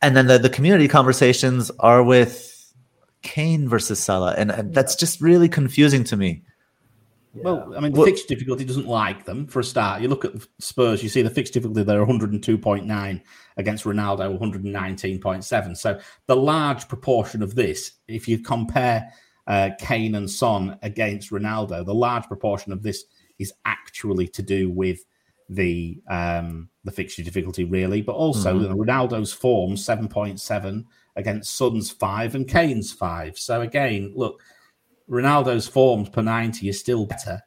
and then the the community conversations are with Kane versus Salah, and, and that's just really confusing to me. Yeah. Well, I mean, the well, fixture difficulty doesn't like them for a start. You look at Spurs, you see the fixture difficulty they're 102.9 against Ronaldo 119.7. So the large proportion of this, if you compare uh, Kane and Son against Ronaldo, the large proportion of this is actually to do with the um, the fixture difficulty, really, but also mm-hmm. Ronaldo's form 7.7 against Son's five and Kane's five. So again, look, Ronaldo's forms per 90 is still better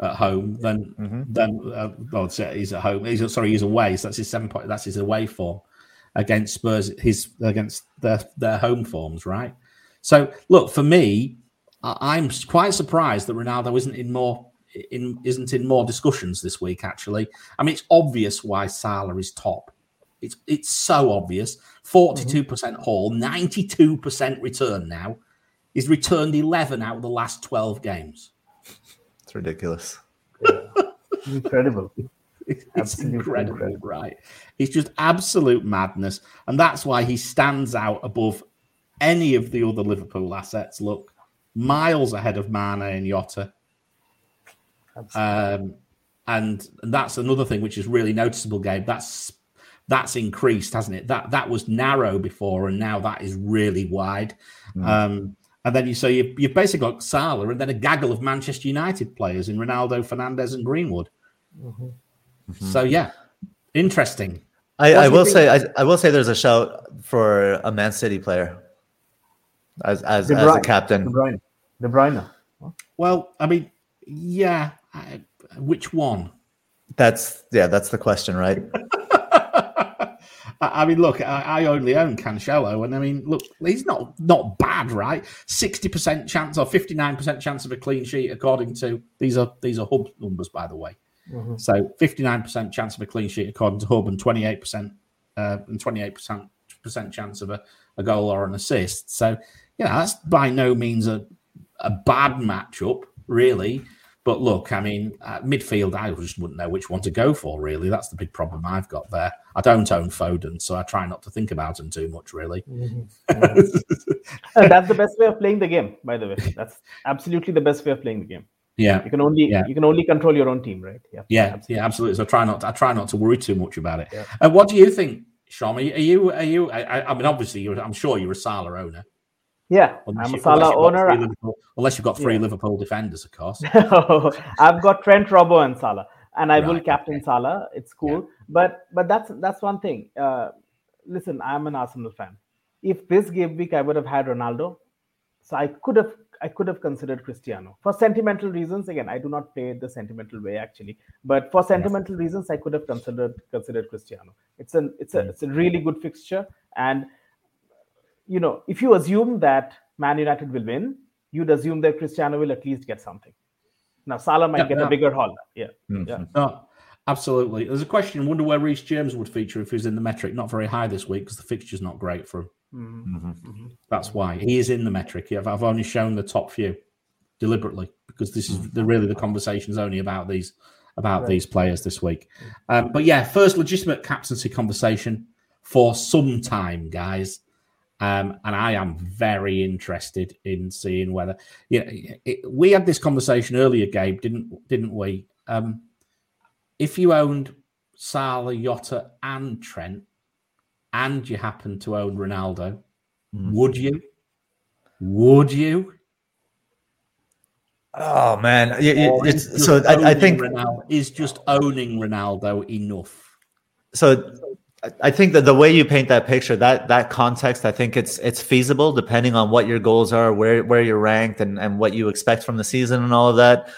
at home than mm-hmm. than uh, well, he's at home. He's sorry, he's away. So that's his seven point. That's his away form against Spurs. His against their their home forms, right? So look for me, I'm quite surprised that Ronaldo isn't in more in isn't in more discussions this week. Actually, I mean it's obvious why Salah is top. It's it's so obvious. 42% mm-hmm. haul, 92% return now. He's returned 11 out of the last 12 games. It's ridiculous. <laughs> Yeah. incredible. It's incredible, incredible, right? It's just absolute madness. And that's why he stands out above any of the other Liverpool assets. Look, miles ahead of Mane and Yotta. Um, and, and that's another thing which is really noticeable, Gabe. That's that's increased, hasn't it? That that was narrow before, and now that is really wide. Mm. Um, and then you so you you've basically got Salah, and then a gaggle of Manchester United players in Ronaldo, Fernandes, and Greenwood. Mm-hmm. Mm-hmm. So yeah, interesting. I, I will say I, I, will say there's a shout for a Man City player as as, as a captain. De Bruyne. De Bruyne. Well, I mean, yeah. I, which one? That's yeah. That's the question, right? <laughs> I mean, look, I, I only own Cancelo, and I mean, look, he's not not bad, right? Sixty percent chance or fifty nine percent chance of a clean sheet, according to these are these are hub numbers, by the way. Mm-hmm. So fifty nine percent chance of a clean sheet according to Hub, and twenty eight percent uh, and twenty eight percent percent chance of a, a goal or an assist. So, you know, that's by no means a, a bad matchup, really. But look, I mean, midfield, I just wouldn't know which one to go for, really. That's the big problem I've got there. I don't own Foden, so I try not to think about him too much, really. Mm-hmm. <laughs> That's the best way of playing the game, by the way. That's absolutely the best way of playing the game. Yeah, you can only yeah. you can only control your own team, right? Yeah, yeah, absolutely. yeah, absolutely. So I try not to, I try not to worry too much about it. Yeah. And uh, what do you think, Shom? Are you are you? I, I mean, obviously, I'm sure you're a Salah owner. Yeah, unless I'm a Salah owner. unless you've got three. Liverpool defenders, of course. <laughs> I've got Trent, Robbo, and Salah, and I right. will captain Salah. It's cool, yeah. but but that's that's one thing. Uh, listen, I'm an Arsenal fan. If this game week I would have had Ronaldo, so I could have I could have considered Cristiano for sentimental reasons. Again, I do not play the sentimental way actually, but for sentimental yes. reasons, I could have considered considered Cristiano. It's an it's a mm. it's a really good fixture, and you know, if you assume that Man United will win, you'd assume that Cristiano will at least get something. Now Salah might yeah, get a bigger haul. Yeah, mm-hmm. yeah. No, absolutely. There's a question. Wonder where Reece James would feature if he's in the metric. Not very high this week because the fixture's not great for him. Mm-hmm. mm-hmm. That's why he is in the metric. I've only shown the top few deliberately because this is mm-hmm. the, really the conversation is only about these about right. these players this week. Um, but yeah, first legitimate captaincy conversation for some time, guys. Um, and I am very interested in seeing whether you know, it, we had this conversation earlier, Gabe, didn't didn't we? Um, if you owned Salah, Jota, and Trent, and you happen to own Ronaldo, mm. would you? Would you? Oh man, it's so I, I, think Ronaldo, is just owning Ronaldo enough. So I think that the way you paint that picture, that that context, I think it's it's feasible depending on what your goals are, where where you're ranked, and and what you expect from the season and all of that.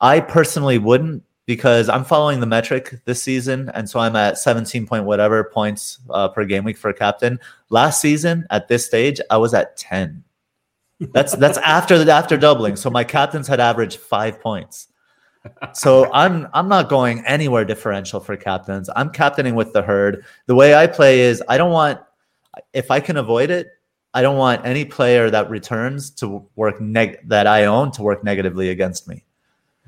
I personally wouldn't because I'm following the metric this season, and so I'm at 17 point whatever points uh, per game week for a captain. Last season, at this stage, I was at 10. That's that's <laughs> after after doubling. So my captains had averaged five points so I'm I'm not going anywhere differential for captains. I'm captaining with the herd. The way I play is I don't want if I can avoid it, I don't want any player that returns to work neg- that I own to work negatively against me.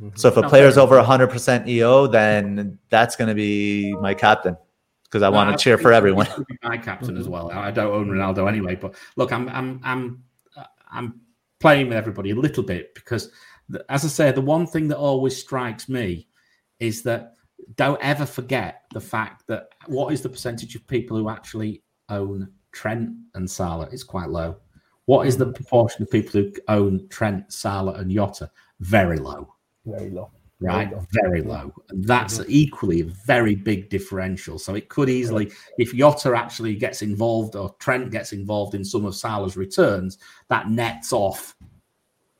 Mm-hmm. So if a player is over 100% EO, then that's going to be my captain because I no, want to cheer for everyone. My captain as well. I don't own Ronaldo anyway, but look, I'm I'm I'm I'm playing with everybody a little bit because as I say, the one thing that always strikes me is that don't ever forget the fact that what is the percentage of people who actually own Trent and Salah? It's quite low. What is the mm-hmm. proportion of people who own Trent, Salah, and Jota? Very low. Very low. Right, very low. And that's mm-hmm. equally a very big differential. So it could easily, if Jota actually gets involved or Trent gets involved in some of Salah's returns, that nets off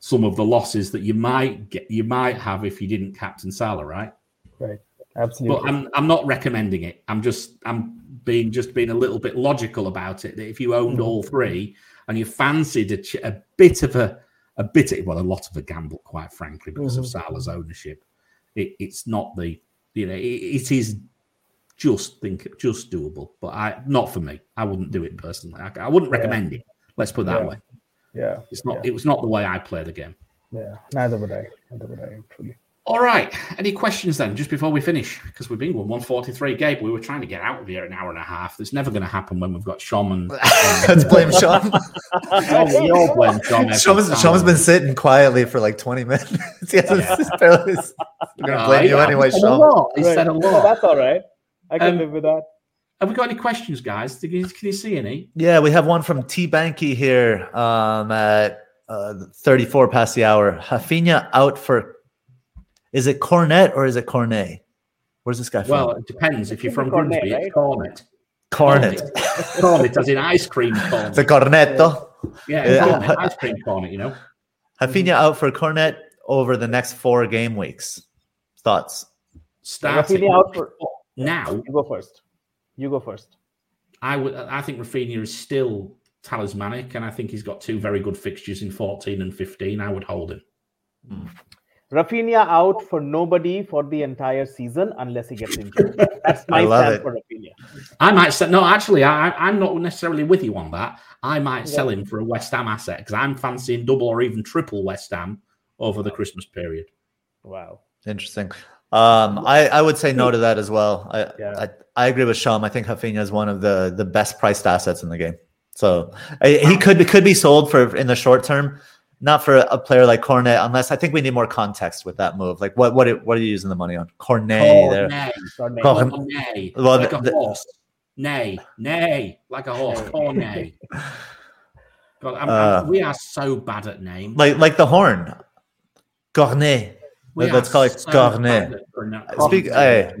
some of the losses that you might get you might have if you didn't captain Salah, right? Right. Absolutely. But I'm I'm not recommending it. I'm just I'm being just being a little bit logical about it. That if you owned mm-hmm. all three and you fancied a, a, bit of a a bit of, well a lot of a gamble, quite frankly, because mm-hmm. of Salah's ownership, it, it's not the you know it, it is just think just doable, but I not for me. I wouldn't do it personally. I, I wouldn't recommend yeah. it. Let's put it that yeah. way. Yeah. It's not. Yeah. It was not the way I play the game. Yeah. Neither would I. Neither would I. Truly. All right. Any questions then, just before we finish? Because we've been 143. Gabe, we were trying to get out of here an hour and a half. That's never going to happen when we've got Shom and. <laughs> Let's blame Shom. oh, we all blame Shom. Shom's, Shom's been sitting quietly for like 20 minutes. <laughs> he hasn't, yeah. We're going to blame uh, you anyway, Shom. He said a lot. that's all right. I can um, live with that. Have we got any questions, guys? Can you, can you see any? Yeah, we have one from T Banky here um, at uh, 34 past the hour. Raphinha out for. Is it Cornet or is it Cornet? Where's this guy from? Well, it depends. If you're from Cornet, Grimsby, right? it's Cornet. Cornet. Cornet, as in ice cream cornet. The cornetto. Yeah, yeah. ice cream cornet, you know. Raphinha out for Cornet over the next four game weeks. Thoughts? Starting out for now. You go first. You go first. I would. I think Raphinha is still talismanic, and I think he's got two very good fixtures in 14 and 15. I would hold him. Mm. Raphinha out for nobody for the entire season unless he gets injured. <laughs> That's my I love stand it. for Raphinha. I might sell. No, actually, I, I'm not necessarily with you on that. I might sell him for a West Ham asset because I'm fancying double or even triple West Ham over the Christmas period. Wow. Interesting. Um, I, I would say no to that as well. I, Yeah. I I agree with Sham. I think Raphinha is one of the the best priced assets in the game. So I- he could could be sold for in the short term, not for a player like Cornet, unless I think we need more context with that move. Like what what are- what are you using the money on? Cornet there. Nay, Cornet. Cor- nay, Well, like a the- horse. Nay, nay, like a horse. Cornet. God, I'm, Uh, I'm- we are so bad at names. Like like the horn. Cornet. We let's call it so Cornet. bad at pronoun- Speak Cornet.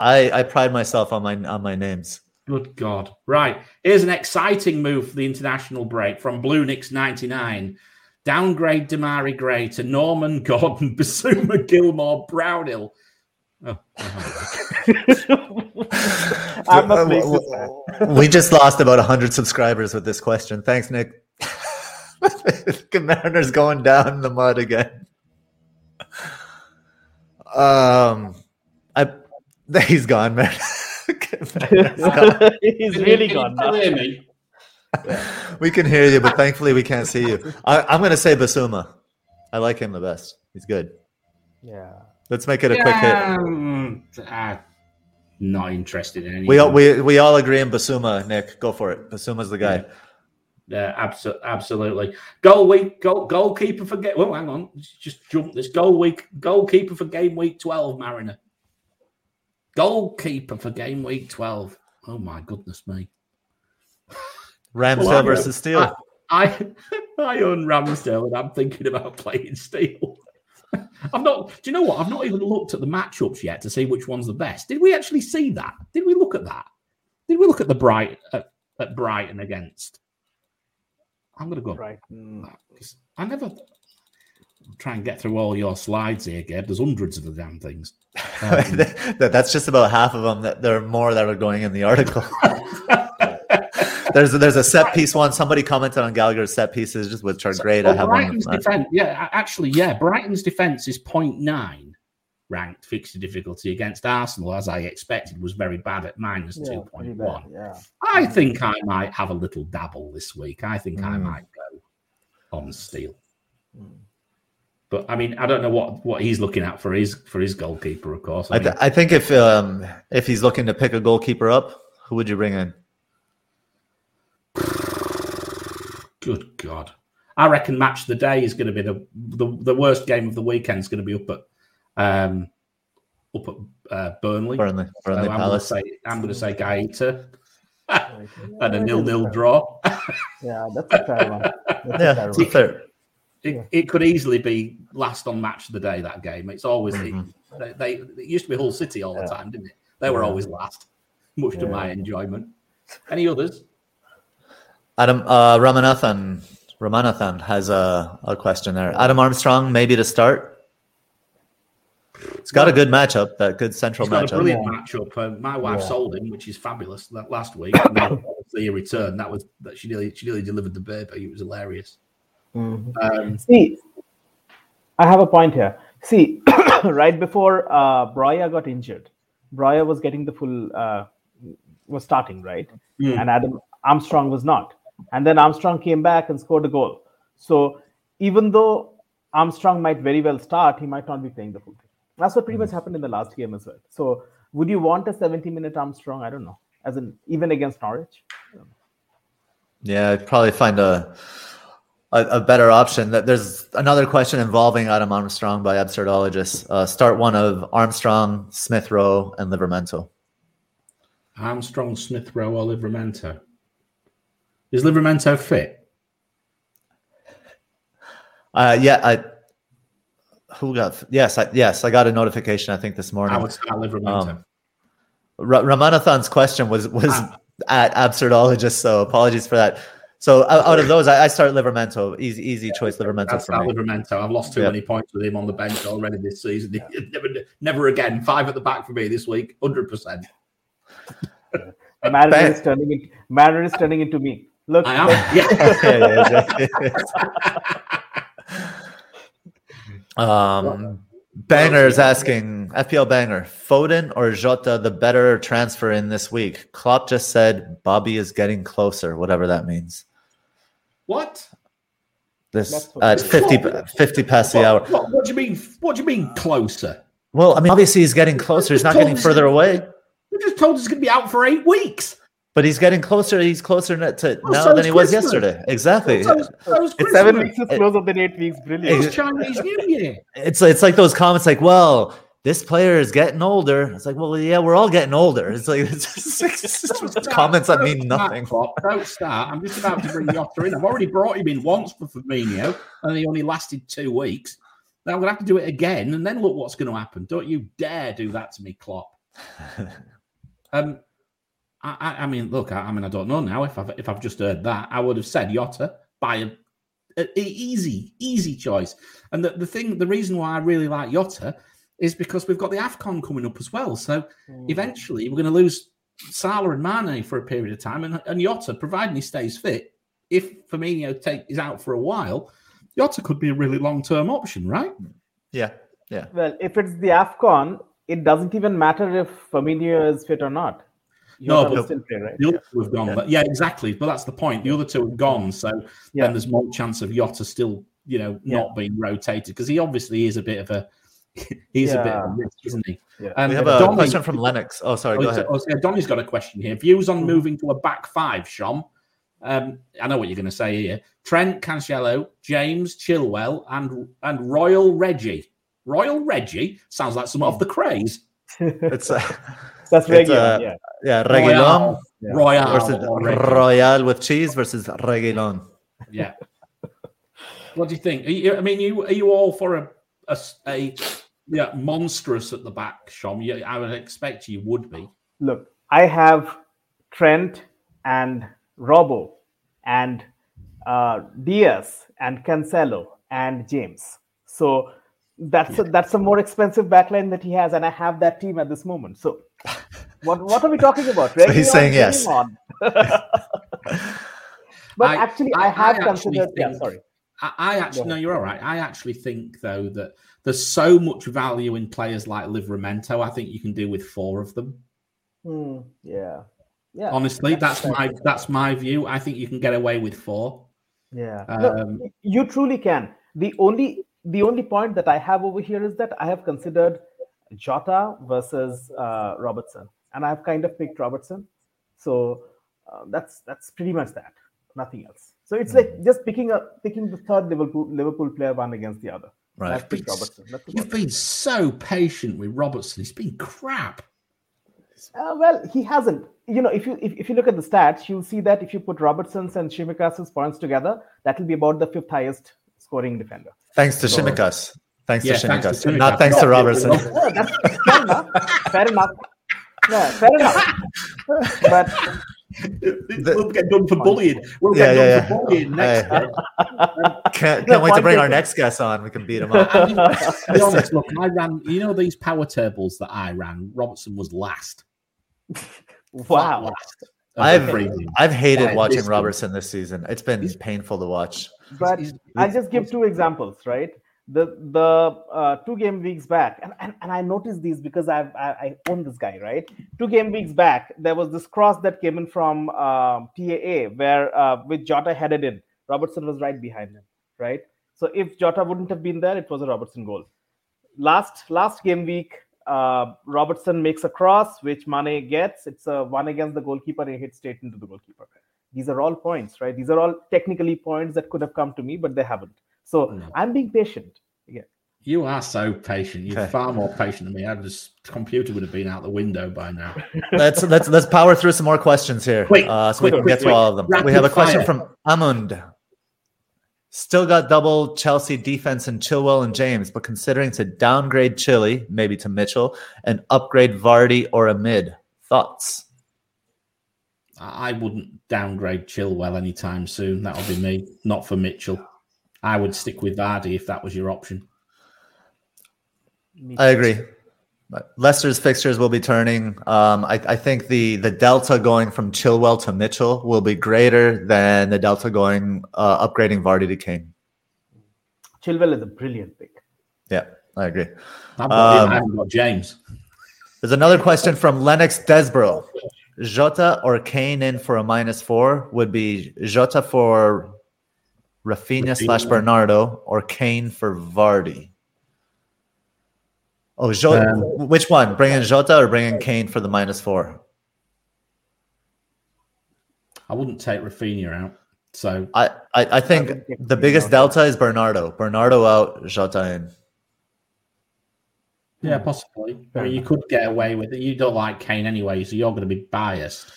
I I pride myself on my on my names. Good God. Right. Here's an exciting move for the international break from Blue Nix 99. Downgrade Demarai Gray to Norman <laughs> Gordon, Bissouma Gilmour, Brownhill. Oh, <laughs> I'm a Blazers fan. we just lost about 100 subscribers with this question. Thanks, Nick. <laughs> Mariners going down in the mud again. Um, I <laughs> he's gone, man. <laughs> He's really gone now. Hear me? we can hear you, but thankfully we can't see you. I, I'm going to say Bissouma. I like him the best. He's good. Yeah. Let's make it a quick hit. Um, uh, not interested in any. We all, we we all agree in Bissouma. Nick, go for it. Bissouma's the guy. Yeah, abso- absolutely. Goal week, goal, goalkeeper for game. Well, hang on, just jump this goal week. Goalkeeper for game week twelve, Mariner. Goalkeeper for game week twelve. Oh my goodness me! Ramsdale Well, I- versus Steele. I <laughs> I own Ramsdale and I'm thinking about playing Steel. <laughs> I've not. Do you know what? I've not even looked at the matchups yet to see which one's the best. Did we actually see that? Did we look at that? Did we look at the Bright at, at Brighton against? I'm gonna go Right. Mm. that, 'cause I never try and get through all your slides here, Gabe. There's hundreds of the damn things. <laughs> Um, that's just about half of them. That there are more that are going in the article. <laughs> there's there's a set piece one. Somebody commented on Gallagher's set pieces, just which are great. I Well, have one. Brighton's of them. defense, yeah, actually, yeah, Brighton's defense is 0.9 ranked fixture difficulty against Arsenal, as I expected, was very bad at minus Yeah, 2.1. Yeah. I think I might have a little dabble this week. I think I Mm. might go on steel. But I mean, I don't know what, what he's looking at for his for his goalkeeper, of course. I I, mean, th- I think if um if he's looking to pick a goalkeeper up, who would you bring in? Good God. I reckon match of the day is going to be the, the the worst game of the weekend is going to be up at um up at uh, Burnley. Burnley, So I'm going to Palace. say I'm going to say Guaita <laughs> and a nil nil draw. Yeah, that's a fair one. <laughs> That's a Yeah, fair one. fair. It, Yeah. it could easily be last on match of the day that game. It's always Mhm. they, they it used to be Hull City all the time, didn't it? They were Yeah. always last, much to my enjoyment. Any others? Adam uh, Ramanathan Ramanathan has a, a question there. Adam Armstrong, maybe to start. It's got a good matchup, that good central He's got a matchup. brilliant Yeah. matchup. Uh, my wife Yeah. sold him, which is fabulous. That last week, <coughs> and then obviously he returned. That was that she nearly she nearly delivered the baby. It was hilarious. Mhm. Um, See, I have a point here. See, <coughs> right before uh, Broja got injured, Broja was getting the full, uh, was starting, right? Mm. And Adam Armstrong was not. And then Armstrong came back and scored a goal. So even though Armstrong might very well start, he might not be playing the full thing. That's what pretty much happened in the last game as well. So would you want a 70 minute Armstrong? I don't know. As in, even against Norwich? Yeah, I'd probably find a, a a better option. That there's another question involving Adam Armstrong by absurdologists. Uh, start one of Armstrong, Smith Rowe, and Livramento. Armstrong, Smith Rowe, or Livramento? Is Livramento fit? Uh, yeah, I. Who got? Yes, I, yes, I got a notification. I think this morning. I would start Livramento. Um, Ra- Ramanathan's question was was Ah. at absurdologist, so apologies for that. So out, out of those, I, I start Livramento. Easy, easy choice, Livramento That's for that me. Livramento. I've lost too Yeah. many points with him on the bench already this season. <laughs> never, never again. Five at the back for me this week. Hundred percent. Mariner Bang. is turning it. Mariner is turning into me. Look, I am. look, Yeah. <laughs> Yeah, yeah, yeah. <laughs> Um, Banger is asking FPL Banger Foden or Jota the better transfer in this week. Klopp just said Bobby is getting closer, whatever that means. What? This at uh, 50, 50 past the hour. What, what do you mean? What do you mean closer? Well, I mean, obviously he's getting closer. He's not getting further away. We just told us he's going to be out for eight weeks. But he's getting closer. He's closer to now so than he was yesterday. Exactly. So, so it's seven weeks is closer than eight weeks. Brilliant. It's Chinese New Year. It's it's like those comments, like, well, this player is getting older. It's like, well, yeah, we're all getting older. It's like it's just, <laughs> comments that mean nothing. Start, don't start. I'm just about to bring Jota in. I've already brought him in once for Firmino, and he only lasted two weeks. Now I'm going to have to do it again, and then look what's going to happen. Don't you dare do that to me, Klopp. <laughs> um, I, I mean, look, I, I, mean, I don't know now. If I've if I've just heard that, I would have said Jota by a, a, a easy, easy choice. And the, the thing, the reason why I really like Jota is because we've got the Afcon coming up as well. So mm. eventually, we're going to lose Salah and Mane for a period of time, and and Jota, providing he stays fit, if Firmino take is out for a while, Jota could be a really long term option, right? Yeah, yeah. Well, if it's the Afcon, it doesn't even matter if Firmino is fit or not no, but still play, right? the other two have gone. Yeah. But yeah, exactly. But that's the point. The other two have gone, so yeah. then there's more chance of Jota still, you know, not yeah. being rotated because he obviously is a bit of a <laughs> he's yeah. a bit of a risk, isn't he? Yeah. Um, we have a Donny, question from Lennox. Oh, sorry, oh, go ahead. Oh, Donny's got a question here. Views on mm-hmm. moving to a back five, Sean. Um, I know what you're going to say here. Trent, Cancelo, James, Chilwell, and and Royal Reggie. Royal Reggie sounds like some of the craze. <laughs> it's uh, <laughs> that's regular. Uh, yeah. Yeah, Reguilon. Royale. Versus Royale with cheese versus Reguilon. Yeah. what do you think? You, I mean, you are you all for a a, a yeah monstrous at the back, Shom? Yeah, I would expect you would be. Look, I have Trent and Robbo and uh, Dias and Cancelo and James. So that's yeah. a, that's a more expensive backline that he has, and I have that team at this moment. So what what are we talking about? <laughs> so he's saying yes. <laughs> but I, actually, I, I have I considered. Think, yeah, sorry. I, actually no, you're all right. I actually think though that there's so much value in players like Livramento. I think you can do with four of them. Hmm, yeah, yeah. Honestly, that's, that's my that's my view. I think you can get away with four. Yeah, um, no, you truly can. The only the only point that I have over here is that I have considered Jota versus uh, Robertson, and I've kind of picked Robertson. So uh, that's that's pretty much that. Nothing else. So it's like hmm. just picking a picking the third Liverpool Liverpool player one against the other. Right. I've picked Robertson. You've been so patient with Robertson. He's been crap. Uh, well, he hasn't. You know, if you if, if you look at the stats, you'll see that if you put Robertson's and Tsimikas' points together, that will be about the fifth highest scoring defender. Thanks to so, Tsimikas. Thanks yeah, to Tsimikas. Not thanks to Robertson. Yeah, fair enough. Fair enough. Yeah, fair enough. <laughs> But the, <laughs> we'll get done for bullying. We'll yeah, get yeah, done yeah. for bullying next hey. <laughs> Can't, <laughs> can't wait to bring our next guest on. We can beat him up. to be honest, look, I ran, you know, these power tables that I ran, Robertson was last. wow. Last. I've I've hated watching Robertson this season. It's been painful to watch. But I'll just give two examples, right? The the uh, two game weeks back, and, and, and I noticed these because I've, I, I own this guy, right? Two game weeks back, there was this cross that came in from uh, TAA where uh, with Jota headed in, Robertson was right behind him, right? So if Jota wouldn't have been there, it was a Robertson goal. Last last game week, uh, Robertson makes a cross, which Mane gets. It's a one against the goalkeeper, and he hits straight into the goalkeeper. These are all points, right? These are all technically points that could have come to me, but they haven't. So no. I'm being patient. Yeah. You are so patient. You're far more patient than me. I just computer would have been out the window by now. <laughs> let's let's let's power through some more questions here, quick, uh, so quick, we can quick, get through all of them. Rapid we have a question fire. from Amund. Still got double Chelsea defense and Chilwell and James, but considering to downgrade Chile, maybe to Mitchell, and upgrade Vardy or a mid. Thoughts? I wouldn't downgrade Chilwell anytime soon. That'll be me, not for Mitchell. I would stick with Vardy if that was your option. I agree. Leicester's fixtures will be turning. Um, I, I, think the the delta going from Chilwell to Mitchell will be greater than the delta going uh, upgrading Vardy to Kane. Chilwell is a brilliant pick. Yeah, I agree. I've got Um, I haven't got James. There's another question from Lennox Desborough. Jota or Kane in for a minus four would be Jota for Raphinha slash Bernardo or Kane for Vardy. Oh, Jota. Um, which one? Bring in Jota or bring in Kane for the minus four? I wouldn't take Raphinha out. So I, I, I think would take the biggest out. delta is Bernardo. Bernardo out, Jota in. yeah, possibly. I mean, you could get away with it. You don't like Kane anyway, so you're going to be biased.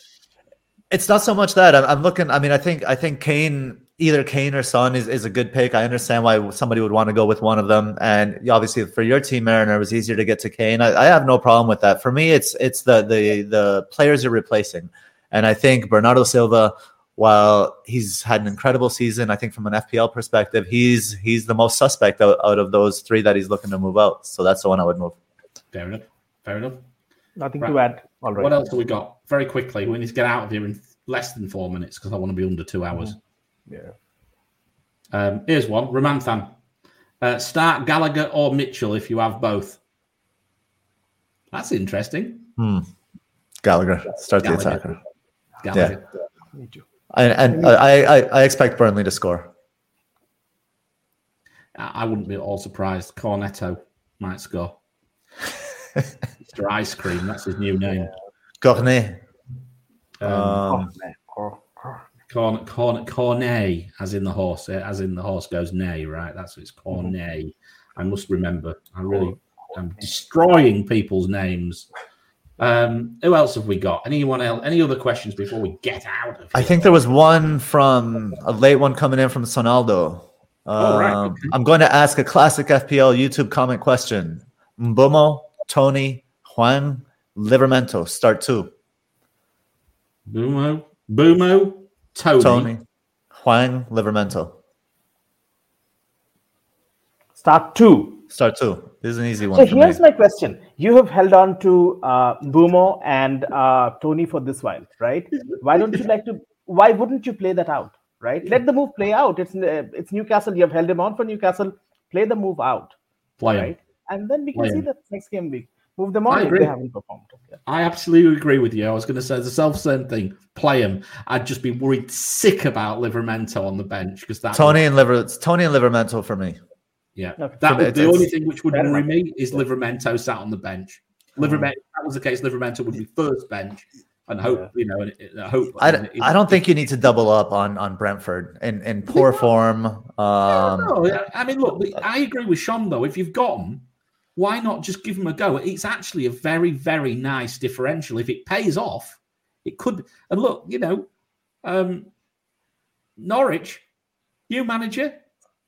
It's not so much that I'm, I'm looking. I mean, I think I think Kane, either Kane or Son, is, is a good pick. I understand why somebody would want to go with one of them, and obviously for your team, Mariner, it was easier to get to Kane. I, I have no problem with that. For me, it's it's the the the players you're replacing, and I think Bernardo Silva, while he's had an incredible season, I think from an FPL perspective, he's he's the most suspect out, out of those three that he's looking to move out. So that's the one I would move. Fair enough. Fair enough. Nothing Right. to add. All right. What else have we got? Very quickly, we need to get out of here in less than four minutes because I want to be under two hours. Mm-hmm. Yeah. Um, here's one Ramanathan. Uh, start Gallagher or Mitchell if you have both. That's interesting. Hmm. Gallagher start the attacker. Gallagher. Me too. And, and I, I I expect Burnley to score. I I wouldn't be at all surprised. Cornetto might score. <laughs> Mr. Ice Cream, that's his new name. Cornet. Um, Um, oh. Corn, corn, cornet, as in the horse, eh, as in the horse goes neigh, right? That's what it's cornet. I must remember. I really am destroying people's names. Um, who else have we got? Anyone else? Any other questions before we get out of here? I think there was one from a late one coming in from Sonaldo. Oh, right, Um, okay. I'm going to ask a classic FPL YouTube comment question. Mbeumo, Toney, Juan, Livramento, start two. Boomo, Boomo, Toney. Toney, Juan, Livramento. Start two. Start two. This is an easy one. So for here's me. my question. You have held on to uh, Bumo and uh, Toney for this while, right? Why don't you like to? Why wouldn't you play that out, right? Let the move play out. It's uh, it's Newcastle. You have held him on for Newcastle. Play the move out, Play 'em. right? And then we can Play see 'em. the next game week. Move them on I agree. they haven't performed. Yeah. I absolutely agree with you. I was going to say the self same thing. Play him. I'd just be worried sick about Livramento on the bench because that Toney and Liver. It's Toney and Livramento for me. Yeah, Okay. that would, the only thing which would Fair worry me is Livramento sat on the bench. Livramento, if mm. that was the case, Livramento would be first bench, and hope you know, and uh, uh, it, I hope. I, d- I don't think you need to double up on on Brentford in, in poor form. Um, No, I mean, look, I agree with Sean though. If you've got them, why not just give them a go? It's actually a very, very nice differential. If it pays off, it could. And look, you know, um, Norwich, new manager,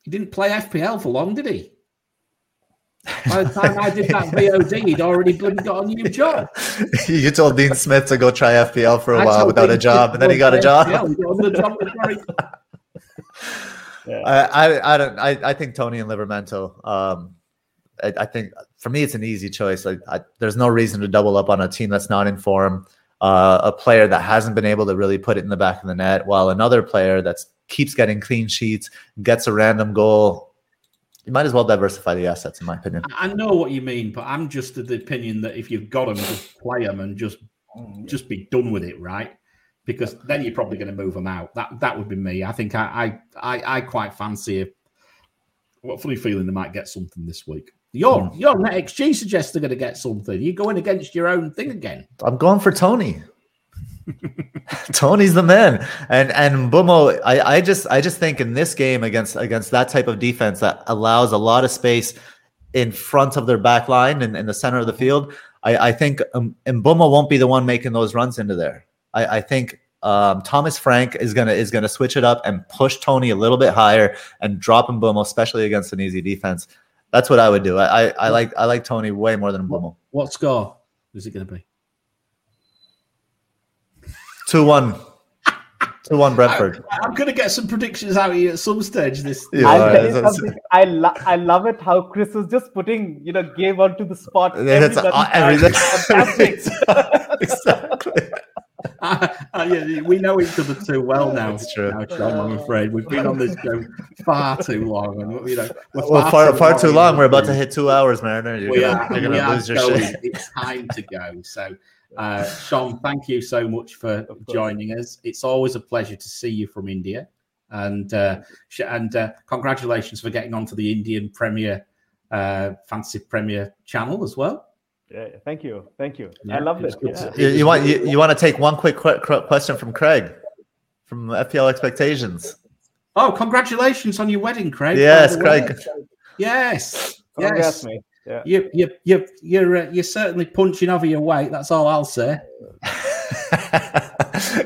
he didn't play FPL for long, did he? By the time I did that VOD, he'd already bloody got a new job. <laughs> you told Dean Smith to go try FPL for a I while told without a job, and then he got a job. FPL. He got another job before he- I, I, I don't. I, I think Toney and Livramento. Um, I, I think for me, it's an easy choice. I, there's no reason to double up on a team that's not in form. Uh, a player that hasn't been able to really put it in the back of the net, while another player that keeps getting clean sheets, gets a random goal. You might as well diversify the assets, in my opinion. I know what you mean, but I'm just of the opinion that if you've got them, just play them and just just be done with it, right? Because then you're probably going to move them out. That that would be me. I think I I I, I quite fancy. What funny feeling they might get something this week. Your your net XG suggests they're going to get something. You're going against your own thing again. I'm going for Toney. <laughs> Toney's the man, and and Bumo. I, I just I just think in this game against against that type of defense that allows a lot of space in front of their back line and in the center of the field. I, I think um, Mbeumo won't be the one making those runs into there. I, I think um, Thomas Frank is gonna is gonna switch it up and push Toney a little bit higher and drop Mbeumo, especially against an easy defense. That's what I would do. I, I, I like I like Toney way more than Mbeumo. What score is it going to be? Two one. Two one Brentford. I'm going to get some predictions out of you at some stage. This Yeah, I'll tell right, you that's- something. I, lo- I love it how Chris was just putting, you know, game onto the spot. Yeah, that's- Everybody's uh, everything- <laughs> fantastic. <laughs> exactly. <laughs> uh, yeah, we know each other too well now. That's true. Now, Sean, I'm afraid we've been on this show far too long, and you know, we're Well, far, far too long. We're about to hit two hours, Mariner. You're we gonna, are, you're we gonna are lose your going. shit. It's time to go. So, uh, Sean, thank you so much for joining us. It's always a pleasure to see you from India, and uh, and uh, congratulations for getting onto the Indian Premier uh, Fantasy Premier channel as well. Yeah, yeah, thank you, thank you. Yeah, I love it's it. Yeah. You, you want you, you want to take one quick que- que- question from Craig from FPL expectations? Oh, congratulations on your wedding, Craig! Yes, the way. Craig. Yes, Congrats, yes. mate. Yeah. You, you, you, you're, uh, you're certainly punching over your weight. That's all I'll say. <laughs>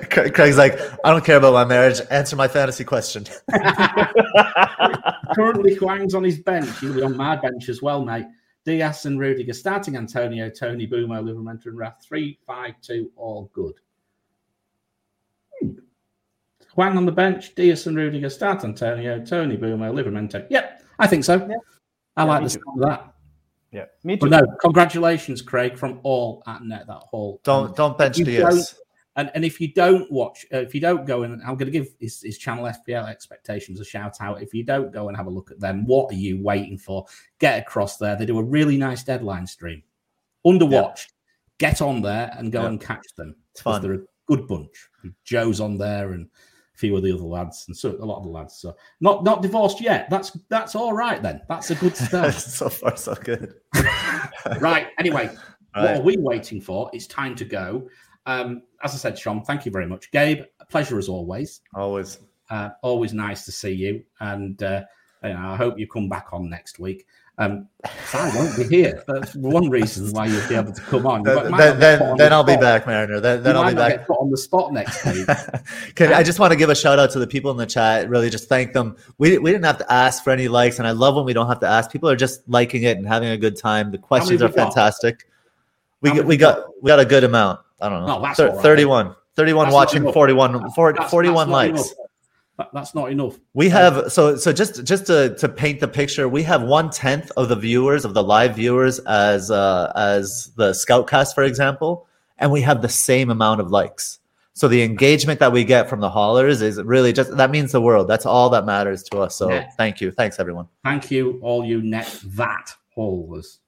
Craig's like, I don't care about my marriage. Answer my fantasy question. <laughs> Currently, Hwang's on his bench. He'll be on my bench as well, mate. Dias and Rudiger starting Antonio, Toney, Mbeumo, Livramento, and Rath. Three, five, two, all good. Hmm. Hwang on the bench, Dias and Rudiger start Antonio, Toney, Mbeumo, Livramento. Yep, I think so. Yeah. I Yeah, like the too. sound of that. Yeah, me too. But no, congratulations, Craig, from all at Net That Haul. Don't don't bench you Dias. And, and if you don't watch, uh, if you don't go and I'm going to give his, his channel FPL expectations a shout out. If you don't go and have a look at them, what are you waiting for? Get across there. They do a really nice deadline stream. Underwatched. Get on there and go Yeah. and catch them. It's fun. They're a good bunch. Joe's on there and a few of the other lads and so a lot of the lads. So not not divorced yet. That's that's all right then. That's a good <laughs> start. so far, so good. <laughs> right. Anyway, <laughs> what are we waiting for? It's time to go. Um, as I said, Sean, thank you very much. Gabe, a pleasure as always. Always. Uh, always nice to see you. And uh, you know, I hope you come back on next week. Um, I won't be here. That's one reason why you'll be able to come on. Then, then, not get put then, the I'll be back, Mariner. Then, then I'll be back. get put on the spot next <laughs> week. Can, I just want to give a shout out to the people in the chat. Really, just thank them. We, we didn't have to ask for any likes, and I love when we don't have to ask. People are just liking it and having a good time. The questions are got? fantastic. We got, we we got we got a good amount. I don't know. No, that's Thir- right. 31. 31 That's watching, enough. 41, That's- four- that's- 41 that's likes. That- that's not enough. We have so so just just to to paint the picture, we have one tenth of the viewers of the live viewers as uh as the Scoutcast, for example, and we have the same amount of likes. So the engagement that we get from the haulers is really just that means the world. That's all that matters to us. So Yeah. thank you, thanks everyone. Thank you, all you net that haulers.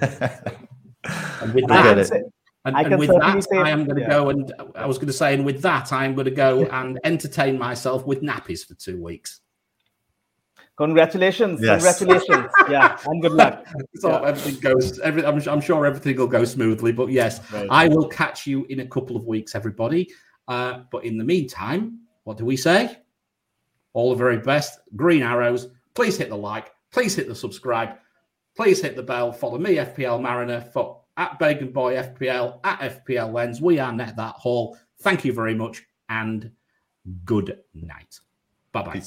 <laughs> And with We I that, get can it. say- And, I and with that, say- I am going to yeah. go and I was going to say, and with that, I'm going to go <laughs> and entertain myself with nappies for two weeks. Congratulations, Yes. congratulations. <laughs> yeah, and good luck. <laughs> So everything goes. Every, I'm, I'm sure everything will go smoothly. But yes, Right. I will catch you in a couple of weeks, everybody. Uh, but in the meantime, what do we say? All the very best. Green arrows. Please hit the like. Please hit the subscribe. Please hit the bell. Follow me, FPL Mariner, for at Bacon Boy FPL, at FPL Lens. We are Net That Haul. Thank you very much and good night. Bye bye.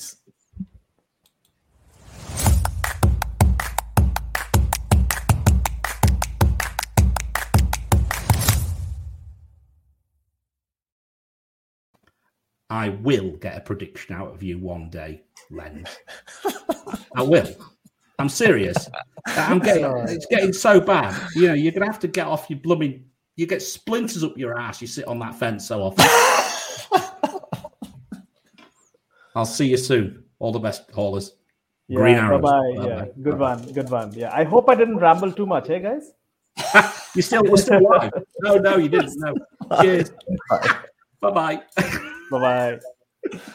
I will get a prediction out of you one day, Len. I will. I'm serious. I'm getting <laughs> it's getting so bad. You know, you're gonna have to get off your blooming you get splinters up your ass, you sit on that fence so often. <laughs> I'll see you soon. All the best, haulers. Green yeah, arrows. Bye-bye. Bye-bye. Yeah, good one, good one. Yeah, I hope I didn't ramble too much, hey guys. <laughs> You still we're still live. No, no, you didn't. No. Cheers. Bye bye. Bye bye.